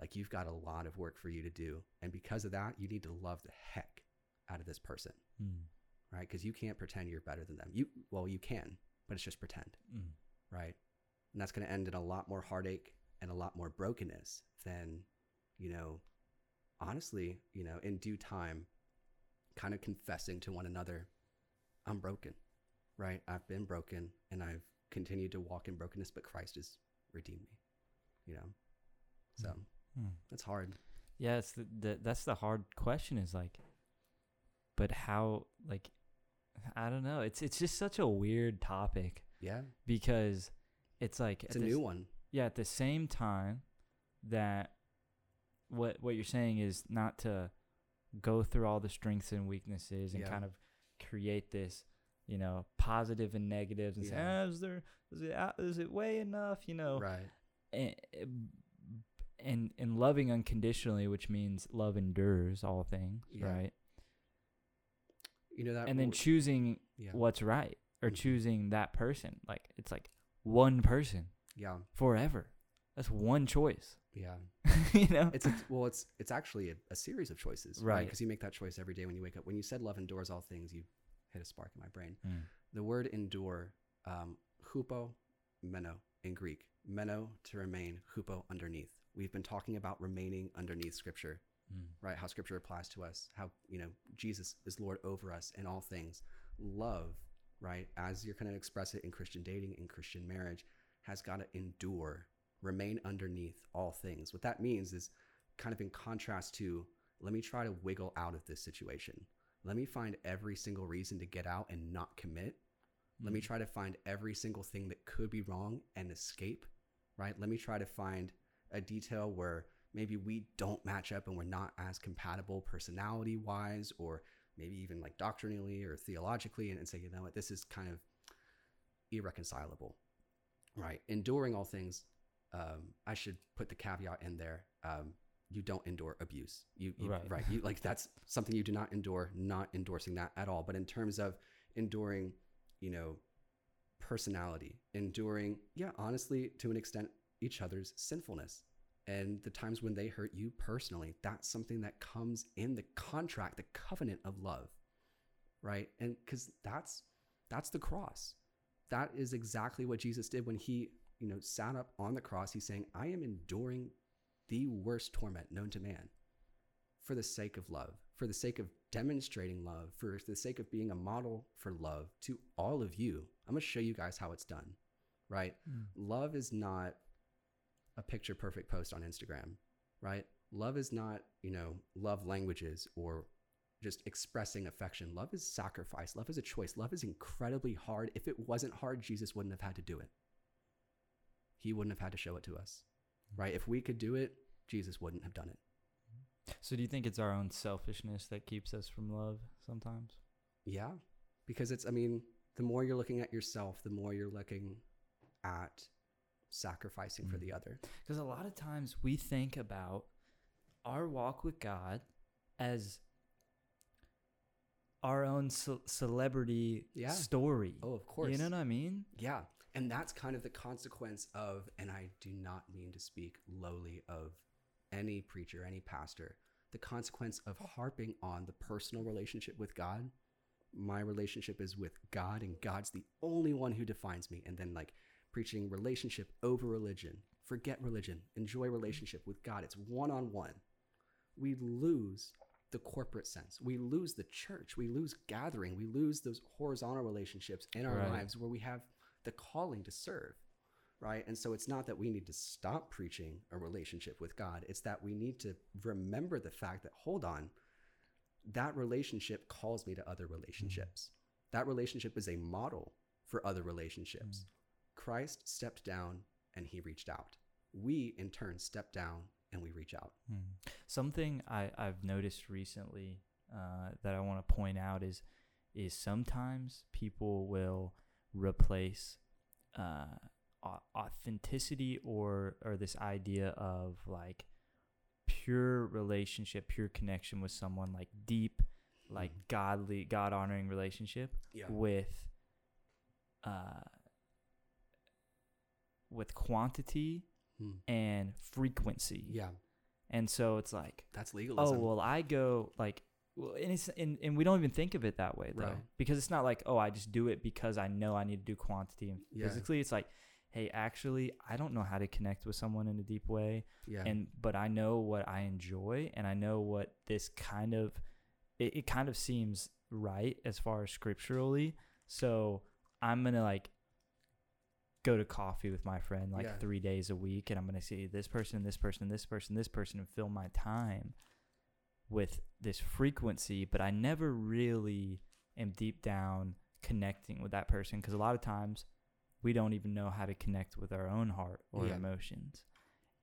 Speaker 2: like you've got a lot of work for you to do and because of that you need to love the heck out of this person
Speaker 1: Mm.
Speaker 2: right because you can't pretend you're better than them you well you can but it's just pretend
Speaker 1: Mm.
Speaker 2: right? And that's going to end in a lot more heartache and a lot more brokenness than, you know, honestly, you know, in due time, kind of confessing to one another, I'm broken, right? I've been broken and I've continued to walk in brokenness, but Christ has redeemed me, you know? So
Speaker 1: Mm.
Speaker 2: it's hard.
Speaker 1: Yeah, it's the, the that's the hard question is like but how like I don't know. It's it's just such a weird topic
Speaker 2: Yeah.
Speaker 1: because it's like
Speaker 2: It's a
Speaker 1: the
Speaker 2: new one.
Speaker 1: Yeah, at the same time that what what you're saying is not to go through all the strengths and weaknesses and
Speaker 2: Yeah.
Speaker 1: kind of create this, you know, positive and negatives and say,
Speaker 2: Yeah.
Speaker 1: ah, is there is it is it way enough, you know?
Speaker 2: Right.
Speaker 1: and and and loving unconditionally, which means love endures all things,
Speaker 2: Yeah.
Speaker 1: right?
Speaker 2: You know that
Speaker 1: And then
Speaker 2: w-
Speaker 1: choosing
Speaker 2: yeah.
Speaker 1: what's right or
Speaker 2: Mhm.
Speaker 1: choosing that person, like it's like one person
Speaker 2: Yeah.
Speaker 1: forever. That's one choice,
Speaker 2: Yeah.
Speaker 1: you know.
Speaker 2: It's a, well, it's it's actually a, a series of choices, right?
Speaker 1: Right.
Speaker 2: Because you make that choice every day when you wake up. When you said love endures all things, you hit a spark in my brain.
Speaker 1: Mm.
Speaker 2: The word endure, um, hupo, meno in Greek. Meno to remain, hupo underneath. We've been talking about remaining underneath Scripture,
Speaker 1: Mm.
Speaker 2: right? How Scripture applies to us. How you know Jesus is Lord over us in all things. Love, right? As you're going to express it in Christian dating, in Christian marriage, has got to endure, remain underneath all things. What that means is kind of in contrast to let me try to wiggle out of this situation. Let me find every single reason to get out and not commit. Let me
Speaker 1: Mm.
Speaker 2: try to find every single thing that could be wrong and escape, right? Let me try to find a detail where maybe we don't match up and we're not as compatible personality wise or maybe even like doctrinally or theologically and, and say, you know what, this is kind of irreconcilable, right? Enduring all things, um, I should put the caveat in there. Um, you don't endure abuse. You, you
Speaker 1: Right.
Speaker 2: right. You like that's something you do not endure. Not endorsing that at all. But in terms of enduring, you know, personality, enduring, yeah, honestly, to an extent, each other's sinfulness and the times when they hurt you personally. That's something that comes in the contract, the covenant of love, right? And because that's that's the cross. That is exactly what Jesus did when he, you know, sat up on the cross. He's saying, "I am enduring the worst torment known to man for the sake of love, for the sake of demonstrating love, for the sake of being a model for love to all of you. I'm going to show you guys how it's done, right?
Speaker 1: Mm.
Speaker 2: Love is not a picture perfect post on Instagram, right? Love is not, you know, love languages or just expressing affection. Love is sacrifice. Love is a choice. Love is incredibly hard. If it wasn't hard, Jesus wouldn't have had to do it. He wouldn't have had to show it to us, right? If we could do it, Jesus wouldn't have done it.
Speaker 1: So do you think it's our own selfishness that keeps us from love sometimes?
Speaker 2: Yeah. Because it's, I mean, the more you're looking at yourself, the more you're looking at sacrificing for
Speaker 1: Mm.
Speaker 2: the other.
Speaker 1: Because a lot of times we think about our walk with God as our own ce- celebrity
Speaker 2: Yeah.
Speaker 1: story.
Speaker 2: Oh, of course.
Speaker 1: You know what I mean?
Speaker 2: Yeah. And that's kind of the consequence of, and I do not mean to speak lowly of any preacher, any pastor, the consequence of harping on the personal relationship with God. My relationship is with God, and God's the only one who defines me. And then, like, preaching relationship over religion. Forget religion, enjoy relationship with God. It's one on one. We lose the corporate sense. We lose the church. We lose gathering. We lose those horizontal relationships in our
Speaker 1: Right.
Speaker 2: lives where we have the calling to serve, right? And so it's not that we need to stop preaching a relationship with God, it's that we need to remember the fact that, hold on, that relationship calls me to other relationships. That relationship is a model for other relationships. Christ stepped down and he reached out. We, in turn, step down and we reach out.
Speaker 1: Hmm. Something I, I've noticed recently uh, that I want to point out is is sometimes people will replace uh, authenticity or or this idea of like pure relationship, pure connection with someone, like deep, like godly, God honoring relationship
Speaker 2: Yeah.
Speaker 1: with uh with quantity
Speaker 2: Hmm.
Speaker 1: and frequency.
Speaker 2: Yeah.
Speaker 1: And so it's like,
Speaker 2: That's legal.
Speaker 1: oh
Speaker 2: legalism.
Speaker 1: well, I go like, well, and it's and, and we don't even think of it that way though,
Speaker 2: Right.
Speaker 1: because it's not like, oh, I just do it because I know I need to do quantity and
Speaker 2: Yeah.
Speaker 1: physically. It's like, hey, actually, I don't know how to connect with someone in a deep way,
Speaker 2: yeah.
Speaker 1: and but I know what I enjoy, and I know what this kind of, it, it kind of seems right as far as scripturally. So I'm gonna like go to coffee with my friend like
Speaker 2: Yeah.
Speaker 1: three days a week, and I'm gonna see this person, this person, this person, this person, and fill my time with this frequency. But I never really am deep down connecting with that person because a lot of times we don't even know how to connect with our own heart or
Speaker 2: Yeah.
Speaker 1: emotions,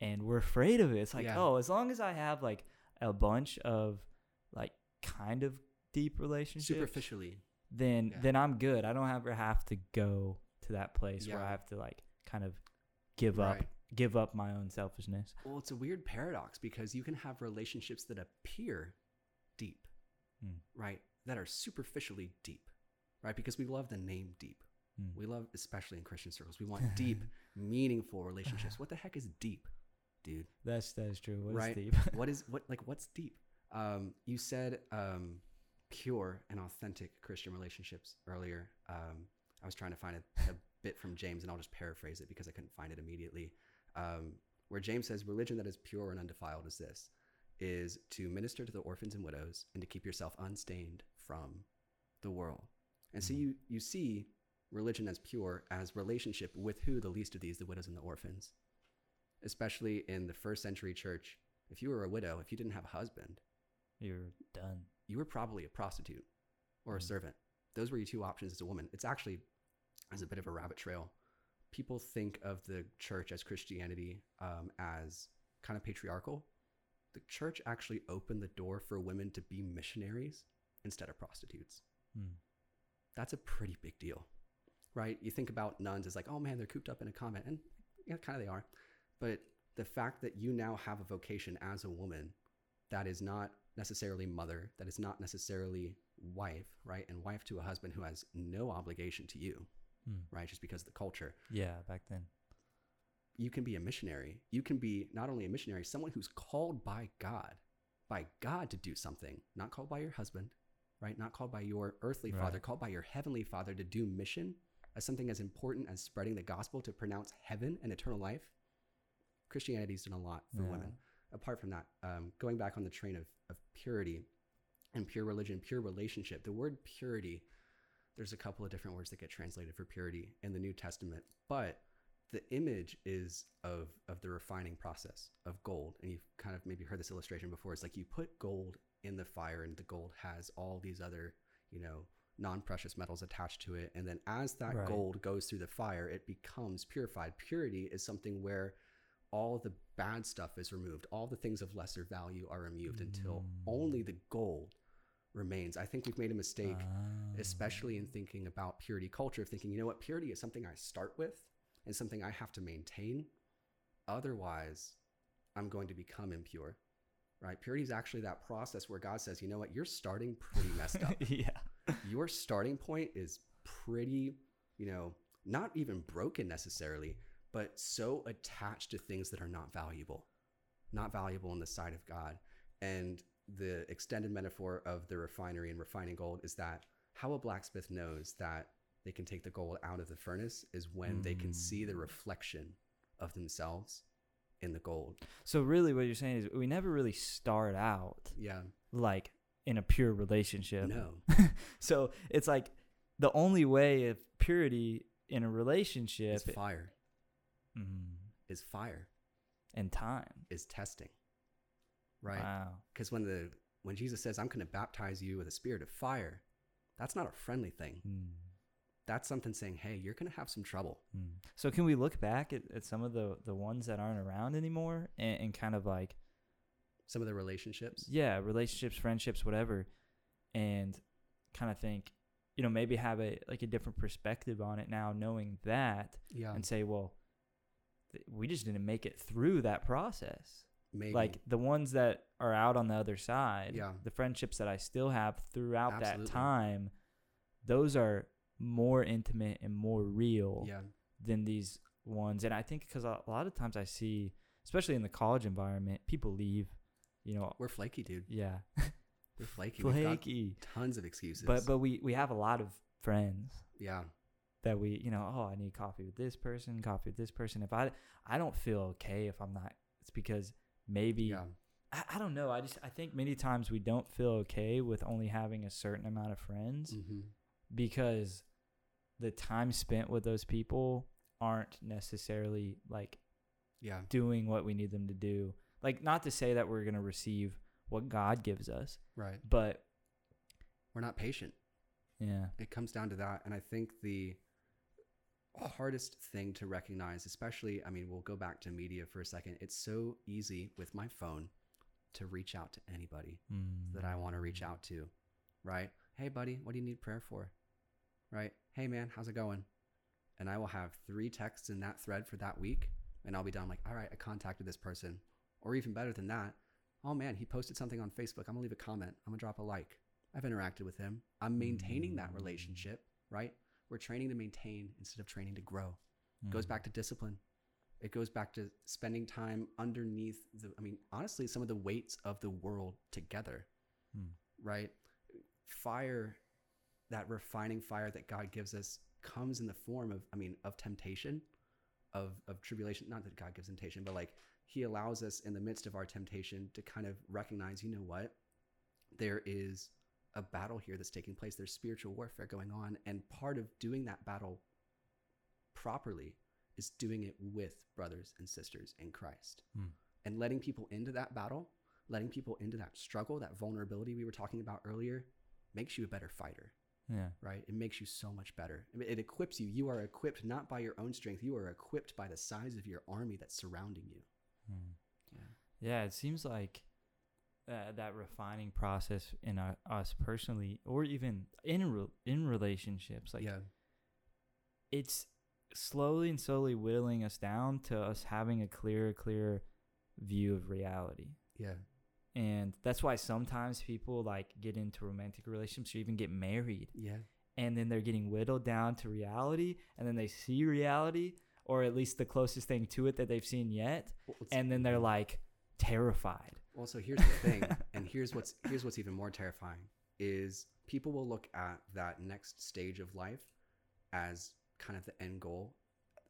Speaker 1: and we're afraid of it. It's like,
Speaker 2: Yeah.
Speaker 1: oh, as long as I have like a bunch of like kind of deep relationships
Speaker 2: Superficially.
Speaker 1: then
Speaker 2: Yeah.
Speaker 1: then I'm good. I don't ever have to go to that place where I have to like kind of give up
Speaker 2: Right.
Speaker 1: Give up my own selfishness.
Speaker 2: Well, it's a weird paradox because you can have relationships that appear deep,
Speaker 1: Mm.
Speaker 2: right? That are superficially deep, right? Because we love the name deep.
Speaker 1: Mm.
Speaker 2: We love, especially in Christian circles, we want deep, meaningful relationships. What the heck is deep, dude?
Speaker 1: That's that is true. What is
Speaker 2: Right.
Speaker 1: deep?
Speaker 2: what is what like what's deep? Um, you said um, pure and authentic Christian relationships earlier. Um, I was trying to find a, a bit from James, and I'll just paraphrase it because I couldn't find it immediately. Um, where James says, "Religion that is pure and undefiled is this: is to minister to the orphans and widows, and to keep yourself unstained from the world." And so
Speaker 1: Mhm.
Speaker 2: you you see religion as pure as relationship with who the least of these, the widows and the orphans. Especially in the first century church, if you were a widow, if you didn't have a husband,
Speaker 1: You're done.
Speaker 2: you were probably a prostitute or a
Speaker 1: Mm.
Speaker 2: servant. Those were your two options as a woman. It's actually as a bit of a rabbit trail. People think of the church as Christianity um, as kind of patriarchal. The church actually opened the door for women to be missionaries instead of prostitutes.
Speaker 1: Mm.
Speaker 2: That's a pretty big deal, right? You think about nuns as like, oh man, they're cooped up in a convent, and yeah, kind of they are. But the fact that you now have a vocation as a woman that is not necessarily mother, that is not necessarily wife, right? And wife to a husband who has no obligation to you,
Speaker 1: Mm.
Speaker 2: right? Just because of the culture.
Speaker 1: Yeah, back then.
Speaker 2: You can be a missionary. You can be not only a missionary, someone who's called by God, by God to do something, not called by your husband, right? Not called by your earthly father,
Speaker 1: Right.
Speaker 2: called by your heavenly father to do mission as something as important as spreading the gospel to pronounce heaven and eternal life. Christianity's done a lot for
Speaker 1: Yeah.
Speaker 2: women. Apart from that, um, going back on the train of, of purity and pure religion, pure relationship, the word purity, there's a couple of different words that get translated for purity in the New Testament, but the image is of of the refining process of gold. And you've kind of maybe heard this illustration before. It's like you put gold in the fire and the gold has all these other you know non-precious metals attached to it. And then as that
Speaker 1: Right.
Speaker 2: gold goes through the fire it becomes purified. Purity is something where all the bad stuff is removed. All the things of lesser value are removed until
Speaker 1: Mm.
Speaker 2: only the gold remains i think we've made a mistake
Speaker 1: Ah.
Speaker 2: especially in thinking about purity culture, of thinking, you know what, purity is something I start with and something I have to maintain. Otherwise, I'm going to become impure, right? Purity is actually that process where God says, you know what, you're starting pretty messed up.
Speaker 1: yeah.
Speaker 2: Your starting point is pretty, you know, not even broken necessarily, but so attached to things that are not valuable, not valuable in the sight of God. And the extended metaphor of the refinery and refining gold is that how a blacksmith knows that they can take the gold out of the furnace is when they can see the
Speaker 1: Mm.
Speaker 2: reflection of themselves in the gold.
Speaker 1: So really what you're saying is we never really start out
Speaker 2: Yeah.
Speaker 1: like in a pure relationship.
Speaker 2: No.
Speaker 1: So it's like the only way of purity in a relationship
Speaker 2: Is fire.
Speaker 1: Mm.
Speaker 2: Is fire.
Speaker 1: and time.
Speaker 2: Is testing. Right.
Speaker 1: Wow.
Speaker 2: because when the when jesus says i'm going to baptize you with a spirit of fire that's not a friendly thing
Speaker 1: Mm.
Speaker 2: that's something saying hey you're going to have some trouble
Speaker 1: Mm. So can we look back at, at some of the the ones that aren't around anymore and, and kind of like
Speaker 2: some of the relationships
Speaker 1: yeah relationships friendships whatever and kind of think you know maybe have a like a different perspective on it now knowing that
Speaker 2: yeah
Speaker 1: and say well we just didn't make it through that process
Speaker 2: maybe.
Speaker 1: Like the ones that are out on the other side
Speaker 2: Yeah.
Speaker 1: the friendships that i still have throughout
Speaker 2: Absolutely.
Speaker 1: that time those are more intimate and more real
Speaker 2: yeah.
Speaker 1: than these ones. And i think because a lot of times i see especially in the college environment people leave you know
Speaker 2: we're flaky dude.
Speaker 1: Yeah.
Speaker 2: We're flaky.
Speaker 1: Flaky.
Speaker 2: tons of excuses.
Speaker 1: But but we we have a lot of friends
Speaker 2: yeah.
Speaker 1: that we you know oh i need coffee with this person coffee with this person. If i i don't feel okay if i'm not it's because maybe
Speaker 2: yeah
Speaker 1: I, I don't know i just i think many times we don't feel okay with only having a certain amount of friends
Speaker 2: hmm
Speaker 1: because the time spent with those people aren't necessarily like
Speaker 2: Yeah.
Speaker 1: doing what we need them to do. Like not to say that we're going to receive what God gives us,
Speaker 2: Right.
Speaker 1: but
Speaker 2: We're not patient.
Speaker 1: yeah.
Speaker 2: It comes down to that. And I think the hardest thing to recognize, especially, I mean, we'll go back to media for a second. It's so easy with my phone to reach out to anybody mm. that I want to reach out to, right? Hey, buddy, what do you need prayer for? Right? Hey, man, how's it going? And I will have three texts in that thread for that week. And I'll be done like, all right, I contacted this person. Or even better than that, oh man, he posted something on Facebook. I'm going to leave a comment. I'm going to drop a like. I've interacted with him. I'm maintaining that mm. relationship, right? We're training to maintain instead of training to grow. It goes
Speaker 1: Mm.
Speaker 2: back to discipline. It goes back to spending time underneath the, I mean, honestly, some of the weights of the world together,
Speaker 1: Hmm.
Speaker 2: right? Fire, that refining fire that God gives us comes in the form of, I mean, of temptation, of, of tribulation. Not that God gives temptation, but like He allows us in the midst of our temptation to kind of recognize, you know what? There is a battle here that's taking place. There's spiritual warfare going on. And part of doing that battle properly is doing it with brothers and sisters in Christ
Speaker 1: Hmm.
Speaker 2: and letting people into that battle, letting people into that struggle, that vulnerability we were talking about earlier, makes you a better fighter,
Speaker 1: Yeah.
Speaker 2: right? It makes you so much better. It equips you. You are equipped not by your own strength, you are equipped by the size of your army that's surrounding you.
Speaker 1: Mm.
Speaker 2: Yeah.
Speaker 1: Yeah, it seems like uh, that refining process in our, us personally, or even in re- in relationships, like
Speaker 2: yeah.
Speaker 1: it's slowly and slowly whittling us down to us having a clearer, clearer view of reality.
Speaker 2: Yeah.
Speaker 1: And that's why sometimes people like get into romantic relationships or even get married,
Speaker 2: Yeah.
Speaker 1: and then they're getting whittled down to reality, and then they see reality, or at least the closest thing to it that they've seen yet,
Speaker 2: Well,
Speaker 1: and then they're like terrified.
Speaker 2: Well, so here's the thing, and here's what's here's what's even more terrifying is people will look at that next stage of life as kind of the end goal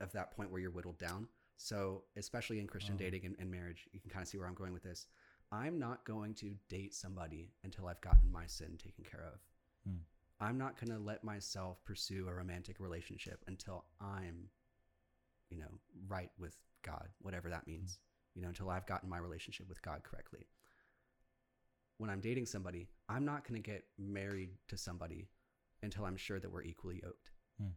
Speaker 2: of that point where you're whittled down. So, especially in Christian
Speaker 1: Oh.
Speaker 2: dating and, and marriage, you can kind of see where I'm going with this. I'm not going to date somebody until I've gotten my sin taken care of.
Speaker 1: Hmm.
Speaker 2: I'm not going to let myself pursue a romantic relationship until I'm, you know, right with God, whatever that means you know, until I've gotten my relationship with God correctly. When I'm dating somebody, I'm not going to get married to somebody until I'm sure that we're equally yoked.
Speaker 1: Hmm.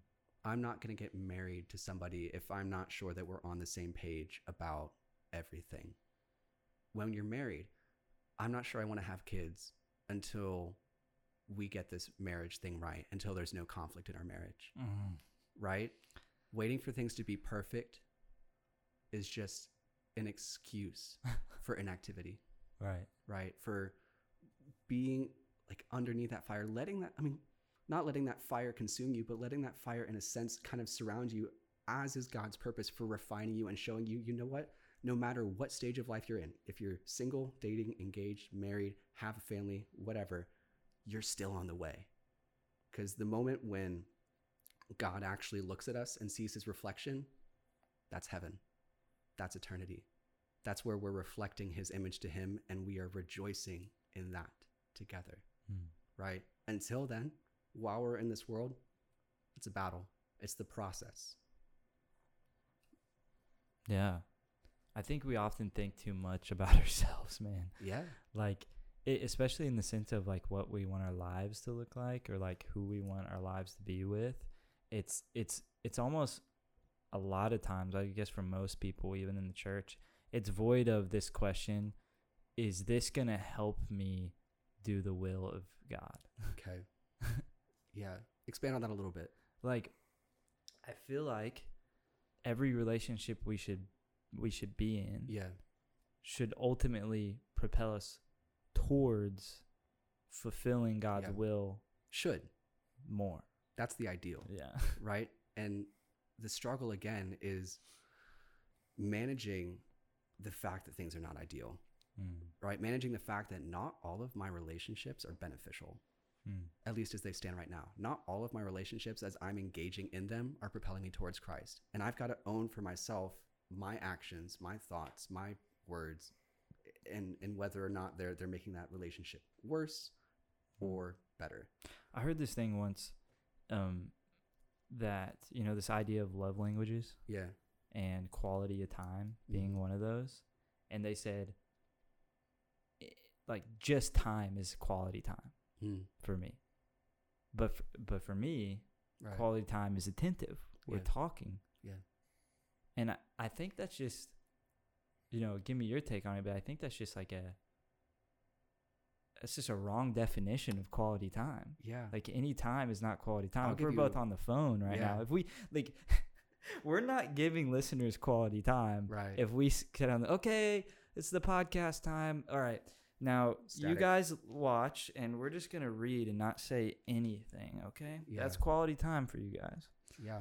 Speaker 2: I'm not going to get married to somebody if I'm not sure that we're on the same page about everything. When you're married, I'm not sure I want to have kids until we get this marriage thing right, until there's no conflict in our marriage
Speaker 1: Mm.
Speaker 2: right? Waiting for things to be perfect is just an excuse for inactivity,
Speaker 1: Right.
Speaker 2: right? For being like underneath that fire, letting that, I mean, not letting that fire consume you, but letting that fire, in a sense, kind of surround you, as is God's purpose for refining you and showing you, you know what? No matter what stage of life you're in, if you're single, dating, engaged, married, have a family, whatever, you're still on the way. Because the moment when God actually looks at us and sees his reflection, that's heaven. That's eternity. That's where we're reflecting his image to him and we are rejoicing in that together,
Speaker 1: Mm.
Speaker 2: right? Until then, while we're in this world, it's a battle, it's the process.
Speaker 1: Yeah. I think we often think too much about ourselves, man.
Speaker 2: Yeah.
Speaker 1: Like, it, especially in the sense of like what we want our lives to look like or like who we want our lives to be with. It's it's it's almost a lot of times, I guess for most people, even in the church, it's void of this question: Is this gonna help me do the will of God?
Speaker 2: Okay. yeah. Expand on that a little bit.
Speaker 1: like I feel like every relationship we should we should be in
Speaker 2: Yeah.
Speaker 1: should ultimately propel us towards fulfilling God's
Speaker 2: Yeah.
Speaker 1: will
Speaker 2: Should.
Speaker 1: more.
Speaker 2: That's the ideal.
Speaker 1: Yeah.
Speaker 2: right? And the struggle again is managing the fact that things are not ideal,
Speaker 1: Mm.
Speaker 2: right? Managing the fact that not all of my relationships are beneficial,
Speaker 1: Mm.
Speaker 2: at least as they stand right now. Not all of my relationships, as I'm engaging in them, are propelling me towards Christ. And I've got to own for myself my actions, my thoughts, my words, and, and whether or not they're, they're making that relationship worse or better.
Speaker 1: I heard this thing once. Um, that you know this idea of love languages
Speaker 2: Yeah.
Speaker 1: and quality of time being
Speaker 2: Mhm.
Speaker 1: one of those, and they said, like just time is quality time
Speaker 2: Mm.
Speaker 1: for me, but f- but for me,
Speaker 2: Right.
Speaker 1: quality time is attentive. We're
Speaker 2: Yeah.
Speaker 1: talking.
Speaker 2: Yeah.
Speaker 1: And I, I think that's just, you know, give me your take on it, but I think that's just like a, it's just a wrong definition of quality time.
Speaker 2: yeah.
Speaker 1: Like any time is not quality time. If we're both on the phone right
Speaker 2: Yeah.
Speaker 1: now. If we like, we're not giving listeners quality time.
Speaker 2: right.
Speaker 1: If we get on the okay, it's the podcast time. All right. Now you guys watch, and we're just gonna read and not say anything. Okay, that's quality time for you guys.
Speaker 2: yeah.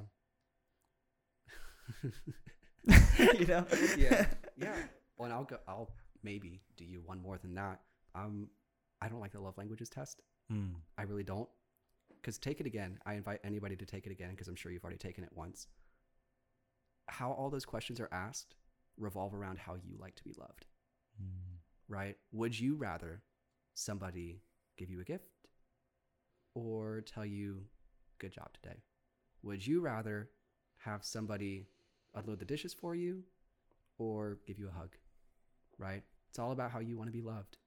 Speaker 1: you know?
Speaker 2: yeah. Yeah. Well, and I'll go. I'll maybe do you one more than that. Um, I don't like the love languages test.
Speaker 1: Mm.
Speaker 2: I really don't. Because take it again. I invite anybody to take it again because I'm sure you've already taken it once. How all those questions are asked revolve around how you like to be loved,
Speaker 1: Mm.
Speaker 2: right? Would you rather somebody give you a gift or tell you, good job today? Would you rather have somebody unload the dishes for you or give you a hug, right? It's all about how you want to be loved.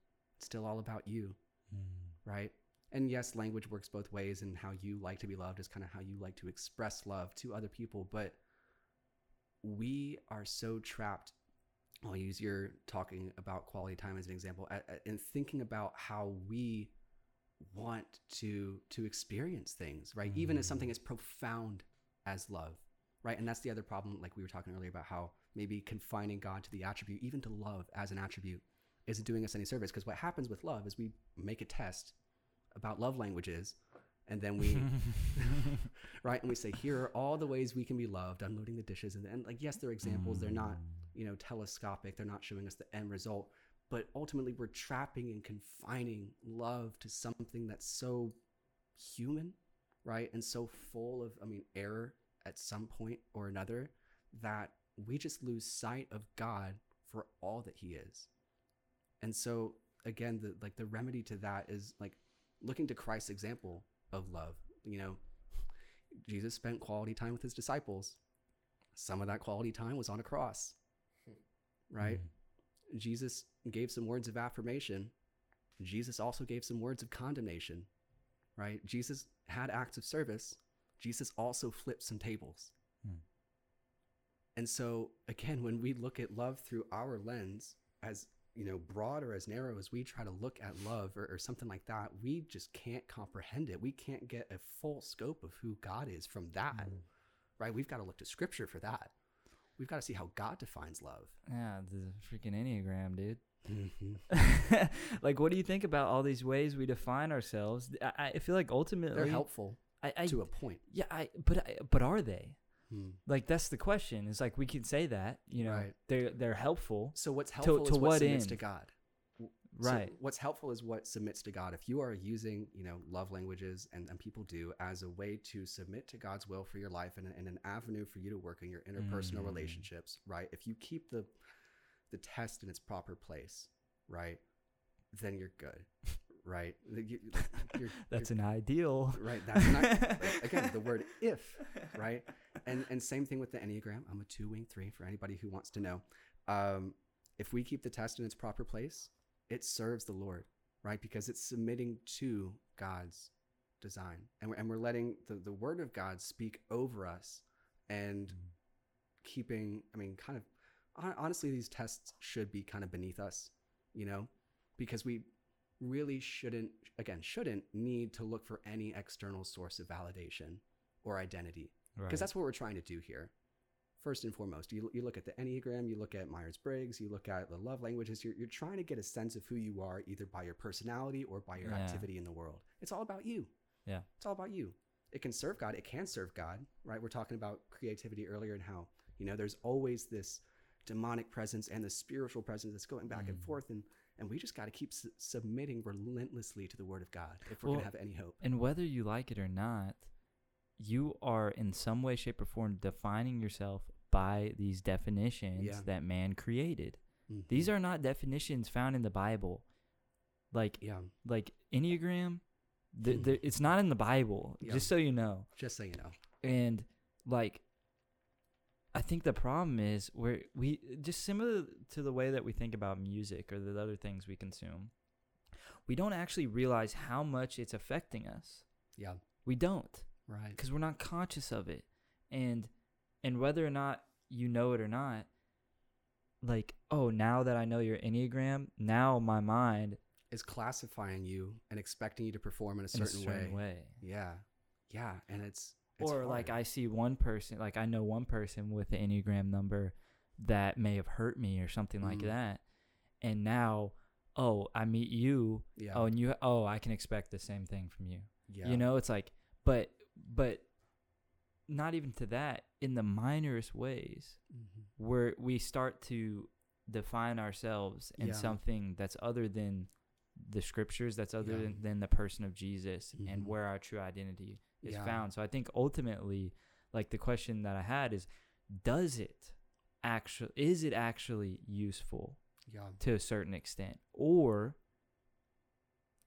Speaker 2: It's still all about you mm. right? And yes, language works both ways, and how you like to be loved is kind of how you like to express love to other people. But we are so trapped. I'll use your talking about quality time as an example, and thinking about how we want to to experience things, right? Even as something mm. as profound as love, right? And that's the other problem, like we were talking earlier about how maybe confining God to the attribute, even to love as an attribute, isn't doing us any service. Because what happens with love is we make a test about love languages, and then we, right, and we say, here are all the ways we can be loved, unloading the dishes, and, and like, yes, they're examples. They're not, mm. you know, telescopic. They're not showing us the end result. But ultimately, we're trapping and confining love to something that's so human, right, and so full of, I mean, error at some point or another that we just lose sight of God for all that He is. And so again, the like the remedy to that is like looking to Christ's example of love. You know, Jesus spent quality time with his disciples. Some of that quality time was on a cross. Right? Jesus gave some words of affirmation. Jesus also gave some words of condemnation. Right? Jesus had acts of service. Jesus also flipped some tables.
Speaker 1: Hmm.
Speaker 2: And so again, when we look at love through our lens, as you know, broad or as narrow as we try to look at love or, or something like that, we just can't comprehend it. We can't get a full scope of who God is from that, right? We've got to look to Scripture for that. We've got to see how God defines love.
Speaker 1: Yeah, the freaking Enneagram, dude.
Speaker 2: Mm-hmm.
Speaker 1: like, what do you think about all these ways we define ourselves? I, I feel like ultimately,
Speaker 2: They're helpful
Speaker 1: I, I
Speaker 2: to a point.
Speaker 1: yeah, I but I, but are they?
Speaker 2: Hmm.
Speaker 1: Like, that's the question. It's like we can say that, you know,
Speaker 2: Right.
Speaker 1: they're they're helpful,
Speaker 2: So what's helpful
Speaker 1: to
Speaker 2: is what
Speaker 1: what
Speaker 2: submits to? God. So
Speaker 1: right?
Speaker 2: what's helpful is what submits to God. If you are using, you know, love languages, and, and people do, as a way to submit to God's will for your life and, and an avenue for you to work in your interpersonal
Speaker 1: Mm.
Speaker 2: relationships, right? If you keep the the test in its proper place, right, then you're good, right? You, you're,
Speaker 1: That's an ideal.
Speaker 2: right. That's not, again the word if, right? And and same thing with the enneagram. I'm a two wing three for anybody who wants to know. Um, if we keep the test in its proper place, it serves the Lord, right? Because it's submitting to God's design, and we're, and we're letting the the Word of God speak over us, and keeping. I mean, kind of honestly, these tests should be kind of beneath us, you know, because we really shouldn't again shouldn't need to look for any external source of validation or identity
Speaker 1: Right.
Speaker 2: because that's what we're trying to do here first and foremost you, you look at the enneagram you look at myers-briggs you look at the love languages you're, you're trying to get a sense of who you are either by your personality or by your
Speaker 1: Yeah.
Speaker 2: activity in the world it's all about you
Speaker 1: Yeah.
Speaker 2: it's all about you it can serve god it can serve god right we're talking about creativity earlier and how you know there's always this demonic presence and the spiritual presence that's going back and
Speaker 1: Mm.
Speaker 2: forth and and we just got to keep su- submitting relentlessly to the word of god if we're
Speaker 1: Well,
Speaker 2: going to have any hope
Speaker 1: And whether you like it or not, you are in some way, shape, or form defining yourself by these definitions
Speaker 2: Yeah.
Speaker 1: that man created.
Speaker 2: Mhm.
Speaker 1: These are not definitions found in the Bible. Like
Speaker 2: yeah
Speaker 1: like Enneagram, th-
Speaker 2: Hmm.
Speaker 1: th- it's not in the Bible.
Speaker 2: Yeah.
Speaker 1: Just so you know.
Speaker 2: just so you know
Speaker 1: And like I think the problem is where we just similar to the way that we think about music or the other things we consume. We don't actually realize how much it's affecting us.
Speaker 2: Yeah.
Speaker 1: We don't
Speaker 2: Right.
Speaker 1: because we're not conscious of it. And and whether or not you know it or not, like, oh, now that I know your Enneagram, now my mind
Speaker 2: Is classifying you and expecting you to perform in a
Speaker 1: in a
Speaker 2: certain,
Speaker 1: certain
Speaker 2: way.
Speaker 1: way.
Speaker 2: Yeah. Yeah. And it's, it's
Speaker 1: or like. I see one person, like I know one person with the Enneagram number that may have hurt me or something like
Speaker 2: Mhm.
Speaker 1: that. And now, oh, I meet you.
Speaker 2: yeah.
Speaker 1: Oh, and you, oh, I can expect the same thing from you.
Speaker 2: yeah.
Speaker 1: You know, it's like, but, but not even to that, in the minorest ways,
Speaker 2: Mhm.
Speaker 1: where we start to define ourselves in
Speaker 2: Yeah.
Speaker 1: something that's other than the scriptures, that's other
Speaker 2: Yeah.
Speaker 1: than, than the person of Jesus and
Speaker 2: Mhm.
Speaker 1: where our true identity is
Speaker 2: Yeah.
Speaker 1: found. So I think ultimately, like the question that I had is, does it actually, is it actually useful
Speaker 2: Yeah.
Speaker 1: to a certain extent? Or,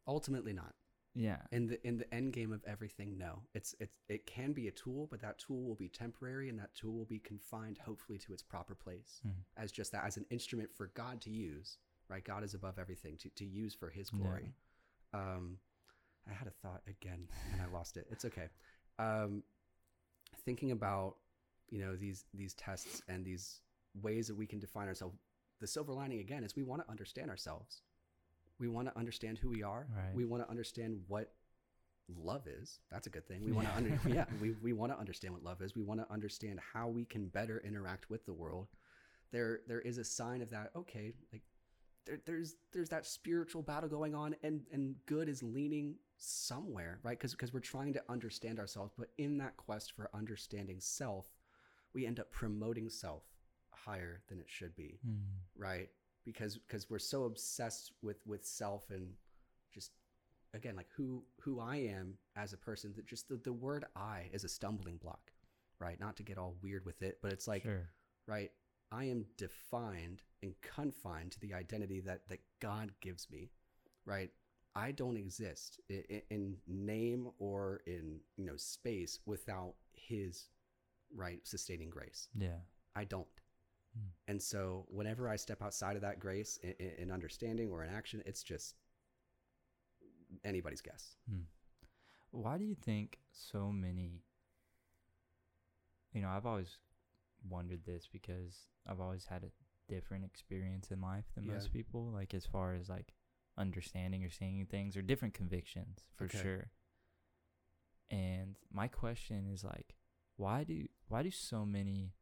Speaker 2: Ultimately not.
Speaker 1: yeah,
Speaker 2: In the in the end game of everything, no. It's it's it can be a tool, but that tool will be temporary and that tool will be confined hopefully to its proper place
Speaker 1: Mhm.
Speaker 2: as just that as an instrument for God to use. Right? God is above everything to, to use for his
Speaker 1: Yeah.
Speaker 2: glory. Um I had a thought again and I lost it. It's okay. Um thinking about, you know, these these tests and these ways that we can define ourselves. The silver lining again is we want to understand ourselves. We want to understand who we are.
Speaker 1: Right.
Speaker 2: We want to understand what love is. That's a good thing. We want to under, yeah, we, we want to understand what love is. We want to understand how we can better interact with the world. There there is a sign of that. Okay, like there, there's there's that spiritual battle going on and and good is leaning somewhere, right? Cuz because we're trying to understand ourselves, but in that quest for understanding self, we end up promoting self higher than it should be
Speaker 1: Mm.
Speaker 2: right because because we're so obsessed with with self and just again like who who i am as a person that just the, the word i is a stumbling block right not to get all weird with it but it's like
Speaker 1: sure.
Speaker 2: right i am defined and confined to the identity that that god gives me right i don't exist in, in name or in you know space without his right sustaining grace
Speaker 1: Yeah.
Speaker 2: I don't.
Speaker 1: Hmm.
Speaker 2: And so whenever I step outside of that grace in, in, in understanding or in action, it's just anybody's guess.
Speaker 1: Hmm. Why do you think so many? You know, I've always wondered this because I've always had a different experience in life than
Speaker 2: Yeah.
Speaker 1: most people, like as far as like understanding or seeing things or different convictions for
Speaker 2: Okay.
Speaker 1: sure. And my question is like, why do why do so many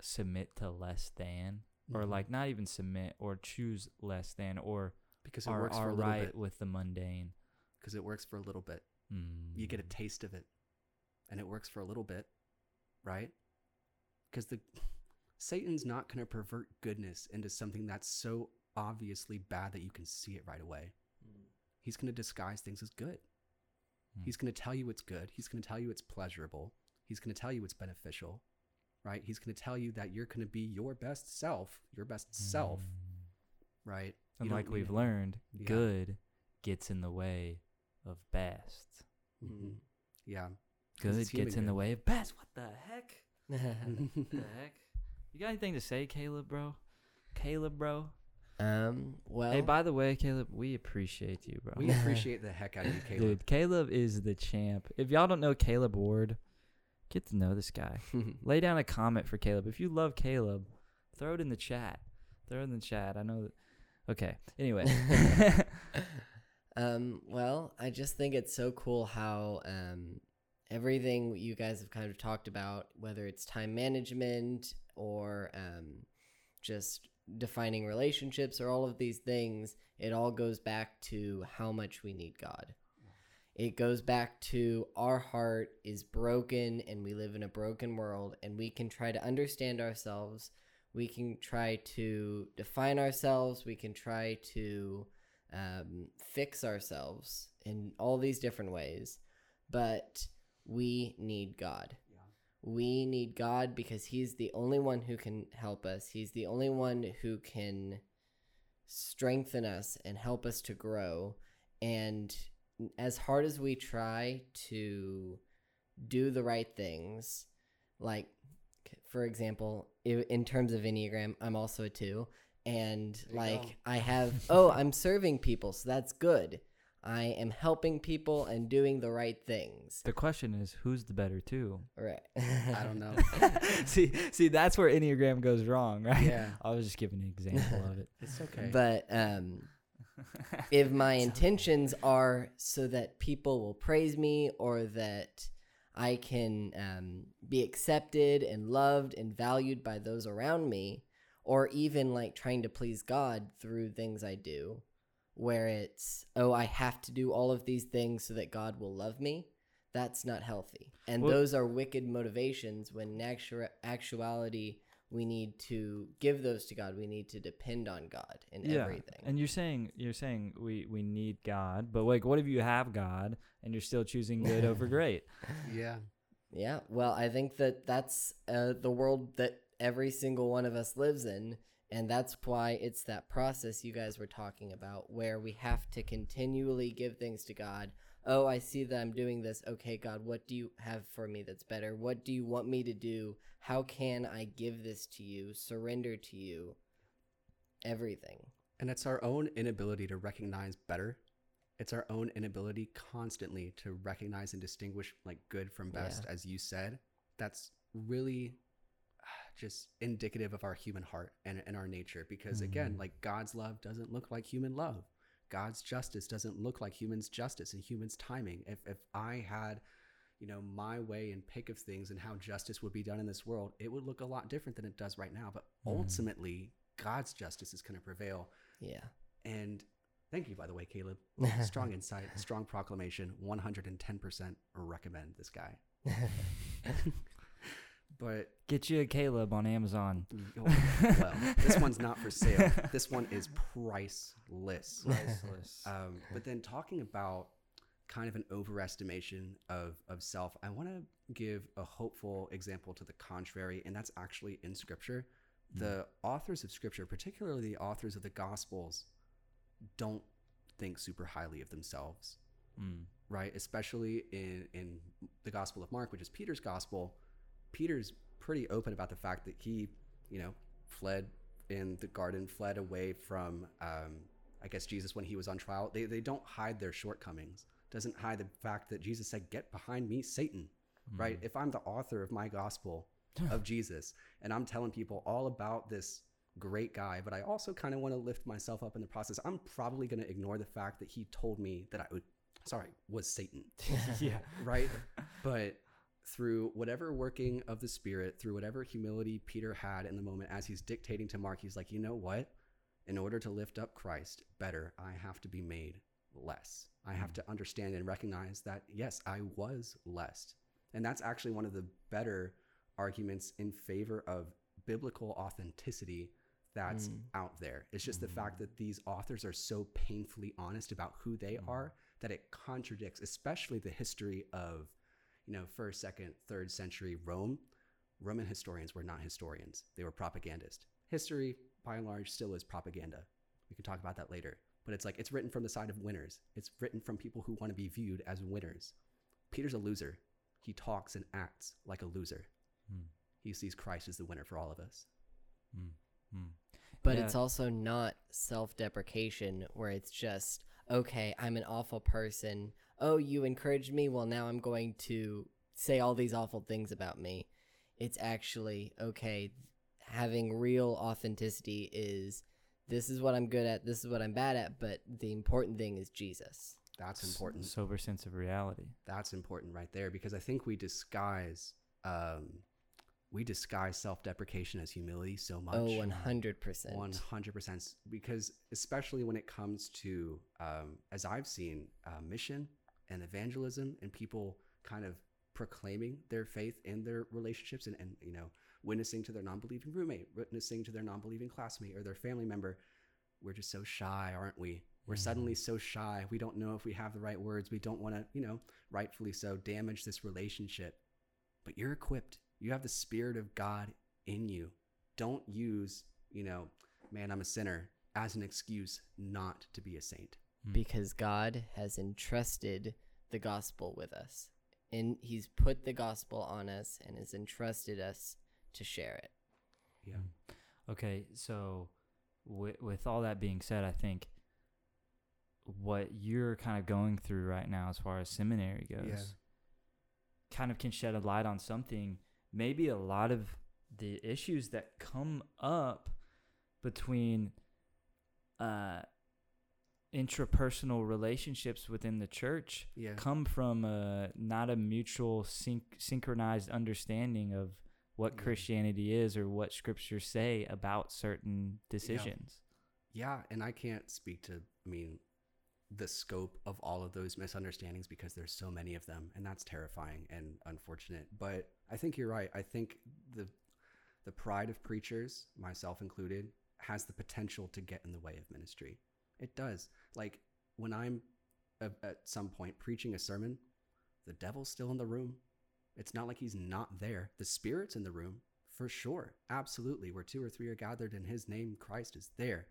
Speaker 1: submit to less than or
Speaker 2: Mhm.
Speaker 1: like not even submit or choose less than or
Speaker 2: because it
Speaker 1: are,
Speaker 2: works for a little
Speaker 1: right
Speaker 2: bit.
Speaker 1: with the mundane.
Speaker 2: Because it works for a little bit.
Speaker 1: Mm.
Speaker 2: You get a taste of it, and it works for a little bit, right? Because the Satan's not going to pervert goodness into something that's so obviously bad that you can see it right away. He's going to disguise things as good.
Speaker 1: Mm.
Speaker 2: He's going to tell you it's good. He's going to tell you it's pleasurable. He's going to tell you it's beneficial, right? He's going to tell you that you're going to be your best self, your best self,
Speaker 1: Mm.
Speaker 2: right?
Speaker 1: And
Speaker 2: You
Speaker 1: like we've
Speaker 2: it.
Speaker 1: learned,
Speaker 2: Yeah.
Speaker 1: good gets in the way of best.
Speaker 2: Mhm. Yeah. 'Cause
Speaker 1: Good
Speaker 2: it's human
Speaker 1: gets in the way of best. What the heck? What the heck? You got anything to say, Caleb, bro? Caleb, bro.
Speaker 3: Um. Well.
Speaker 1: hey, by the way, Caleb, we appreciate you, bro.
Speaker 2: we appreciate the heck out of you, Caleb.
Speaker 1: Dude, Caleb is the champ. If y'all don't know Caleb Ward, get to know this guy. Lay down a comment for Caleb. If you love Caleb, throw it in the chat. Throw it in the chat. I know that. Okay. Anyway.
Speaker 3: um. Well, I just think it's so cool how um everything you guys have kind of talked about, whether it's time management or um just defining relationships or all of these things, it all goes back to how much we need God. It goes back to our heart is broken and we live in a broken world and we can try to understand ourselves. We can try to define ourselves. We can try to um, fix ourselves in all these different ways. But we need God. We need God because He's the only one who can help us. He's the only one who can strengthen us and help us to grow. And as hard as we try to do the right things. Like, for example, in terms of Enneagram, I'm also a two. And like,
Speaker 2: go.
Speaker 3: I have, oh, I'm serving people. So that's good. I am helping people and doing the right things.
Speaker 1: The question is, who's the better two?
Speaker 3: Right.
Speaker 2: I don't know.
Speaker 1: see, see, that's where Enneagram goes wrong, right?
Speaker 2: Yeah.
Speaker 1: I was just giving an example of it.
Speaker 2: It's okay.
Speaker 3: But um, if my intentions are so that people will praise me or that I can um, be accepted and loved and valued by those around me, or even like trying to please God through things I do, where it's, oh, I have to do all of these things so that God will love me, that's not healthy. And
Speaker 1: Well-
Speaker 3: those are wicked motivations when in actua- actuality, we need to give those to God. We need to depend on God in everything.
Speaker 1: And you're saying you're saying we we need God, but like, what if you have God and you're still choosing good over great?
Speaker 2: yeah.
Speaker 3: Yeah, well, I think that that's uh, the world that every single one of us lives in. And that's why it's that process you guys were talking about, where we have to continually give things to God. Oh, I see that I'm doing this. Okay, God, what do you have for me that's better? What do you want me to do? How can I give this to you, surrender to you? Everything.
Speaker 2: And it's our own inability to recognize better. It's our own inability constantly to recognize and distinguish like good from best, as you said. That's really just indicative of our human heart and, and our nature. Because again,
Speaker 1: Mhm.
Speaker 2: like God's love doesn't look like human love. God's justice doesn't look like humans' justice and humans' timing. If if I had, you know, my way and pick of things and how justice would be done in this world, it would look a lot different than it does right now. But
Speaker 1: Mhm.
Speaker 2: ultimately, God's justice is going to prevail.
Speaker 3: Yeah.
Speaker 2: And thank you, by the way, Caleb. Strong insight, strong proclamation. 110% recommend this guy. but
Speaker 1: Get you a Caleb on Amazon.
Speaker 2: well, this one's not for sale. This one is priceless.
Speaker 1: Priceless.
Speaker 2: Um, but then talking about kind of an overestimation of, of self, I want to give a hopeful example to the contrary, and that's actually in Scripture. The authors of Scripture, particularly the authors of the Gospels, don't think super highly of themselves,
Speaker 1: Mm.
Speaker 2: right? Especially in, in the Gospel of Mark, which is Peter's Gospel. Peter's pretty open about the fact that he, you know, fled in the garden, fled away from, um, I guess, Jesus when he was on trial. They, they don't hide their shortcomings. Doesn't hide the fact that Jesus said, "Get behind me, Satan." Right? If I'm the author of my gospel of Jesus and I'm telling people all about this great guy, but I also kind of want to lift myself up in the process, I'm probably going to ignore the fact that he told me that I would, sorry, was Satan
Speaker 1: yeah.
Speaker 2: right? but through whatever working of the Spirit, through whatever humility Peter had in the moment as he's dictating to Mark, he's like, you know what? In order to lift up Christ better, I have to be made less. I have hmm. to understand and recognize that, yes, I was less. And that's actually one of the better arguments in favor of biblical authenticity that's
Speaker 3: Mm.
Speaker 2: out there. It's just the hmm. fact that these authors are so painfully honest about who they hmm. are that it contradicts, especially the history of, you know, first, second, third century Rome. Roman historians were not historians; they were propagandists. History, by and large, still is propaganda. We can talk about that later. But it's like it's written from the side of winners. It's written from people who want to be viewed as winners. Peter's a loser. He talks and acts like a loser.
Speaker 1: Mm.
Speaker 2: He sees Christ as the winner for all of us.
Speaker 1: Mm. Mm.
Speaker 3: But
Speaker 1: Yeah.
Speaker 3: it's also not self deprecation where it's just, okay, I'm an awful person. Oh, you encouraged me. Well, now I'm going to say all these awful things about me. It's actually, okay, having real authenticity is this is what I'm good at, this is what I'm bad at, but the important thing is Jesus.
Speaker 2: That's important.
Speaker 1: Sober sense of reality.
Speaker 2: that's important right there because I think we disguise um, we disguise self-deprecation as humility so much.
Speaker 3: Oh, 100%.
Speaker 2: One hundred percent. Because especially when it comes to, um, as I've seen, uh, mission and evangelism, and people kind of proclaiming their faith in their relationships, and, and you know, witnessing to their non-believing roommate, witnessing to their non-believing classmate or their family member, we're just so shy, aren't we? We're mm-hmm. suddenly so shy. We don't know if we have the right words. We don't want to, you know, rightfully so, damage this relationship. But you're equipped. You have the Spirit of God in you. Don't use, you know, man, I'm a sinner as an excuse not to be a saint.
Speaker 3: Because God has entrusted the gospel with us. and he's put the gospel on us and has entrusted us to share it.
Speaker 2: Yeah.
Speaker 1: Okay, so with with all that being said, I think what you're kind of going through right now as far as seminary goes
Speaker 2: Yeah.
Speaker 1: kind of can shed a light on something maybe a lot of the issues that come up between uh intrapersonal relationships within the church
Speaker 2: Yeah.
Speaker 1: come from uh, not a mutual synch- synchronized understanding of what
Speaker 2: Yeah.
Speaker 1: Christianity is or what scriptures say about certain decisions.
Speaker 2: Yeah, and I can't speak to, I mean, the scope of all of those misunderstandings because there's so many of them, and that's terrifying and unfortunate. But I think you're right. I think the the pride of preachers, myself included, has the potential to get in the way of ministry. It does. Like when I'm at, at some point preaching a sermon, the devil's still in the room. It's not like he's not there. The spirit's in the room for sure. Absolutely. Where two or three are gathered in his name, Christ is there.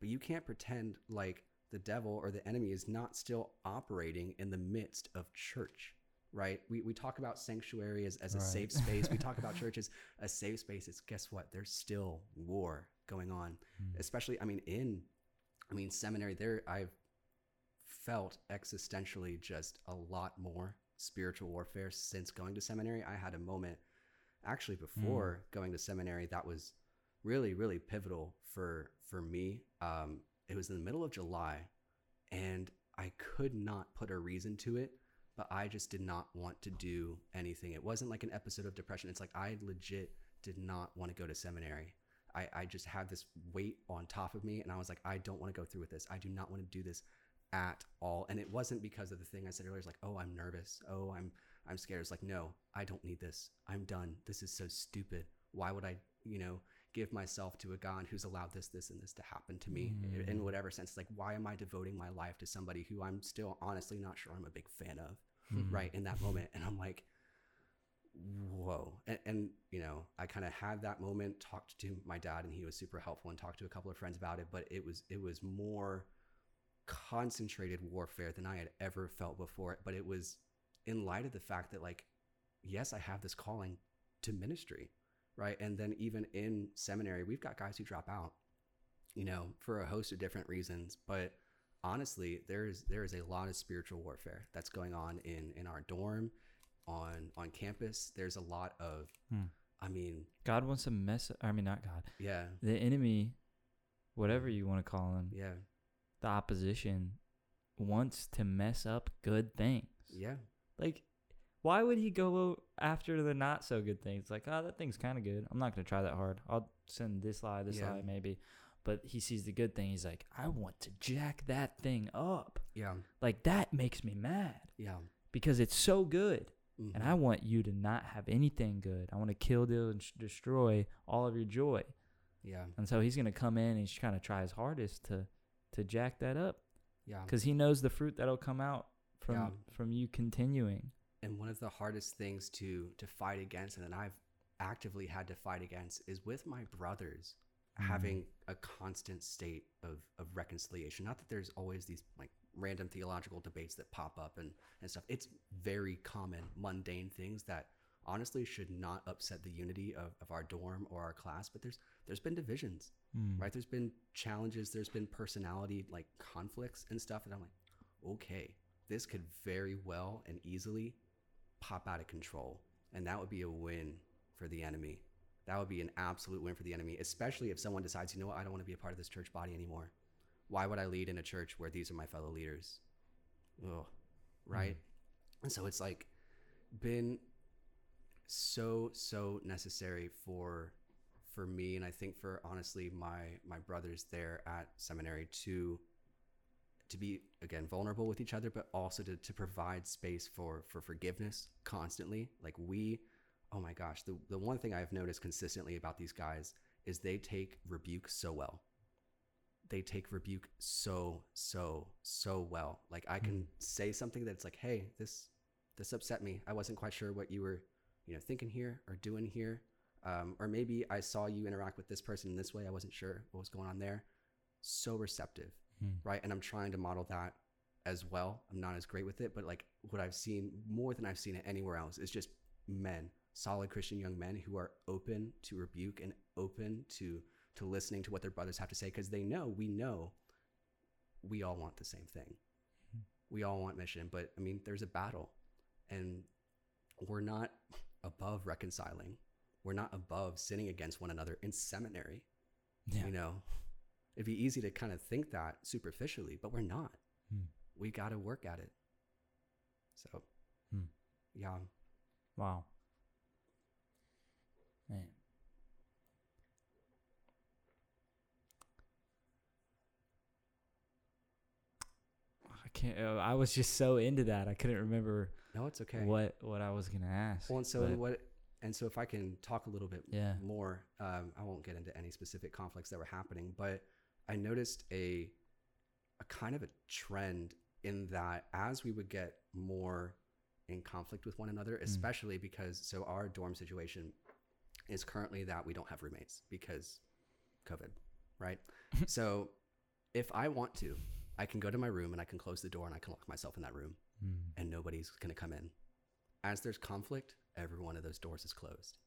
Speaker 2: But you can't pretend like the devil or the enemy is not still operating in the midst of church, right? We, we talk about sanctuary as, as a
Speaker 1: Right.
Speaker 2: safe space. We talk about church as a safe space. It's guess what? There's still war going on,
Speaker 1: Mm.
Speaker 2: especially, I mean, in, I mean, seminary there, I've felt existentially just a lot more spiritual warfare since going to seminary. I had a moment actually before going to seminary that was really really pivotal for for me. Um it was in the middle of july and i could not put a reason to it but i just did not want to do anything. It wasn't like an episode of depression. It's like i legit did not want to go to seminary i i just had this weight on top of me and i was like i don't want to go through with this. I do not want to do this at all. And it wasn't because of the thing i said earlier it's like oh i'm nervous. Oh i'm i'm scared. It's like no i don't need this. I'm done. This is so stupid. Why would i you know give myself to a god who's allowed this this and this to happen to me? In- in
Speaker 1: Mm.
Speaker 2: whatever sense like why am i devoting my life to somebody who i'm still honestly not sure i'm a big fan of
Speaker 1: Mm.
Speaker 2: right in that moment? And i'm like whoa. And, and you know i kind of had that moment talked to my dad and he was super helpful and talked to a couple of friends about it but it was it was more concentrated warfare than i had ever felt before. But it was in light of the fact that like yes i have this calling to ministry right? And then even in seminary we've got guys who drop out you know for a host of different reasons. But honestly there is there is a lot of spiritual warfare that's going on in in our dorm on on campus there's a lot of
Speaker 1: Hmm.
Speaker 2: i mean
Speaker 1: God wants to mess. I mean, not God.
Speaker 2: yeah
Speaker 1: The enemy, whatever you want to call him,
Speaker 2: yeah
Speaker 1: the opposition, wants to mess up good things.
Speaker 2: yeah
Speaker 1: Like, why would he go after the not so good things? Like, oh, that thing's kind of good. I'm not gonna try that hard. I'll send this lie, this
Speaker 2: Yeah.
Speaker 1: lie, maybe. But he sees the good thing. He's like, I want to jack that thing up.
Speaker 2: yeah
Speaker 1: Like that makes me mad
Speaker 2: yeah
Speaker 1: because it's so good, and
Speaker 2: Mhm.
Speaker 1: I want you to not have anything good. I want to kill, deal, and sh- destroy all of your joy.
Speaker 2: yeah
Speaker 1: And so he's gonna come in and he's kind of try his hardest to to jack that up
Speaker 2: yeah
Speaker 1: because he knows the fruit that'll come out from
Speaker 2: Yeah.
Speaker 1: from you continuing.
Speaker 2: and one of the hardest things to to fight against and that i've actively had to fight against is with my brothers
Speaker 1: Mm.
Speaker 2: having a constant state of of reconciliation not that there's always these like random theological debates that pop up and and stuff. It's very common mundane things that honestly should not upset the unity of, of our dorm or our class but there's there's been divisions
Speaker 1: Mm.
Speaker 2: right? There's been challenges there's been personality like conflicts and stuff and i'm like okay this could very well and easily pop out of control and that would be a win for the enemy. That would be an absolute win for the enemy especially if someone decides you know what i don't want to be a part of this church body anymore why would i lead in a church where these are my fellow leaders? Ugh, right? Mm-hmm. And so it's like been so so necessary for for me and i think for honestly my my brothers there at seminary to to be again vulnerable with each other but also to, to provide space for for forgiveness constantly. Like we oh my gosh the, the one thing i've noticed consistently about these guys is they take rebuke so well they take rebuke so so so well. Like i can say something that's like hey this this upset me. I wasn't quite sure what you were you know thinking here or doing here. Um, or maybe i saw you interact with this person in this way. I wasn't sure what was going on there. So receptive
Speaker 1: Mm.
Speaker 2: right? And i'm trying to model that as well. I'm not as great with it, but like what I've seen more than I've seen it anywhere else is just men, solid Christian young men who are open to rebuke and open to to listening to what their brothers have to say because they know we know we all want the same thing. We all want mission, but I mean, there's a battle, and we're not above reconciling. We're not above sinning against one another in seminary.
Speaker 1: Yeah.
Speaker 2: You know, it'd be easy to kind of think that superficially, but we're not.
Speaker 1: Hmm.
Speaker 2: We got to work at it. So,
Speaker 1: Hmm.
Speaker 2: yeah.
Speaker 1: Wow. Man. I can't. Uh, I was just so into that. I couldn't remember
Speaker 2: No, it's okay.
Speaker 1: what what I was gonna ask.
Speaker 2: Well, and so
Speaker 1: but-
Speaker 2: what? And so, if I can talk a little bit
Speaker 1: Yeah.
Speaker 2: more, um, I won't get into any specific conflicts that were happening, but I noticed a a kind of a trend in that as we would get more in conflict with one another, especially because so our dorm situation is currently that we don't have roommates because COVID, right? so if I want to, I can go to my room and I can close the door and I can lock myself in that room
Speaker 1: Hmm.
Speaker 2: and nobody's going to come in. As there's conflict, every one of those doors is closed.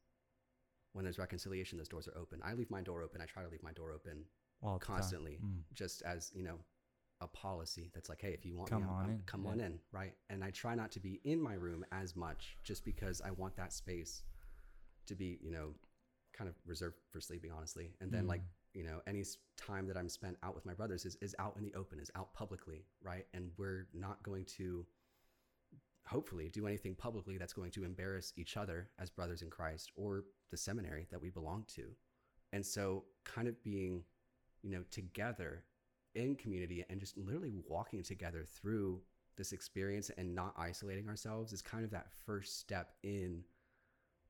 Speaker 2: When there's reconciliation, those doors are open. I leave my door open. I try to leave my door open
Speaker 1: All
Speaker 2: constantly,
Speaker 1: Mm.
Speaker 2: just as you know, a policy that's like, hey, if you want
Speaker 1: Come
Speaker 2: me, I'm-
Speaker 1: on
Speaker 2: I'm-
Speaker 1: in,
Speaker 2: come
Speaker 1: yeah.
Speaker 2: on in, right? And I try not to be in my room as much, just because I want that space to be, you know, kind of reserved for sleeping, honestly. And then like
Speaker 1: Mm.
Speaker 2: You know, any time that I'm spent out with my brothers is is out in the open, is out publicly, right? And we're not going to hopefully do anything publicly that's going to embarrass each other as brothers in Christ or the seminary that we belong to. And so kind of being, you know, together in community and just literally walking together through this experience and not isolating ourselves is kind of that first step in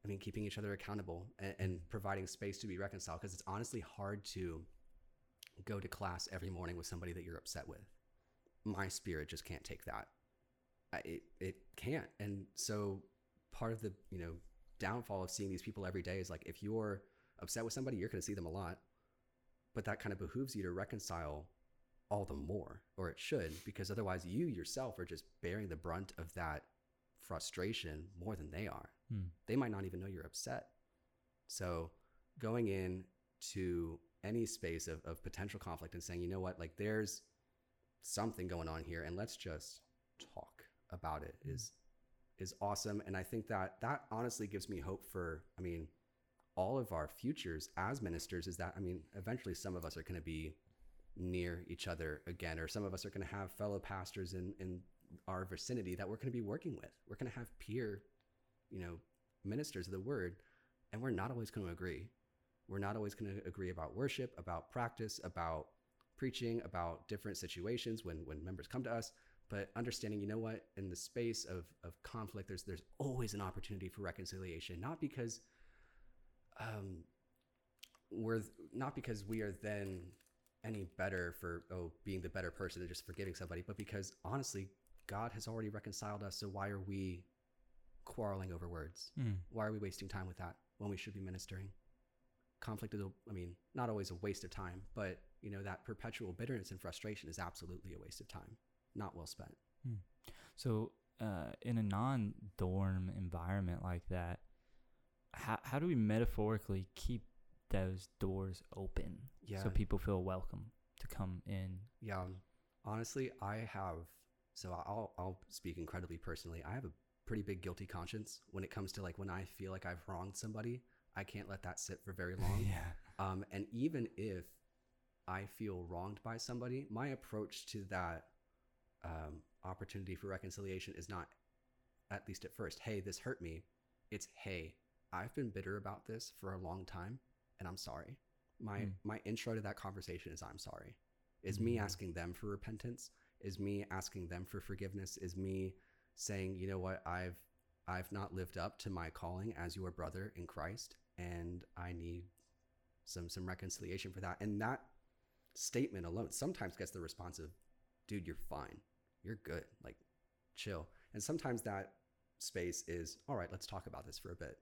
Speaker 2: I mean keeping each other accountable and, and providing space to be reconciled because it's honestly hard to go to class every morning with somebody that you're upset with. My spirit just can't take that. It it can't. And so part of the, you know, downfall of seeing these people every day is like if you're upset with somebody, you're going to see them a lot. But that kind of behooves you to reconcile all the more, or it should, because otherwise you yourself are just bearing the brunt of that frustration more than they are.
Speaker 1: Hmm.
Speaker 2: They might not even know you're upset. So going in to any space of, of potential conflict and saying, you know what, like there's something going on here and let's just talk about it is is awesome. And I think that that honestly gives me hope for, I mean, all of our futures as ministers is that, I mean, eventually some of us are going to be near each other again, or some of us are going to have fellow pastors in, in our vicinity that we're going to be working with. We're going to have peer, you know, ministers of the word, and we're not always going to agree. We're not always going to agree about worship, about practice, about preaching, about different situations when when members come to us. But understanding, you know what, in the space of of conflict, there's there's always an opportunity for reconciliation. Not because um, we're not because we are then any better for oh being the better person and just forgiving somebody, but because honestly, God has already reconciled us. So why are we quarreling over words?
Speaker 1: Hmm.
Speaker 2: Why are we wasting time with that when we should be ministering? Conflict is, a, I mean, not always a waste of time, but you know that perpetual bitterness and frustration is absolutely a waste of time, not well spent.
Speaker 1: So, uh, in a non-dorm environment like that, how how do we metaphorically keep those doors open
Speaker 2: Yeah.
Speaker 1: so people feel welcome to come in?
Speaker 2: Yeah, honestly, I have. So I'll I'll speak incredibly personally. I have a pretty big guilty conscience when it comes to like when I feel like I've wronged somebody. I can't let that sit for very long.
Speaker 1: yeah.
Speaker 2: Um, and even if I feel wronged by somebody, my approach to that um, opportunity for reconciliation is not, at least at first, hey, this hurt me. It's hey, I've been bitter about this for a long time, and I'm sorry. My
Speaker 1: Hmm.
Speaker 2: my intro to that conversation is I'm sorry. Is me
Speaker 1: Mm.
Speaker 2: asking them for repentance? Is me asking them for forgiveness? Is me saying, you know what, I've I've not lived up to my calling as your brother in Christ, and I need some some reconciliation for that. And that statement alone sometimes gets the response of, dude, you're fine. You're good. Like chill. And sometimes that space is, all right, let's talk about this for a bit.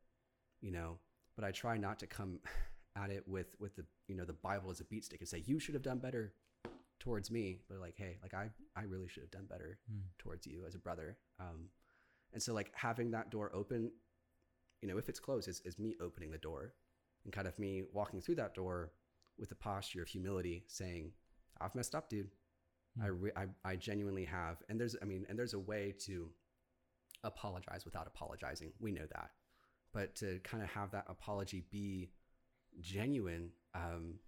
Speaker 2: You know, but I try not to come at it with with the you know the Bible as a beat stick and say, you should have done better. Towards me, but like, hey, like I I really should have done better
Speaker 1: Mm.
Speaker 2: towards you as a brother. Um, and so like having that door open, you know, if it's closed, is, is me opening the door and kind of me walking through that door with a posture of humility, saying, "I've messed up, dude. I,
Speaker 1: Mm.
Speaker 2: re- I I genuinely have." And there's I mean, and there's a way to apologize without apologizing. We know that, but to kind of have that apology be genuine. Um,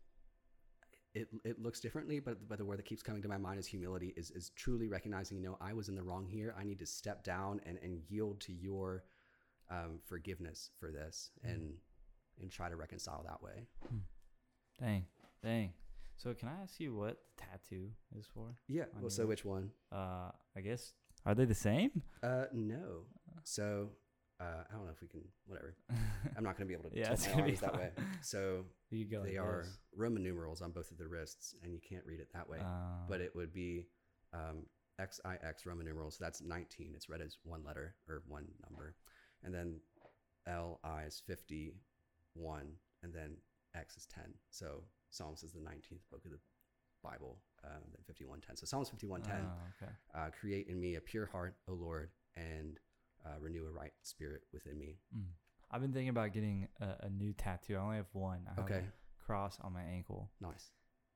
Speaker 2: it, it looks differently, but but the word that keeps coming to my mind is humility. Is is truly recognizing, you know, I was in the wrong here. I need to step down and and yield to your um, forgiveness for this,
Speaker 1: Mm.
Speaker 2: and and try to reconcile that way.
Speaker 1: Dang, dang. So can I ask you what the tattoo is for?
Speaker 2: Yeah. Well, so
Speaker 1: your-
Speaker 2: which one?
Speaker 1: Uh, I guess are they the same?
Speaker 2: Uh, no. So uh, I don't know if we can. Whatever. I'm not going to be able to
Speaker 1: Yeah,
Speaker 2: tilt
Speaker 1: it's
Speaker 2: my
Speaker 1: gonna be
Speaker 2: arms that way. So
Speaker 1: you go.
Speaker 2: they
Speaker 1: like
Speaker 2: are
Speaker 1: this.
Speaker 2: Roman numerals on both of the wrists, and you can't read it that way.
Speaker 1: Uh,
Speaker 2: but it would be um, XIX Roman numerals. So that's 19. It's read as one letter or one number. And then LI is 51. And then X is 10. So Psalms is the 19th book of the Bible, um, then 5110. So Psalms 5110
Speaker 1: oh, okay.
Speaker 2: uh, create in me a pure heart, O Lord, and uh, renew a right spirit within me.
Speaker 1: Mm. I've been thinking about getting a, a new tattoo. I only have one. I have
Speaker 2: Okay.
Speaker 1: a cross on my ankle,
Speaker 2: Nice.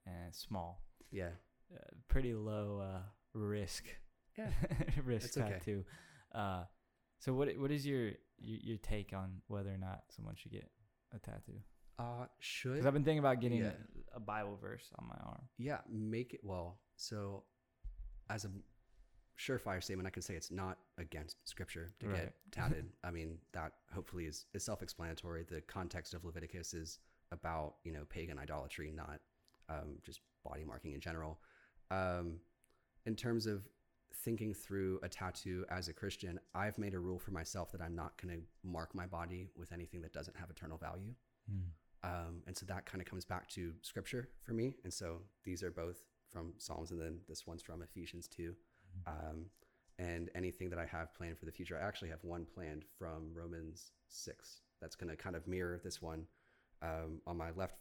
Speaker 1: and it's small.
Speaker 2: Yeah.
Speaker 1: Uh, pretty low uh, risk.
Speaker 2: Yeah.
Speaker 1: risk
Speaker 2: okay.
Speaker 1: tattoo. Uh, so what what is your, your your take on whether or not someone should get a tattoo?
Speaker 2: Uh, should
Speaker 1: Because I've been thinking about getting
Speaker 2: Yeah.
Speaker 1: a, a Bible verse on my arm.
Speaker 2: Yeah, make it well. So, as a surefire statement, I can say it's not against scripture to
Speaker 1: Right.
Speaker 2: get tatted. I mean, that hopefully is, is self explanatory. The context of Leviticus is about, you know, pagan idolatry, not um, just body marking in general. Um, in terms of thinking through a tattoo as a Christian, I've made a rule for myself that I'm not going to mark my body with anything that doesn't have eternal value.
Speaker 1: Mm.
Speaker 2: Um, and so that kind of comes back to scripture for me. And so these are both from Psalms, and then this one's from Ephesians 2. Um, and anything that I have planned for the future, I actually have one planned from Romans 6 that's going to kind of mirror this one. Um, on my left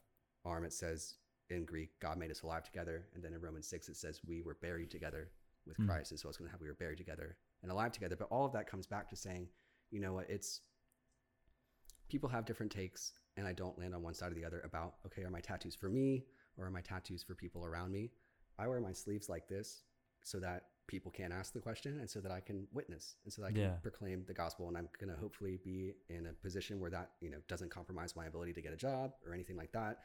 Speaker 2: arm, it says in Greek, God made us alive together. And then in Romans 6, it says we were buried together with
Speaker 1: Mm.
Speaker 2: Christ. And so it's going to have we were buried together and alive together. But all of that comes back to saying, you know what, it's people have different takes and I don't land on one side or the other about, okay, are my tattoos for me or are my tattoos for people around me? I wear my sleeves like this so that people can't ask the question and so that I can witness and so that I can
Speaker 1: Yeah.
Speaker 2: proclaim the gospel. And I'm going to hopefully be in a position where that, you know, doesn't compromise my ability to get a job or anything like that.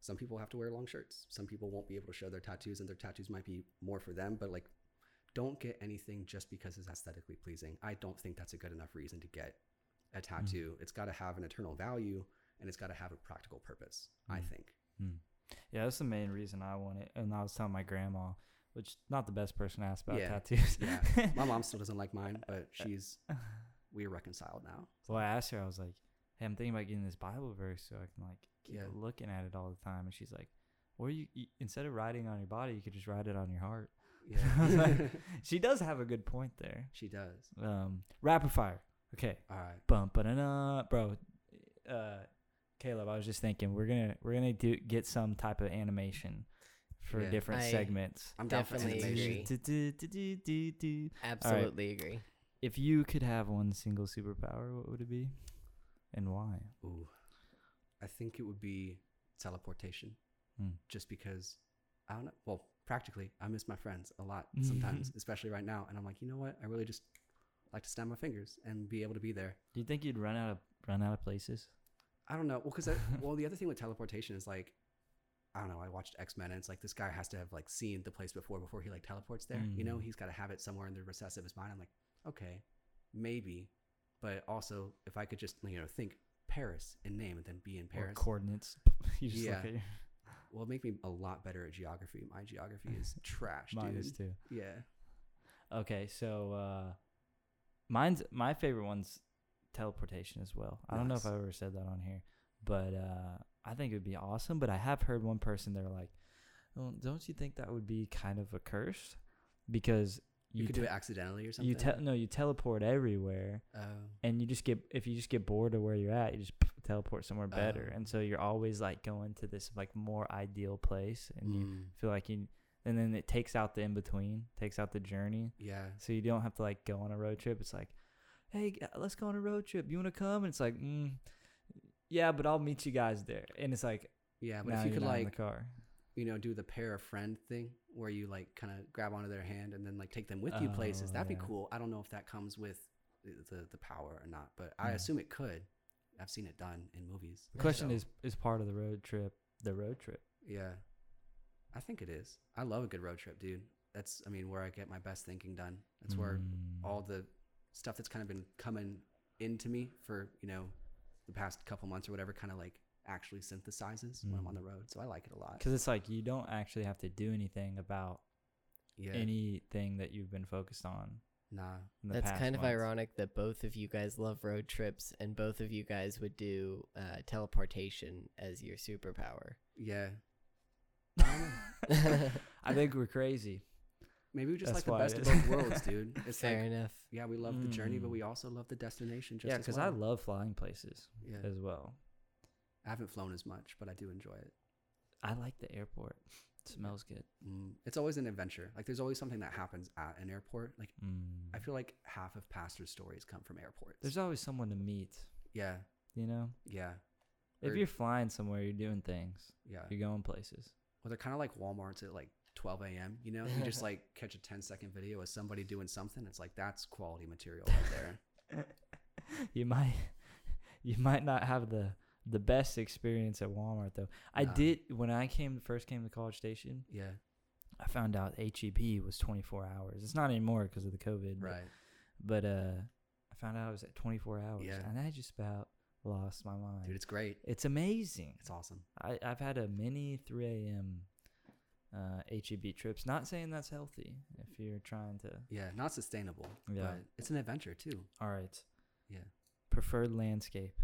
Speaker 2: Some people have to wear long shirts. Some people won't be able to show their tattoos and their tattoos might be more for them, but like, don't get anything just because it's aesthetically pleasing. I don't think that's a good enough reason to get a tattoo. It's got to have an eternal value and it's got to have a practical purpose, I
Speaker 1: Mm.
Speaker 2: think.
Speaker 1: Mm. Yeah, that's the main reason I want it. And I was telling my grandma, which not the best person to ask about
Speaker 2: Yeah.
Speaker 1: tattoos.
Speaker 2: Yeah. My mom still doesn't like mine, but she's, we're reconciled now.
Speaker 1: well, I asked her, I was like, "Hey, I'm thinking about getting this Bible verse so I can like keep
Speaker 2: Yeah.
Speaker 1: looking at it all the time." And she's like, "Or you, you instead of writing on your body, you could just write it on your heart."
Speaker 2: Yeah.
Speaker 1: like- She does have a good point there.
Speaker 2: she does.
Speaker 1: Um, rapid fire. Okay.
Speaker 2: All right.
Speaker 1: Bump ba bro. Uh, Caleb, I was just thinking we're gonna we're gonna do get some type of animation for
Speaker 2: Yeah.
Speaker 1: different
Speaker 3: I-
Speaker 1: segments.
Speaker 2: I'm
Speaker 3: Definitely agree.
Speaker 1: Do, do, do.
Speaker 3: Absolutely agree.
Speaker 1: If you could have one single superpower, what would it be, and why?
Speaker 2: Ooh. I think it would be teleportation
Speaker 1: Hmm.
Speaker 2: just because I don't know. Well, practically, I miss my friends a lot sometimes, especially right now. And I'm like, you know what? I really just like to snap my fingers and be able to be there.
Speaker 1: Do you think you'd run out of run out of places?
Speaker 2: I don't know. Well, because well, the other thing with teleportation is like, I don't know. I watched X Men, and it's like this guy has to have like seen the place before before he like teleports there. You know,
Speaker 1: Mhm.
Speaker 2: he's got to have it somewhere in the recess of his mind. I'm like, okay, maybe, but also if I could just you know think Paris in name and then be in
Speaker 1: Or
Speaker 2: Paris,
Speaker 1: coordinates? you just
Speaker 2: Yeah.
Speaker 1: look at your
Speaker 2: well, it'd make me a lot better at geography. My geography is trash,
Speaker 1: mine
Speaker 2: dude.
Speaker 1: is too.
Speaker 2: Yeah.
Speaker 1: Okay, so uh, mine's my favorite one's teleportation as well. I don't know if I've ever said that on here, but uh, I think it would be awesome. But I have heard one person they're like, well, "Don't you think that would be kind of a curse?" Because
Speaker 2: You,
Speaker 1: you,
Speaker 2: could
Speaker 1: te-
Speaker 2: do it accidentally or something.
Speaker 1: you te- no you teleport everywhere,
Speaker 2: Oh.
Speaker 1: and you just get if you just get bored of where you're at, you just teleport somewhere better,
Speaker 2: Oh.
Speaker 1: and so you're always like going to this like more ideal place, and you
Speaker 2: Mm.
Speaker 1: feel like you and then it takes out the in between, takes out the journey.
Speaker 2: Yeah.
Speaker 1: So you don't have to like go on a road trip. It's like, hey, let's go on a road trip. You want to come? And it's like, mm, yeah, but I'll meet you guys there. And it's like,
Speaker 2: Yeah, but if you could
Speaker 1: not in
Speaker 2: like
Speaker 1: the car.
Speaker 2: you know do the pair of friend thing where you like kind of grab onto their hand and then like take them with you places,
Speaker 1: Oh,
Speaker 2: that'd
Speaker 1: yeah.
Speaker 2: be cool. I don't know if that comes with the the, power or not, but I
Speaker 1: Yeah.
Speaker 2: assume it could. I've seen it done in movies.
Speaker 1: The question
Speaker 2: so,
Speaker 1: is, is part of the road trip the road trip?
Speaker 2: yeah, I think it is. I love a good road trip, dude. That's I mean where I get my best thinking done. That's where
Speaker 1: Mm.
Speaker 2: all the stuff that's kind of been coming into me for you know the past couple months or whatever kind of like actually synthesizes when I'm on
Speaker 1: Mm.
Speaker 2: the road. So I like it a lot.
Speaker 1: Because it's like you don't actually have to do anything about
Speaker 2: Yeah.
Speaker 1: anything that you've been focused on.
Speaker 2: nah.
Speaker 3: That's
Speaker 1: past
Speaker 3: kind of ironic that both of you guys love road trips and both of you guys would do uh, teleportation as your superpower.
Speaker 2: Yeah. I don't know.
Speaker 1: I think we're crazy.
Speaker 2: Maybe we just
Speaker 1: That's
Speaker 2: like the best of both worlds, dude. It's
Speaker 3: Fair
Speaker 2: like,
Speaker 3: enough.
Speaker 2: yeah, we love the journey, but
Speaker 1: Mm.
Speaker 2: we also love the destination just
Speaker 1: yeah, because
Speaker 2: well.
Speaker 1: I love flying places
Speaker 2: yeah.
Speaker 1: as well.
Speaker 2: I haven't flown as much, but I do enjoy it.
Speaker 1: I like the airport. It smells good.
Speaker 2: Mm. It's always an adventure. Like there's always something that happens at an airport. Like
Speaker 1: Mm.
Speaker 2: I feel like half of pastors' stories come from airports.
Speaker 1: There's always someone to meet.
Speaker 2: yeah,
Speaker 1: You know,
Speaker 2: yeah,
Speaker 1: if
Speaker 2: Or-
Speaker 1: you're flying somewhere, you're doing things.
Speaker 2: yeah.
Speaker 1: You're going places.
Speaker 2: Well, they're kind of like WalMarts at like 12 a.m. You know, you just like catch a 10 second video of somebody doing something. It's like that's quality material right there.
Speaker 1: you might, you might not have the the best experience at Walmart though. I did when I came first came to College Station.
Speaker 2: Yeah,
Speaker 1: I found out HEB was 24 hours. It's not anymore because of the COVID. but-
Speaker 2: right.
Speaker 1: But uh, I found out it was at 24 hours,
Speaker 2: Yeah.
Speaker 1: and I just about lost my mind.
Speaker 2: Dude, it's great.
Speaker 1: it's amazing.
Speaker 2: It's awesome.
Speaker 1: I, I've had a mini 3 a.m. Uh, HEB trips. Not saying that's healthy if you're trying to.
Speaker 2: Yeah, not sustainable.
Speaker 1: Yeah.
Speaker 2: but it's an adventure too.
Speaker 1: All right.
Speaker 2: Yeah.
Speaker 1: Preferred landscape.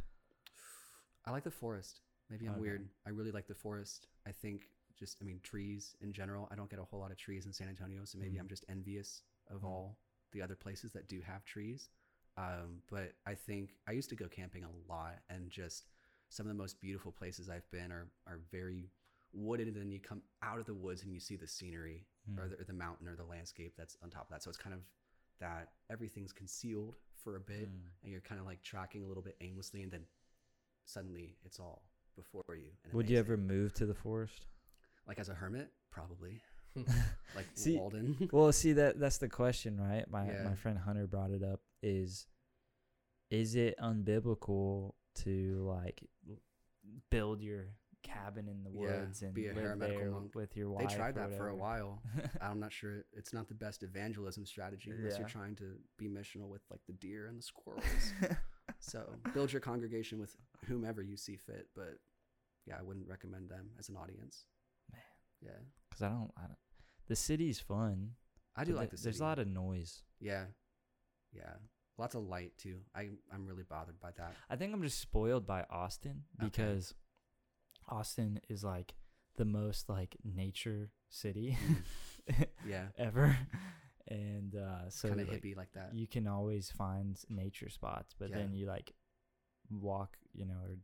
Speaker 2: I like the forest. Maybe I'm
Speaker 1: Okay.
Speaker 2: weird. I really like the forest. I think just, I mean, trees in general. I don't get a whole lot of trees in San Antonio, so maybe
Speaker 1: Mhm.
Speaker 2: I'm just envious of
Speaker 1: Mhm.
Speaker 2: all the other places that do have trees. Um, but I think I used to go camping a lot, and just some of the most beautiful places I've been are are very wooded, and then you come out of the woods and you see the scenery or
Speaker 1: Mm.
Speaker 2: the, or the mountain or the landscape that's on top of that. So it's kind of that everything's concealed for a bit,
Speaker 1: Mm.
Speaker 2: and you're kind of like tracking a little bit aimlessly, and then suddenly it's all before you. And
Speaker 1: Would you ever move to the forest?
Speaker 2: like as a hermit? Probably. Like
Speaker 1: See-
Speaker 2: Walden.
Speaker 1: well, see that that's the question, right? My
Speaker 2: Yeah.
Speaker 1: my friend Hunter brought it up. Is is it unbiblical to like build your cabin in the
Speaker 2: Yeah,
Speaker 1: woods and
Speaker 2: be a
Speaker 1: live there
Speaker 2: monk.
Speaker 1: with your wife.
Speaker 2: they
Speaker 1: tried
Speaker 2: that for a while. I'm not sure. It's not the best evangelism strategy unless
Speaker 1: Yeah.
Speaker 2: you're trying to be missional with like the deer and the squirrels. so build your congregation with whomever you see fit. But yeah, I wouldn't recommend them as an audience.
Speaker 1: Man.
Speaker 2: Yeah.
Speaker 1: Because I don't, I don't. The city's fun.
Speaker 2: I do like
Speaker 1: th-
Speaker 2: the city.
Speaker 1: There's a lot of noise.
Speaker 2: Yeah. Yeah. Lots of light too. I I'm really bothered by that.
Speaker 1: I think I'm just spoiled by Austin because Austin is like the most like nature city
Speaker 2: Yeah.
Speaker 1: ever, and uh, so
Speaker 2: kind of
Speaker 1: like,
Speaker 2: hippie like that.
Speaker 1: you can always find nature spots, but
Speaker 2: Yeah.
Speaker 1: then you like walk, you know, or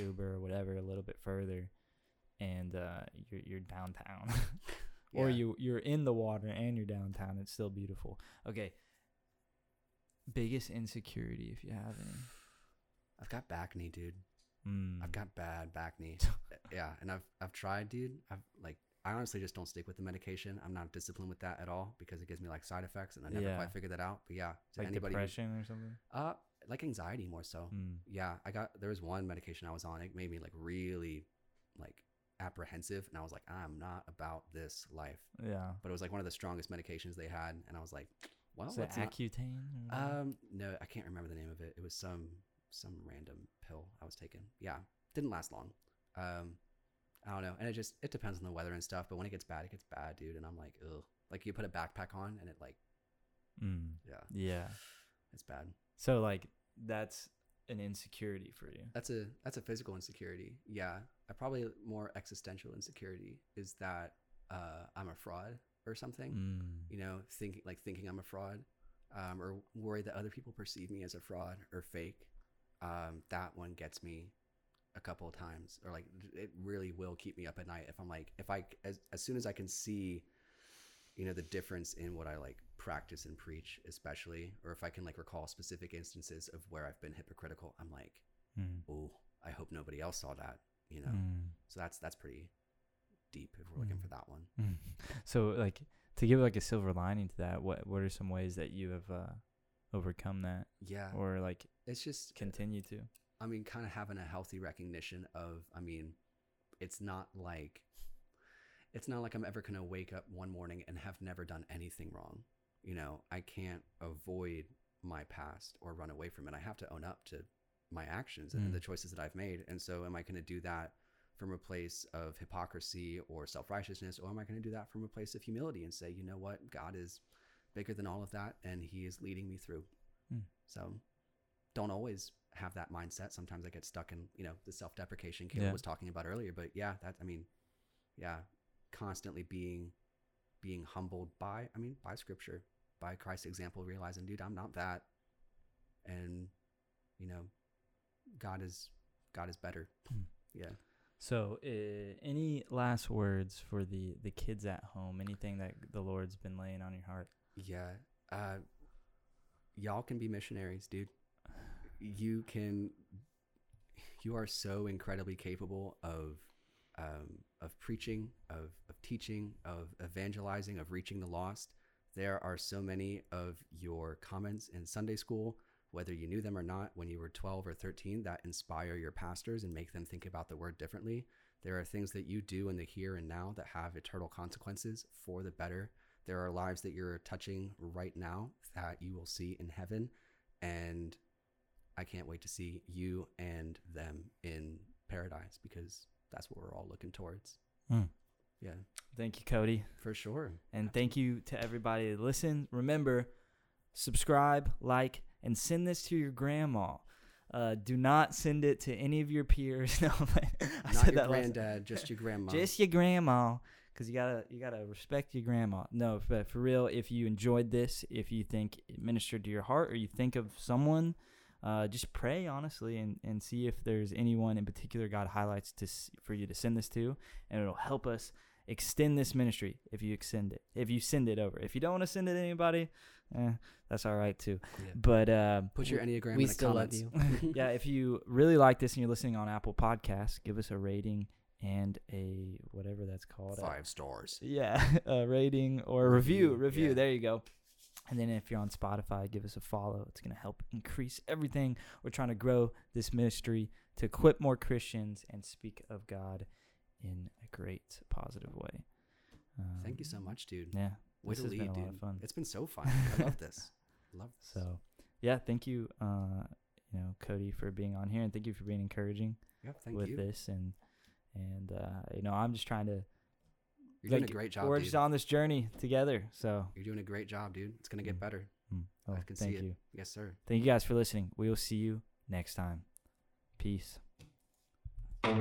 Speaker 1: Uber or whatever a little bit further, and uh, you're you're downtown, or you you're in the water and you're downtown. It's still beautiful. Okay. Biggest insecurity, if you have any.
Speaker 2: I've got back knee, dude.
Speaker 1: Mm.
Speaker 2: I've got bad back knee. yeah, and I've I've tried, dude. I've like I honestly just don't stick with the medication. I'm not disciplined with that at all because it gives me like side effects, and I never
Speaker 1: Yeah.
Speaker 2: quite figured that out. But yeah, to
Speaker 1: like
Speaker 2: anybody, who-
Speaker 1: depression or something.
Speaker 2: uh, like anxiety more so.
Speaker 1: Mm.
Speaker 2: Yeah, I got there was one medication I was on. It made me like really like apprehensive, and I was like, I'm not about this life.
Speaker 1: Yeah.
Speaker 2: But it was like one of the strongest medications they had, and I was like, well,
Speaker 1: Is it
Speaker 2: let's not-
Speaker 1: Accutane?
Speaker 2: um, no, I can't remember the name of it. It was some some random pill I was taking. Yeah, didn't last long. Um, I don't know, and it just it depends on the weather and stuff. But when it gets bad, it gets bad, dude. And I'm like, ugh. Like you put a backpack on, and it like,
Speaker 1: Mm.
Speaker 2: yeah,
Speaker 1: Yeah.
Speaker 2: it's bad.
Speaker 1: So like that's an insecurity for you.
Speaker 2: That's a that's a physical insecurity. Yeah, I probably more existential insecurity is that uh, I'm a fraud or something.
Speaker 1: Mm.
Speaker 2: you know, thinking like thinking I'm a fraud, um, or worried that other people perceive me as a fraud or fake. Um, that one gets me a couple of times, or like it really will keep me up at night if I'm like if I as as soon as I can see you know the difference in what I like practice and preach, especially, or if I can like recall specific instances of where I've been hypocritical, I'm like,
Speaker 1: Mm.
Speaker 2: oh, I hope nobody else saw that, you know.
Speaker 1: Mm.
Speaker 2: So that's that's pretty deep if we're looking
Speaker 1: Mm.
Speaker 2: for that one.
Speaker 1: Mm. So like to give like a silver lining to that, what what are some ways that you have uh, overcome that
Speaker 2: Yeah,
Speaker 1: or like
Speaker 2: it's just
Speaker 1: continue to?
Speaker 2: I mean, kind of having a healthy recognition of, I mean, it's not like, it's not like I'm ever going to wake up one morning and have never done anything wrong. You know, I can't avoid my past or run away from it. I have to own up to my actions and
Speaker 1: Mm.
Speaker 2: the choices that I've made. And so, am I going to do that from a place of hypocrisy or self righteousness, or am I going to do that from a place of humility and say, you know what, God is bigger than all of that, and He is leading me through.
Speaker 1: Mm.
Speaker 2: So, don't always have that mindset. Sometimes I get stuck in, you know, the self-deprecation Caleb
Speaker 1: Yeah.
Speaker 2: was talking about earlier. But yeah, that I mean, yeah, constantly being being humbled by, I mean, by scripture, by Christ's example, realizing, dude, I'm not that. And, you know, God is God is better.
Speaker 1: Hmm.
Speaker 2: Yeah.
Speaker 1: So, uh, any last words for the the kids at home? Anything that the Lord's been laying on your heart?
Speaker 2: Yeah. Uh y'all can be missionaries, dude. You can you are so incredibly capable of um, of preaching, of of teaching, of evangelizing, of reaching the lost. There are so many of your comments in Sunday school, whether you knew them or not, when you were 12 or 13, that inspire your pastors and make them think about the word differently. There are things that you do in the here and now that have eternal consequences for the better. There are lives that you're touching right now that you will see in heaven. And I can't wait to see you and them in paradise because that's what we're all looking towards.
Speaker 1: Mm.
Speaker 2: Yeah,
Speaker 1: Thank you, Cody.
Speaker 2: for sure.
Speaker 1: And thank you to everybody that listened. Remember, subscribe, like, and send this to your grandma. Uh, do not send it to any of your peers. no, I
Speaker 2: Not
Speaker 1: said
Speaker 2: your
Speaker 1: that
Speaker 2: granddad, just your grandma.
Speaker 1: Just your grandma, because you gotta you gotta respect your grandma. No, but for real, if you enjoyed this, if you think it ministered to your heart, or you think of someone, uh, just pray honestly and, and see if there's anyone in particular God highlights to for you to send this to, and it'll help us extend this ministry if you extend it. If you send it over, if you don't want to send it to anybody, eh, that's all right too.
Speaker 2: Yeah.
Speaker 1: But uh,
Speaker 2: Put your enneagram
Speaker 3: we
Speaker 2: in the
Speaker 3: still love
Speaker 2: comments.
Speaker 3: you.
Speaker 1: yeah, if you really like this and you're listening on Apple Podcasts, give us a rating and a whatever that's called. a-
Speaker 2: Five stars.
Speaker 1: yeah, a rating or a review.
Speaker 2: Review,
Speaker 1: Review.
Speaker 2: yeah.
Speaker 1: There you go. And then if you're on Spotify, give us a follow. It's going to help increase everything. We're trying to grow this ministry to equip more Christians and speak of God in a great positive way. Um,
Speaker 2: Thank you so much, dude.
Speaker 1: Yeah.
Speaker 2: Way
Speaker 1: this
Speaker 2: to lead, dude. It's been so fun. I love this. Love this.
Speaker 1: So, yeah, thank you, uh, you know, Cody, for being on here, and thank you for being encouraging
Speaker 2: thank
Speaker 1: with
Speaker 2: you.
Speaker 1: this. And and uh, you know, I'm just trying to.
Speaker 2: You're
Speaker 1: like, doing
Speaker 2: a great job.
Speaker 1: We're
Speaker 2: dude.
Speaker 1: just on this journey together. So
Speaker 2: you're doing a great job, dude. It's gonna get
Speaker 1: mm.
Speaker 2: better. Mm-hmm.
Speaker 1: Oh, I
Speaker 2: can see
Speaker 1: you.
Speaker 2: it. Yes, sir.
Speaker 1: Thank you guys for listening. We will see you next time. Peace. Peace.